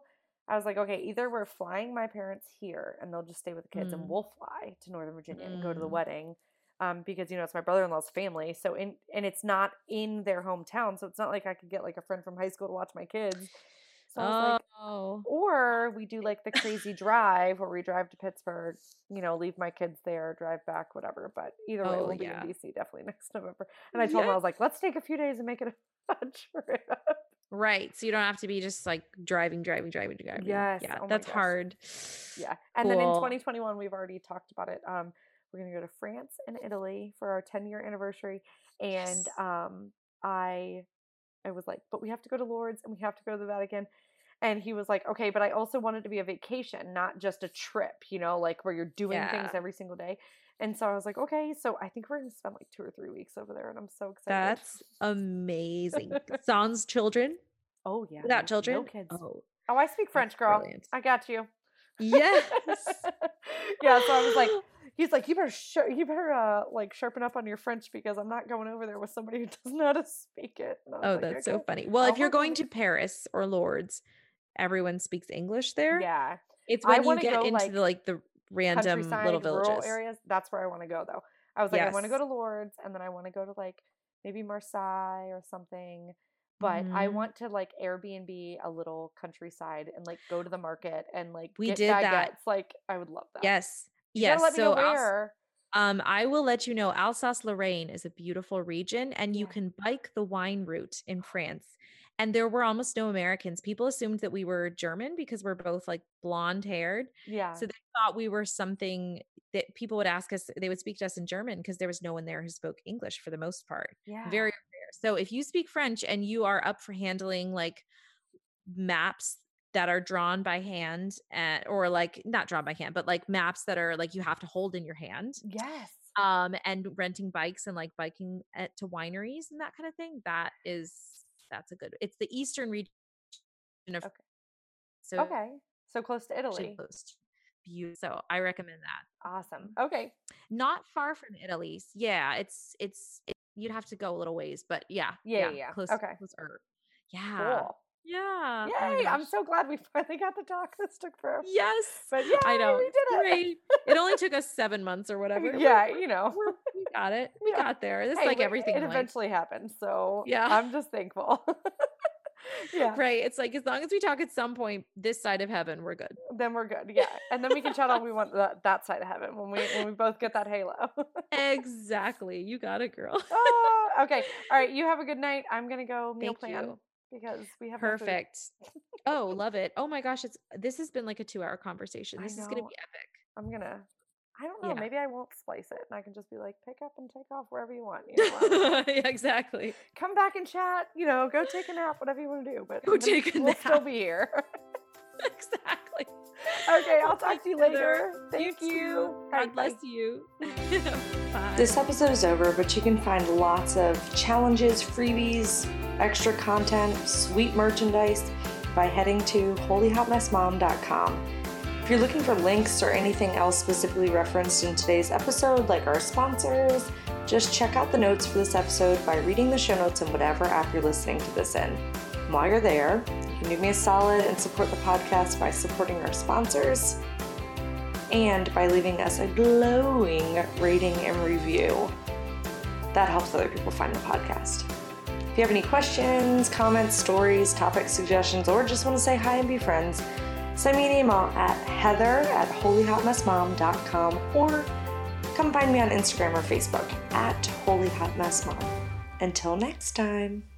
I was like, okay, either we're flying my parents here and they'll just stay with the kids mm. and we'll fly to Northern Virginia mm. and go to the mm. wedding um, because you know it's my brother-in-law's family. So in and it's not in their hometown, so it's not like I could get like a friend from high school to watch my kids. So I was oh. like, or we do like the crazy drive where we drive to Pittsburgh, you know, leave my kids there, drive back, whatever. But either way, oh, we'll yeah. be in DC definitely next November. And I told yeah. him I was like, let's take a few days and make it a, trip. Right. So you don't have to be just like driving, driving, driving, driving. Yes. Yeah. Oh that's hard. Yeah. And cool. then in 2021, we've already talked about it. Um, we're going to go to France and Italy for our 10 year anniversary. And yes. um, I, I was like, but we have to go to Lourdes and we have to go to the Vatican. And he was like, okay, but I also want it to be a vacation, not just a trip, you know, like where you're doing yeah. things every single day. And so I was like, okay, so I think we're going to spend like two or three weeks over there. And I'm so excited. That's amazing. Sans children? Oh, yeah. Without children? No kids. Oh. Oh, I speak French, girl. Brilliant. I got you. Yes. yeah. So I was like, he's like, you better sh- you better uh like sharpen up on your French because I'm not going over there with somebody who doesn't know how to speak it. Oh, like, that's okay. so funny. Well, I'll if you're going to Paris or Lourdes, everyone speaks English there. Yeah, it's when you get go, into like, the like the random little villages areas. That's where I want to go though. I was like, yes. I want to go to Lourdes, and then I want to go to like maybe Marseille or something. But mm-hmm. I want to like Airbnb a little countryside and like go to the market and like we did baguettes. that. Like I would love that. Yes, yes. so. Um, I will let you know Alsace Lorraine is a beautiful region, and you yeah. can bike the wine route in France. And there were almost no Americans. People assumed that we were German because we're both like blonde haired. Yeah. So they thought we were something that people would ask us, they would speak to us in German because there was no one there who spoke English for the most part. Yeah. Very rare. So if you speak French and you are up for handling like maps that are drawn by hand and, or like not drawn by hand but like maps that are like you have to hold in your hand yes. um and renting bikes and like biking at, to wineries and that kind of thing that is that's a good it's the eastern region of okay. so okay so close to italy. close so i recommend that. Awesome okay. Not far from italy yeah it's it's it, you'd have to go a little ways but yeah yeah yeah, yeah. close okay. close yeah. Cool. Yeah. Oh yay. I'm so glad we finally got to talk. This took forever. Yes. But yeah, I know. We did it. Great. it only took us seven months or whatever. Yeah, you know. We're, we got it. We yeah. got there. This hey, like everything. It eventually happened. So yeah, I'm just thankful. yeah. Right. It's like as long as we talk at some point this side of heaven, we're good. Then we're good. Yeah. And then we can chat all we want that, that side of heaven when we when we both get that halo. exactly. You got it, girl. oh, okay. All right. You have a good night. I'm gonna go meal Thank plan. You because we have perfect. oh, love it. Oh my gosh, it's this has been like a two hour conversation. This is gonna be epic. I'm gonna. I don't know. Yeah. Maybe I won't splice it, and I can just be like, pick up and take off wherever you want. You know, yeah, exactly. Come back and chat. You know, go take a nap, whatever you want to do. But go take a we'll nap. Still be here. exactly. Okay, I'll talk to you later. Thank you. you. God bless you. Bye. This episode is over, but you can find lots of challenges, freebies, extra content, sweet merchandise by heading to holyhotmessmom.com. If you're looking for links or anything else specifically referenced in today's episode, like our sponsors, just check out the notes for this episode by reading the show notes in whatever app you're listening to this in. And while you're there, you can do me a solid and support the podcast by supporting our sponsors and by leaving us a glowing rating and review. That helps other people find the podcast. If you have any questions, comments, stories, topic suggestions, or just want to say hi and be friends, send me an email at heather at holyhotmessmom.com or come find me on Instagram or Facebook at holyhotmessmom. Until next time.